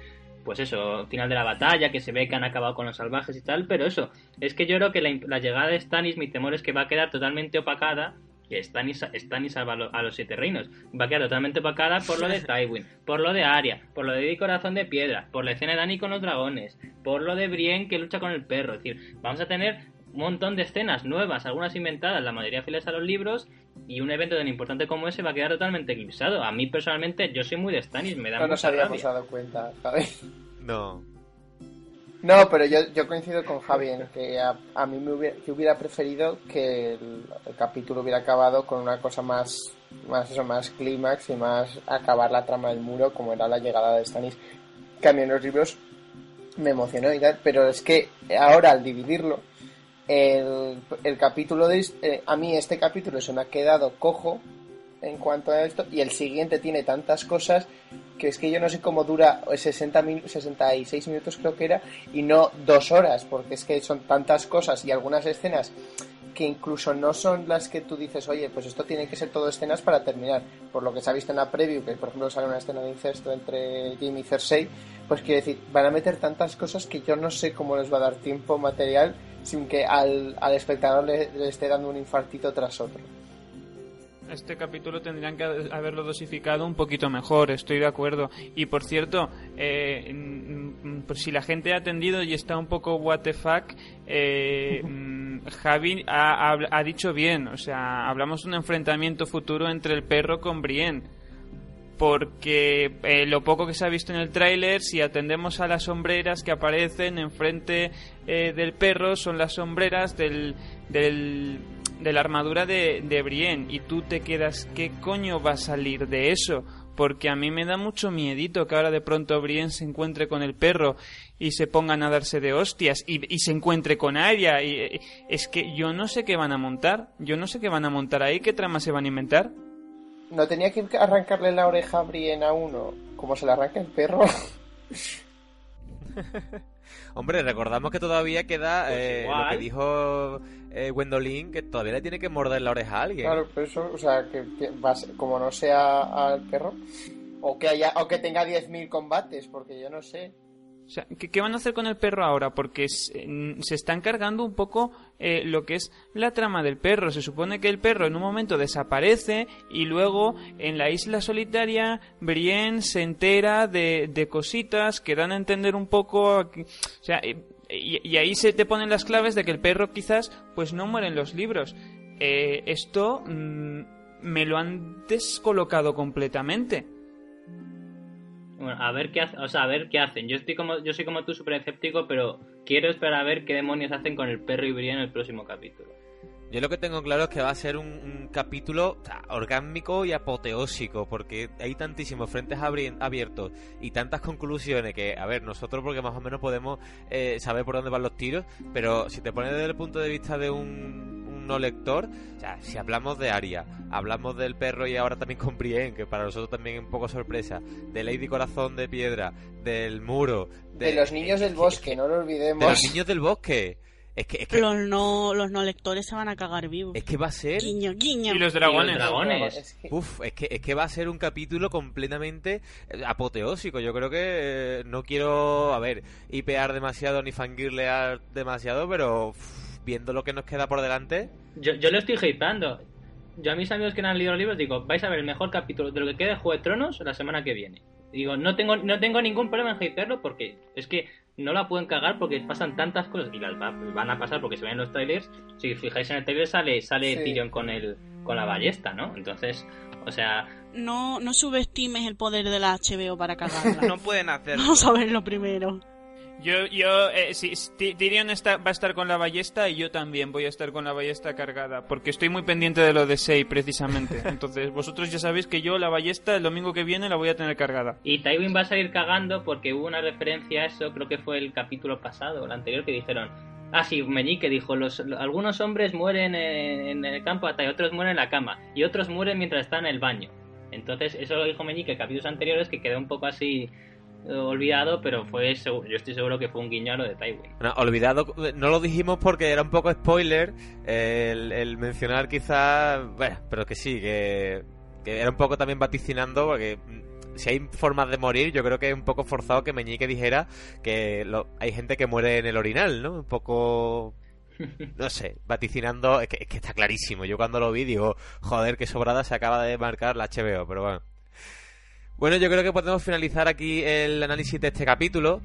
C: pues eso, final de la batalla, que se ve que han acabado con los salvajes y tal, pero eso, es que yo creo que la, la llegada de Stannis, mi temor es que va a quedar totalmente opacada, que Stannis, Stannis salva a, lo- a los siete reinos, va a quedar totalmente opacada por lo de [LAUGHS] Tywin, por lo de Arya, por lo de Corazón de Piedra, por la escena de Dani con los dragones, por lo de Brienne que lucha con el perro, es decir, vamos a tener un montón de escenas nuevas, algunas inventadas, la mayoría fieles a los libros, y un evento tan importante como ese va a quedar totalmente eclipsado. A mí personalmente, yo soy muy de Stannis, me da
E: No nos
C: mucha
E: habíamos
C: rabia.
E: dado cuenta, Javi.
A: No.
E: No, pero yo, yo coincido con Javi en que a, a mí me hubiera, preferido que el, el capítulo hubiera acabado con una cosa más, más eso, más clímax y más acabar la trama del muro, como era la llegada de Stannis. Que a mí en los libros me emocionó y tal, pero es que ahora al dividirlo, el, capítulo de eh, a mí este capítulo se me ha quedado cojo en cuanto a esto y el siguiente tiene tantas cosas que es que yo no sé cómo dura 60 minu- 66 minutos creo que era y no dos horas porque es que son tantas cosas y algunas escenas que incluso no son las que tú dices oye pues esto tiene que ser todo escenas para terminar por lo que se ha visto en la preview que por ejemplo sale una escena de incesto entre Jamie y Cersei pues quiere decir van a meter tantas cosas que yo no sé cómo les va a dar tiempo material sin que al, al espectador le, le esté dando un infartito tras otro
F: Este capítulo tendrían que haberlo dosificado un poquito mejor, estoy de acuerdo. Y por cierto, eh, si la gente ha atendido y está un poco what the fuck, eh, [LAUGHS] mm, Javi ha, ha- ha dicho bien, o sea, hablamos de un enfrentamiento futuro entre el perro con Brienne. Porque eh, lo poco que se ha visto en el tráiler, si atendemos a las sombreras que aparecen enfrente eh, del perro, son las sombreras del, del, de la armadura de, de Brienne. Y tú te quedas, ¿qué coño va a salir de eso? Porque a mí me da mucho miedito que ahora de pronto Brienne se encuentre con el perro y se pongan a darse de hostias y, y se encuentre con Arya. Y, eh, es que yo no sé qué van a montar. Yo no sé qué van a montar ahí, qué trama se van a inventar.
E: No tenía que arrancarle la oreja a Brienne a uno como se le arranca el perro [LAUGHS]
A: Hombre, recordamos que todavía queda
C: Pues
A: eh, lo que dijo eh, Gwendolyn, que todavía le tiene que morder la oreja a alguien.
E: Claro, pero eso, o sea, que, que va a ser- como no sea al perro, o que haya, o que tenga 10.000 combates, porque yo no sé.
F: Sea, ¿qué, van a hacer con el perro ahora? Porque se, mm, se están cargando un poco eh, lo que es la trama del perro. Se supone que el perro en un momento desaparece y luego en la isla solitaria Brienne se entera de, de cositas que dan a entender un poco... O sea, eh, y, y ahí se te ponen las claves de que el perro quizás pues no muere en los libros. Eh, esto mm, me lo han descolocado completamente.
C: Bueno, a ver qué hace- o sea, a ver qué hacen. Yo estoy como yo soy como tú súper escéptico, pero quiero esperar a ver qué demonios hacen con el perro y Brienne en el próximo capítulo.
A: Yo lo que tengo claro es que va a ser un, un capítulo orgánico y apoteósico, porque hay tantísimos frentes abiertos y tantas conclusiones que, a ver, nosotros porque más o menos podemos eh, saber por dónde van los tiros, pero si te pones desde el punto de vista de un, un no lector, o sea, si hablamos de Aria, hablamos del perro y ahora también con Brienne, que para nosotros también es un poco sorpresa, de Lady Corazón de Piedra, del muro,
E: De, los niños del [LAUGHS]
A: que-
E: bosque, no lo
A: de
E: olvidemos.
A: los niños del bosque. Es que, es que,
B: Los no, los no lectores se van a cagar vivos.
A: es que va a ser
B: Guiño, guiño.
F: Y los
C: Y
F: dragones.
C: los dragones.
E: Es que-
A: Uf, es que, es que va a ser un capítulo completamente eh, apoteósico. Yo creo que eh, no quiero, a ver, hipear demasiado ni fangirlear demasiado, pero uf, viendo lo que nos queda por delante,
C: Yo, yo lo estoy hypeando. Yo a mis amigos que no han leído los libros digo, vais a ver el mejor capítulo de lo que queda de Juego de Tronos la semana que viene. Digo, no tengo, no tengo ningún problema en hypearlo porque es que no la pueden cagar porque pasan tantas cosas y las va- van a pasar porque se ven en los trailers. Si os fijáis en el trailer sale, sale
E: Sí.
C: Tyrion con el, con la ballesta, ¿no? Entonces, o sea,
B: No, no subestimes el poder de la HBO para cagarla. [LAUGHS]
D: No pueden hacerlo.
B: Vamos a verlo primero.
F: Yo, yo, eh, si, si Ty- Tyrion está, va a estar con la ballesta y yo también voy a estar con la ballesta cargada, porque estoy muy pendiente de lo de Sei, precisamente. [LAUGHS] Entonces, vosotros ya sabéis que yo la ballesta el domingo que viene la voy a tener cargada.
C: Y Tywin va a salir cagando porque hubo una referencia a eso, creo que fue el capítulo pasado, el anterior, que dijeron... Ah, sí, Meñique dijo, los, algunos hombres mueren en, en el campo de batalla, otros mueren en la cama, y otros mueren mientras están en el baño. Entonces, eso lo dijo Meñique en capítulos anteriores, que quedó un poco así olvidado, pero fue yo estoy seguro que fue un guiño a lo de Tywin.
A: Bueno, olvidado, no lo dijimos porque era un poco spoiler el, el mencionar quizás, bueno, pero que sí, que, que era un poco también vaticinando porque mm, si hay formas de morir, yo creo que es un poco forzado que Meñique dijera que lo- hay gente que muere en el orinal, ¿no? Un poco, [LAUGHS] no sé, vaticinando, es que, es que está clarísimo. Yo cuando lo vi digo, joder, qué sobrada se acaba de marcar la HBO, pero bueno. Bueno, yo creo que podemos finalizar aquí el análisis de este capítulo.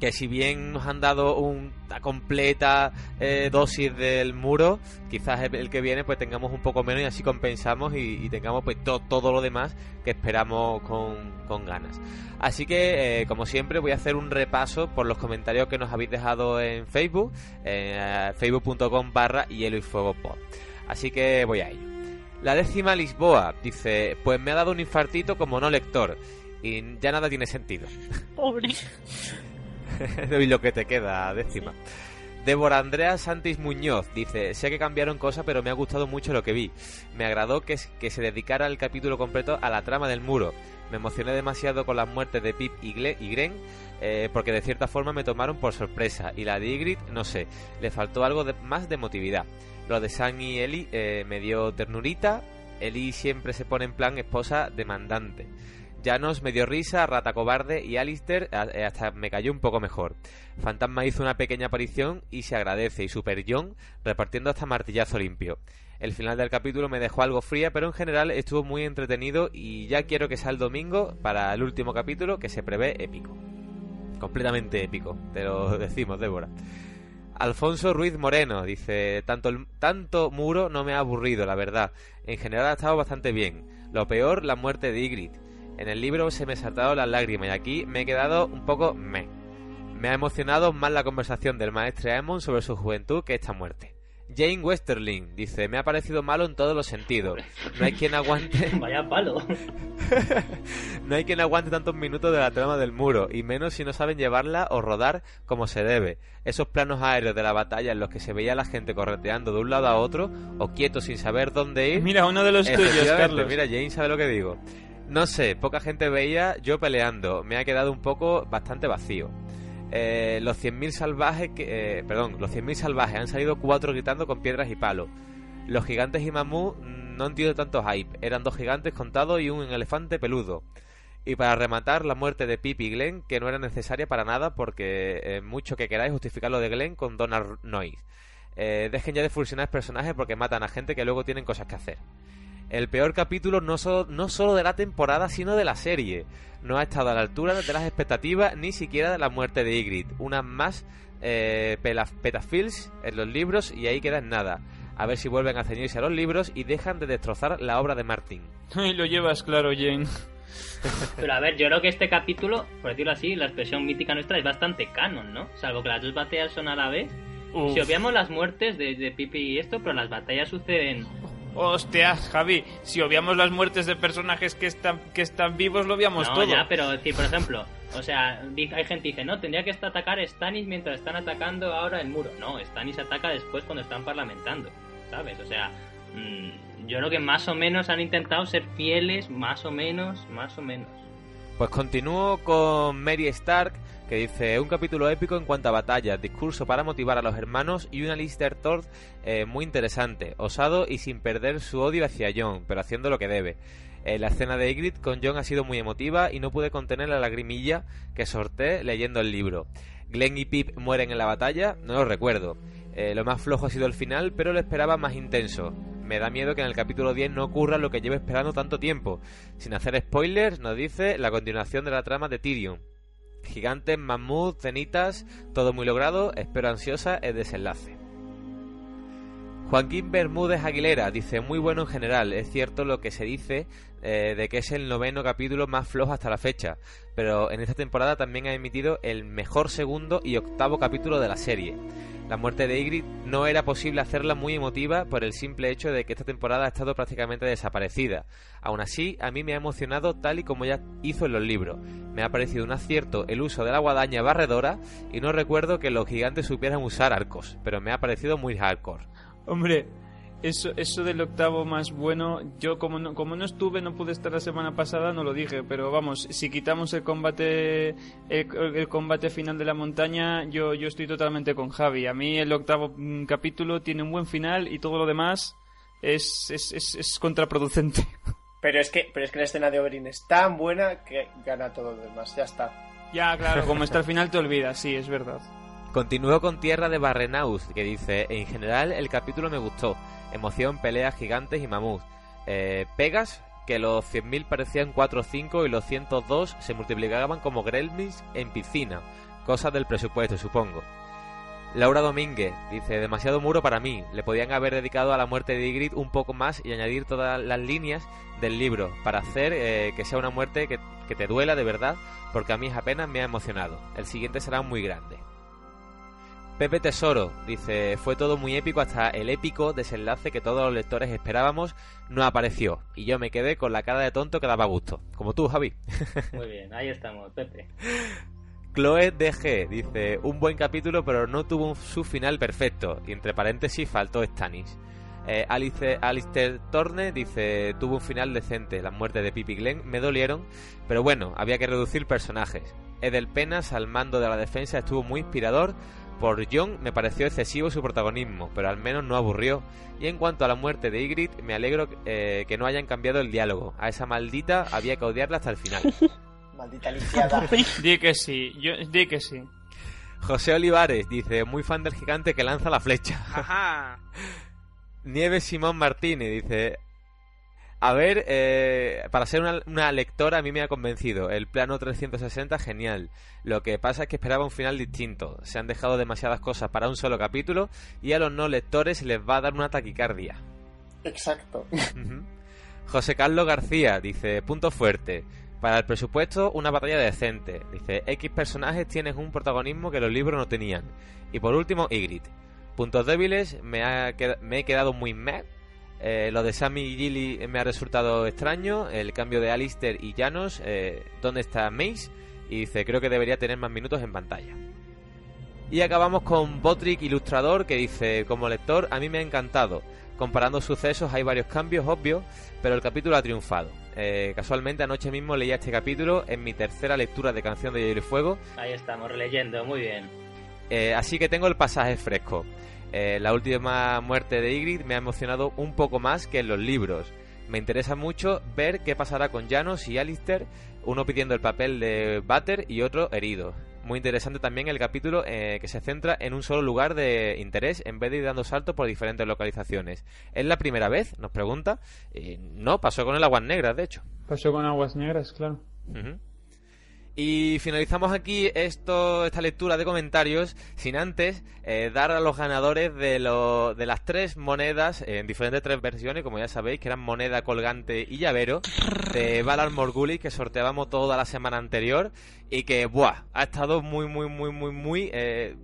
A: Que si bien nos han dado una completa eh, dosis del muro, quizás el, que viene pues tengamos un poco menos y así compensamos y, y tengamos pues to- todo lo demás que esperamos con, con ganas. Así que, eh, como siempre, voy a hacer un repaso por los comentarios que nos habéis dejado en Facebook, eh, facebook.com barra hielo y fuego pod. Así que voy a ello. La décima Lisboa dice, pues me ha dado un infartito como no lector. Y ya nada tiene sentido. [LAUGHS]
B: Pobre. [LAUGHS]
A: y lo que te queda, décima. Débora Andrea Santis Muñoz dice, sé que cambiaron cosas, pero me ha gustado mucho lo que vi. Me agradó que, que se dedicara el capítulo completo a la trama del muro. Me emocioné demasiado con las muertes de Pip y, Gle- y Gren, eh, porque de cierta forma me tomaron por sorpresa. Y la de Ygritte, no sé, le faltó algo de- más de emotividad. Lo de Sam y Ellie eh, me dio ternurita. Ellie siempre se pone en plan esposa demandante. Janos me dio risa, Rata Cobarde y Alistair eh, hasta me cayó un poco mejor. Fantasma hizo una pequeña aparición y se agradece, y Super John repartiendo hasta martillazo limpio. El final del capítulo me dejó algo fría, pero en general estuvo muy entretenido y ya quiero que sea el domingo para el último capítulo que se prevé épico. Completamente épico, te lo decimos, Débora. Alfonso Ruiz Moreno dice, tanto, el- tanto muro no me ha aburrido, la verdad. En general ha estado bastante bien. Lo peor, la muerte de Ygritte. En el libro se me saltaron las lágrimas y aquí me he quedado un poco me. Me ha emocionado más la conversación del maestre Aemon sobre su juventud que esta muerte. Jane Westerling dice, me ha parecido malo en todos los sentidos. No hay quien aguante [LAUGHS]
C: Vaya palo. [LAUGHS]
A: no hay quien aguante tantos minutos de la trama del muro, y menos si no saben llevarla o rodar como se debe. Esos planos aéreos de la batalla en los que se veía a la gente correteando de un lado a otro, o quietos sin saber dónde ir.
F: Mira, uno de los tuyos, Carlos.
A: Mira, Jane sabe lo que digo. No sé, poca gente veía yo peleando. Me ha quedado un poco bastante vacío. Eh, los 100.000 salvajes, que, eh, perdón, los 100.000 salvajes han salido cuatro gritando con piedras y palos. Los gigantes y mamú mm, no entiendo tanto hype. Eran dos gigantes contados y un elefante peludo. Y para rematar, la muerte de Pip y Glenn, que no era necesaria para nada porque eh, mucho que queráis justificar lo de Glenn con Donald Noyes. Eh, dejen ya de fusionar personajes porque matan a gente que luego tienen cosas que hacer. El peor capítulo no solo, no solo de la temporada, sino de la serie. No ha estado a la altura de las expectativas ni siquiera de la muerte de Ygritte. Una más eh, petafils en los libros y ahí queda en nada. A ver si vuelven a ceñirse a los libros y dejan de destrozar la obra de Martin.
F: Ay, lo llevas claro, Jane.
C: Pero a ver, yo creo que este capítulo, por decirlo así, la expresión mítica nuestra es bastante canon, ¿no? Salvo que las dos batallas son a la vez.
F: Uf.
C: Si obviamos las muertes de, de Pipi y esto, pero las batallas suceden.
F: Hostia, Javi, si obviamos las muertes de personajes que están, que están vivos, lo obviamos
C: no,
F: todo.
C: ya, pero decir, por ejemplo, o sea, hay gente que dice, no, tendría que estar atacar Stannis mientras están atacando ahora el muro. No, Stannis ataca después cuando están parlamentando, ¿sabes? O sea, mm, yo creo que más o menos han intentado ser fieles, más o menos, más o menos.
A: Pues continúo con Mary Stark, que dice un capítulo épico en cuanto a batallas, discurso para motivar a los hermanos y una Lister Thor eh, muy interesante, osado y sin perder su odio hacia Jon, pero haciendo lo que debe. Eh, la escena de Ygritte con Jon ha sido muy emotiva y no pude contener la lagrimilla que sorté leyendo el libro. Glenn y Pip mueren en la batalla, no lo recuerdo. Eh, lo más flojo ha sido el final, pero lo esperaba más intenso. Me da miedo que en el capítulo 10 no ocurra lo que llevo esperando tanto tiempo. Sin hacer spoilers, nos dice la continuación de la trama de Tyrion. Gigantes, mamut, cenitas, todo muy logrado, espero ansiosa el desenlace. Joaquín Bermúdez Aguilera dice, muy bueno en general, es cierto lo que se dice eh, de que es el noveno capítulo más flojo hasta la fecha, pero en esta temporada también ha emitido el mejor segundo y octavo capítulo de la serie. La muerte de Ygritte no era posible hacerla muy emotiva por el simple hecho de que esta temporada ha estado prácticamente desaparecida. Aún así, a mí me ha emocionado tal y como ya hizo en los libros. Me ha parecido un acierto el uso de la guadaña barredora y no recuerdo que los gigantes supieran usar arcos, pero me ha parecido muy hardcore.
F: Hombre, eso, eso del octavo más bueno, yo como no, como no estuve, no pude estar la semana pasada, no lo dije, pero vamos, si quitamos el combate el, el combate final de la montaña, yo, yo estoy totalmente con Javi. A mí el octavo mm, capítulo tiene un buen final y todo lo demás es, es, es, es contraproducente. [LAUGHS]
E: Pero es que, pero es que la escena de Oberyn es tan buena que gana todo lo demás. Ya está.
F: Ya, claro, como está al final te olvidas, sí, es verdad.
A: Continúo con Tierra de Barrenaus, que dice, en general el capítulo me gustó. Emoción, peleas gigantes y mamuts. Eh, pegas, que los 100.000 parecían 4 o 5 y los 102 se multiplicaban como gremlins en piscina. Cosas del presupuesto, supongo. Laura Domínguez dice, demasiado muro para mí. Le podían haber dedicado a la muerte de Ygritte un poco más y añadir todas las líneas del libro para hacer eh, que sea una muerte que, que te duela de verdad, porque a mí apenas me ha emocionado. El siguiente será muy grande. Pepe Tesoro dice, fue todo muy épico hasta el épico desenlace que todos los lectores esperábamos no apareció. Y yo me quedé con la cara de tonto que daba gusto. Como tú, Javi. [LAUGHS]
C: Muy bien, ahí estamos, Pepe.
A: Chloe DG dice, un buen capítulo pero no tuvo un, su final perfecto. Y entre paréntesis faltó Stannis. Eh, Alice, Alistair Torne dice, tuvo un final decente. Las muertes de Pippi Glenn me dolieron, pero bueno, había que reducir personajes. Edel Penas al mando de la defensa estuvo muy inspirador. Por John me pareció excesivo su protagonismo, pero al menos no aburrió. Y en cuanto a la muerte de Ygritte, me alegro eh, que no hayan cambiado el diálogo. A esa maldita había que odiarla hasta el final. [LAUGHS]
E: Maldita lisiada. [LAUGHS]
F: Di que sí, yo, di que sí.
A: José Olivares dice, muy fan del gigante que lanza la flecha.
D: Ajá. [LAUGHS]
A: Nieves Simón Martínez dice, a ver, eh, para ser una, una lectora a mí me ha convencido. El plano 360 genial. Lo que pasa es que esperaba un final distinto. Se han dejado demasiadas cosas para un solo capítulo y a los no lectores les va a dar una taquicardia.
E: Exacto.
A: José Carlos García dice, punto fuerte. Para el presupuesto, una batalla decente. Dice, X personajes tienen un protagonismo que los libros no tenían. Y por último, Ygritte. Puntos débiles, me, ha me he quedado muy meh. Eh, lo de Sammy y Gilly me ha resultado extraño. El cambio de Alistair y Janos. Eh, ¿Dónde está Mace? Y dice, creo que debería tener más minutos en pantalla. Y acabamos con Botrick Ilustrador que dice, como lector a mí me ha encantado. Comparando sucesos hay varios cambios obvios, pero el capítulo ha triunfado. Eh, casualmente anoche mismo leía este capítulo en mi tercera lectura de Canción de Hielo y Fuego,
C: Ahí estamos, releyendo, muy bien.
A: eh, así que tengo el pasaje fresco. Eh, la última muerte de Ygritte me ha emocionado un poco más que en los libros. Me interesa mucho ver qué pasará con Janos y Alistair, uno pidiendo el papel de Butter y otro herido. Muy interesante también el capítulo eh, que se centra en un solo lugar de interés en vez de ir dando saltos por diferentes localizaciones. ¿Es la primera vez? Nos pregunta. Eh, no, pasó con el Aguas Negras, de hecho.
F: Pasó con aguas negras, claro.
A: Y finalizamos aquí esto, esta lectura de comentarios sin antes eh, dar a los ganadores de, lo- de las tres monedas en diferentes tres versiones, como ya sabéis, que eran moneda, colgante y llavero de Valar Morguli que sorteábamos toda la semana anterior y que, buah, ha estado muy, muy, muy, muy, muy eh,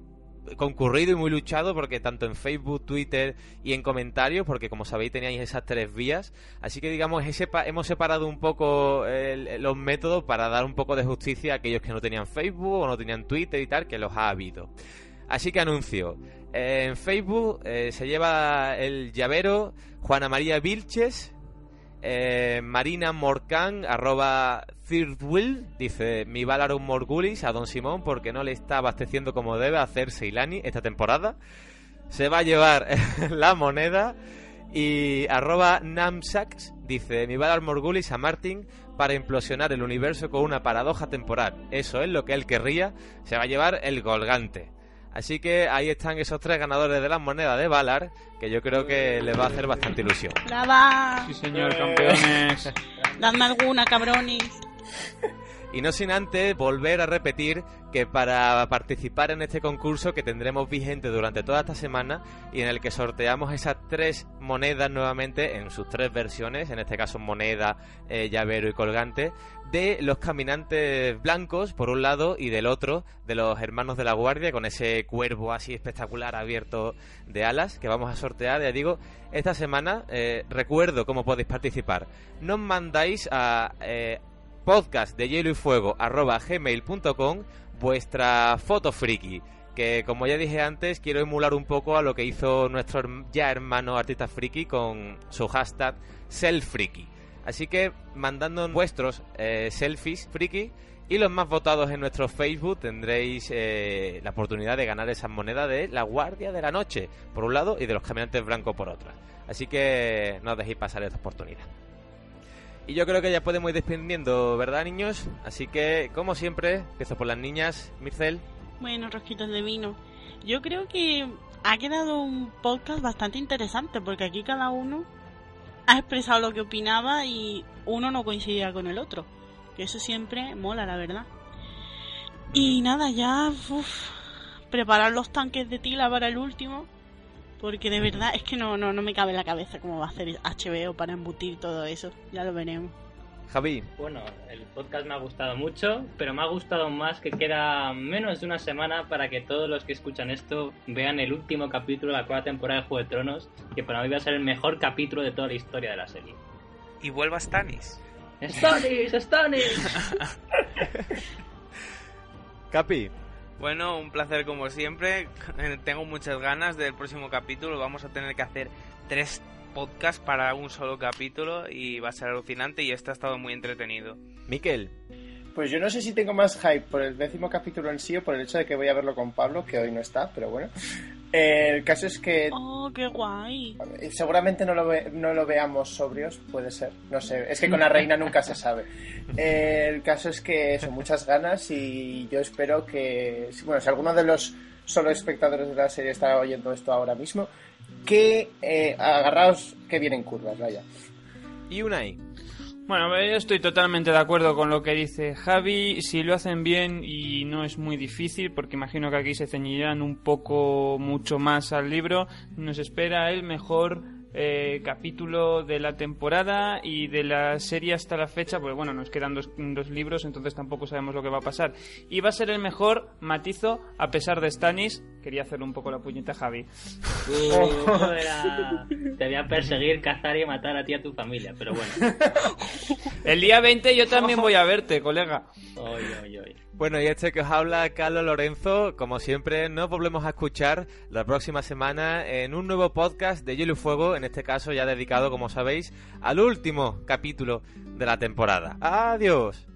A: concurrido y muy luchado porque tanto en Facebook, Twitter y en comentarios, porque como sabéis teníais esas tres vías, así que digamos hemos separado un poco el- los métodos para dar un poco de justicia a aquellos que no tenían Facebook o no tenían Twitter y tal, que los ha habido. Así que anuncio, en Facebook eh, se lleva el llavero Juana María Vilches, eh, Marina Morcan, arroba dice mi Valarum Morgulis a Don Simón porque no le está abasteciendo como debe hacer Seilani esta temporada. Se va a llevar [LAUGHS] la moneda y arroba Namsax dice mi Valar Morgulis a Martin para implosionar el universo con una paradoja temporal. Eso es lo que él querría. Se va a llevar el colgante. Así que ahí están esos tres ganadores de las monedas de Valar, que yo creo que les va a hacer bastante ilusión.
B: ¡Brava!
F: Sí, señor, campeones.
B: Dadme alguna, cabrones.
A: Y no sin antes volver a repetir que para participar en este concurso que tendremos vigente durante toda esta semana y en el que sorteamos esas tres monedas nuevamente en sus tres versiones, en este caso moneda, eh, llavero y colgante, de los caminantes blancos por un lado y del otro de los hermanos de la guardia con ese cuervo así espectacular abierto de alas que vamos a sortear, ya digo, esta semana. Eh, recuerdo cómo podéis participar. Nos mandáis a... Eh, podcast de hielo y fuego arroba gmail.com vuestra foto friki que como ya dije antes quiero emular un poco a lo que hizo nuestro ya hermano artista friki con su hashtag selfriki. Así que mandando vuestros eh, selfies friki y los más votados en nuestro Facebook tendréis eh, la oportunidad de ganar esa moneda de la Guardia de la Noche por un lado y de los caminantes blancos por otra. Así que no os dejéis pasar esta oportunidad y yo creo que ya podemos ir despidiendo, ¿verdad, niños? Así que, como siempre, empiezo por las niñas. Mircel.
B: Bueno, rosquitos de vino. Yo creo que ha quedado un podcast bastante interesante porque aquí cada uno ha expresado lo que opinaba y uno no coincidía con el otro. Que eso siempre mola, la verdad. Y nada, ya uf, preparar los tanques de tila para el último. Porque de verdad es que no, no, no me cabe en la cabeza cómo va a hacer HBO para embutir todo eso. Ya lo veremos.
A: Javi.
C: Bueno, el podcast me ha gustado mucho, pero me ha gustado más que queda menos de una semana para que todos los que escuchan esto vean el último capítulo de la cuarta temporada de Juego de Tronos, que para mí va a ser el mejor capítulo de toda la historia de la serie.
D: Y vuelva Stannis.
C: ¡Stannis! ¡Stannis! [LAUGHS] [LAUGHS]
A: Capi.
D: Bueno, un placer como siempre. [LAUGHS] Tengo muchas ganas del próximo capítulo. Vamos a tener que hacer tres podcasts para un solo capítulo y va a ser alucinante y este ha estado muy entretenido.
A: Miquel.
E: Pues yo no sé si tengo más hype por el décimo capítulo en sí o por el hecho de que voy a verlo con Pablo, que hoy no está, pero bueno. Eh, el caso es que
B: Oh, qué guay.
E: eh, seguramente no lo, ve- no lo veamos sobrios, puede ser. No sé, es que con la reina nunca se sabe. Eh, el caso es que son muchas ganas y yo espero que, si- bueno, si alguno de los solo espectadores de la serie está oyendo esto ahora mismo, que eh, agarraos que vienen curvas, vaya.
A: Y Unai.
F: Bueno, yo estoy totalmente de acuerdo con lo que dice Javi. Si lo hacen bien y no es muy difícil, porque imagino que aquí se ceñirán un poco mucho más al libro, nos espera el mejor eh, capítulo de la temporada y de la serie hasta la fecha, porque bueno, nos quedan dos, dos libros, entonces tampoco sabemos lo que va a pasar. Y va a ser el mejor matizo a pesar de Stanis. Quería hacerle un poco la puñeta a Javi.
C: Uh, era- Te voy a perseguir, cazar y matar a ti y a tu familia, pero bueno. [LAUGHS]
F: El día 20 yo también voy a verte, colega.
C: Oy, oy, oy.
A: Bueno, y este que os habla Carlos Lorenzo, como siempre, nos volvemos a escuchar la próxima semana en un nuevo podcast de Hielo y Fuego, en este caso ya dedicado, como sabéis, al último capítulo de la temporada. Adiós.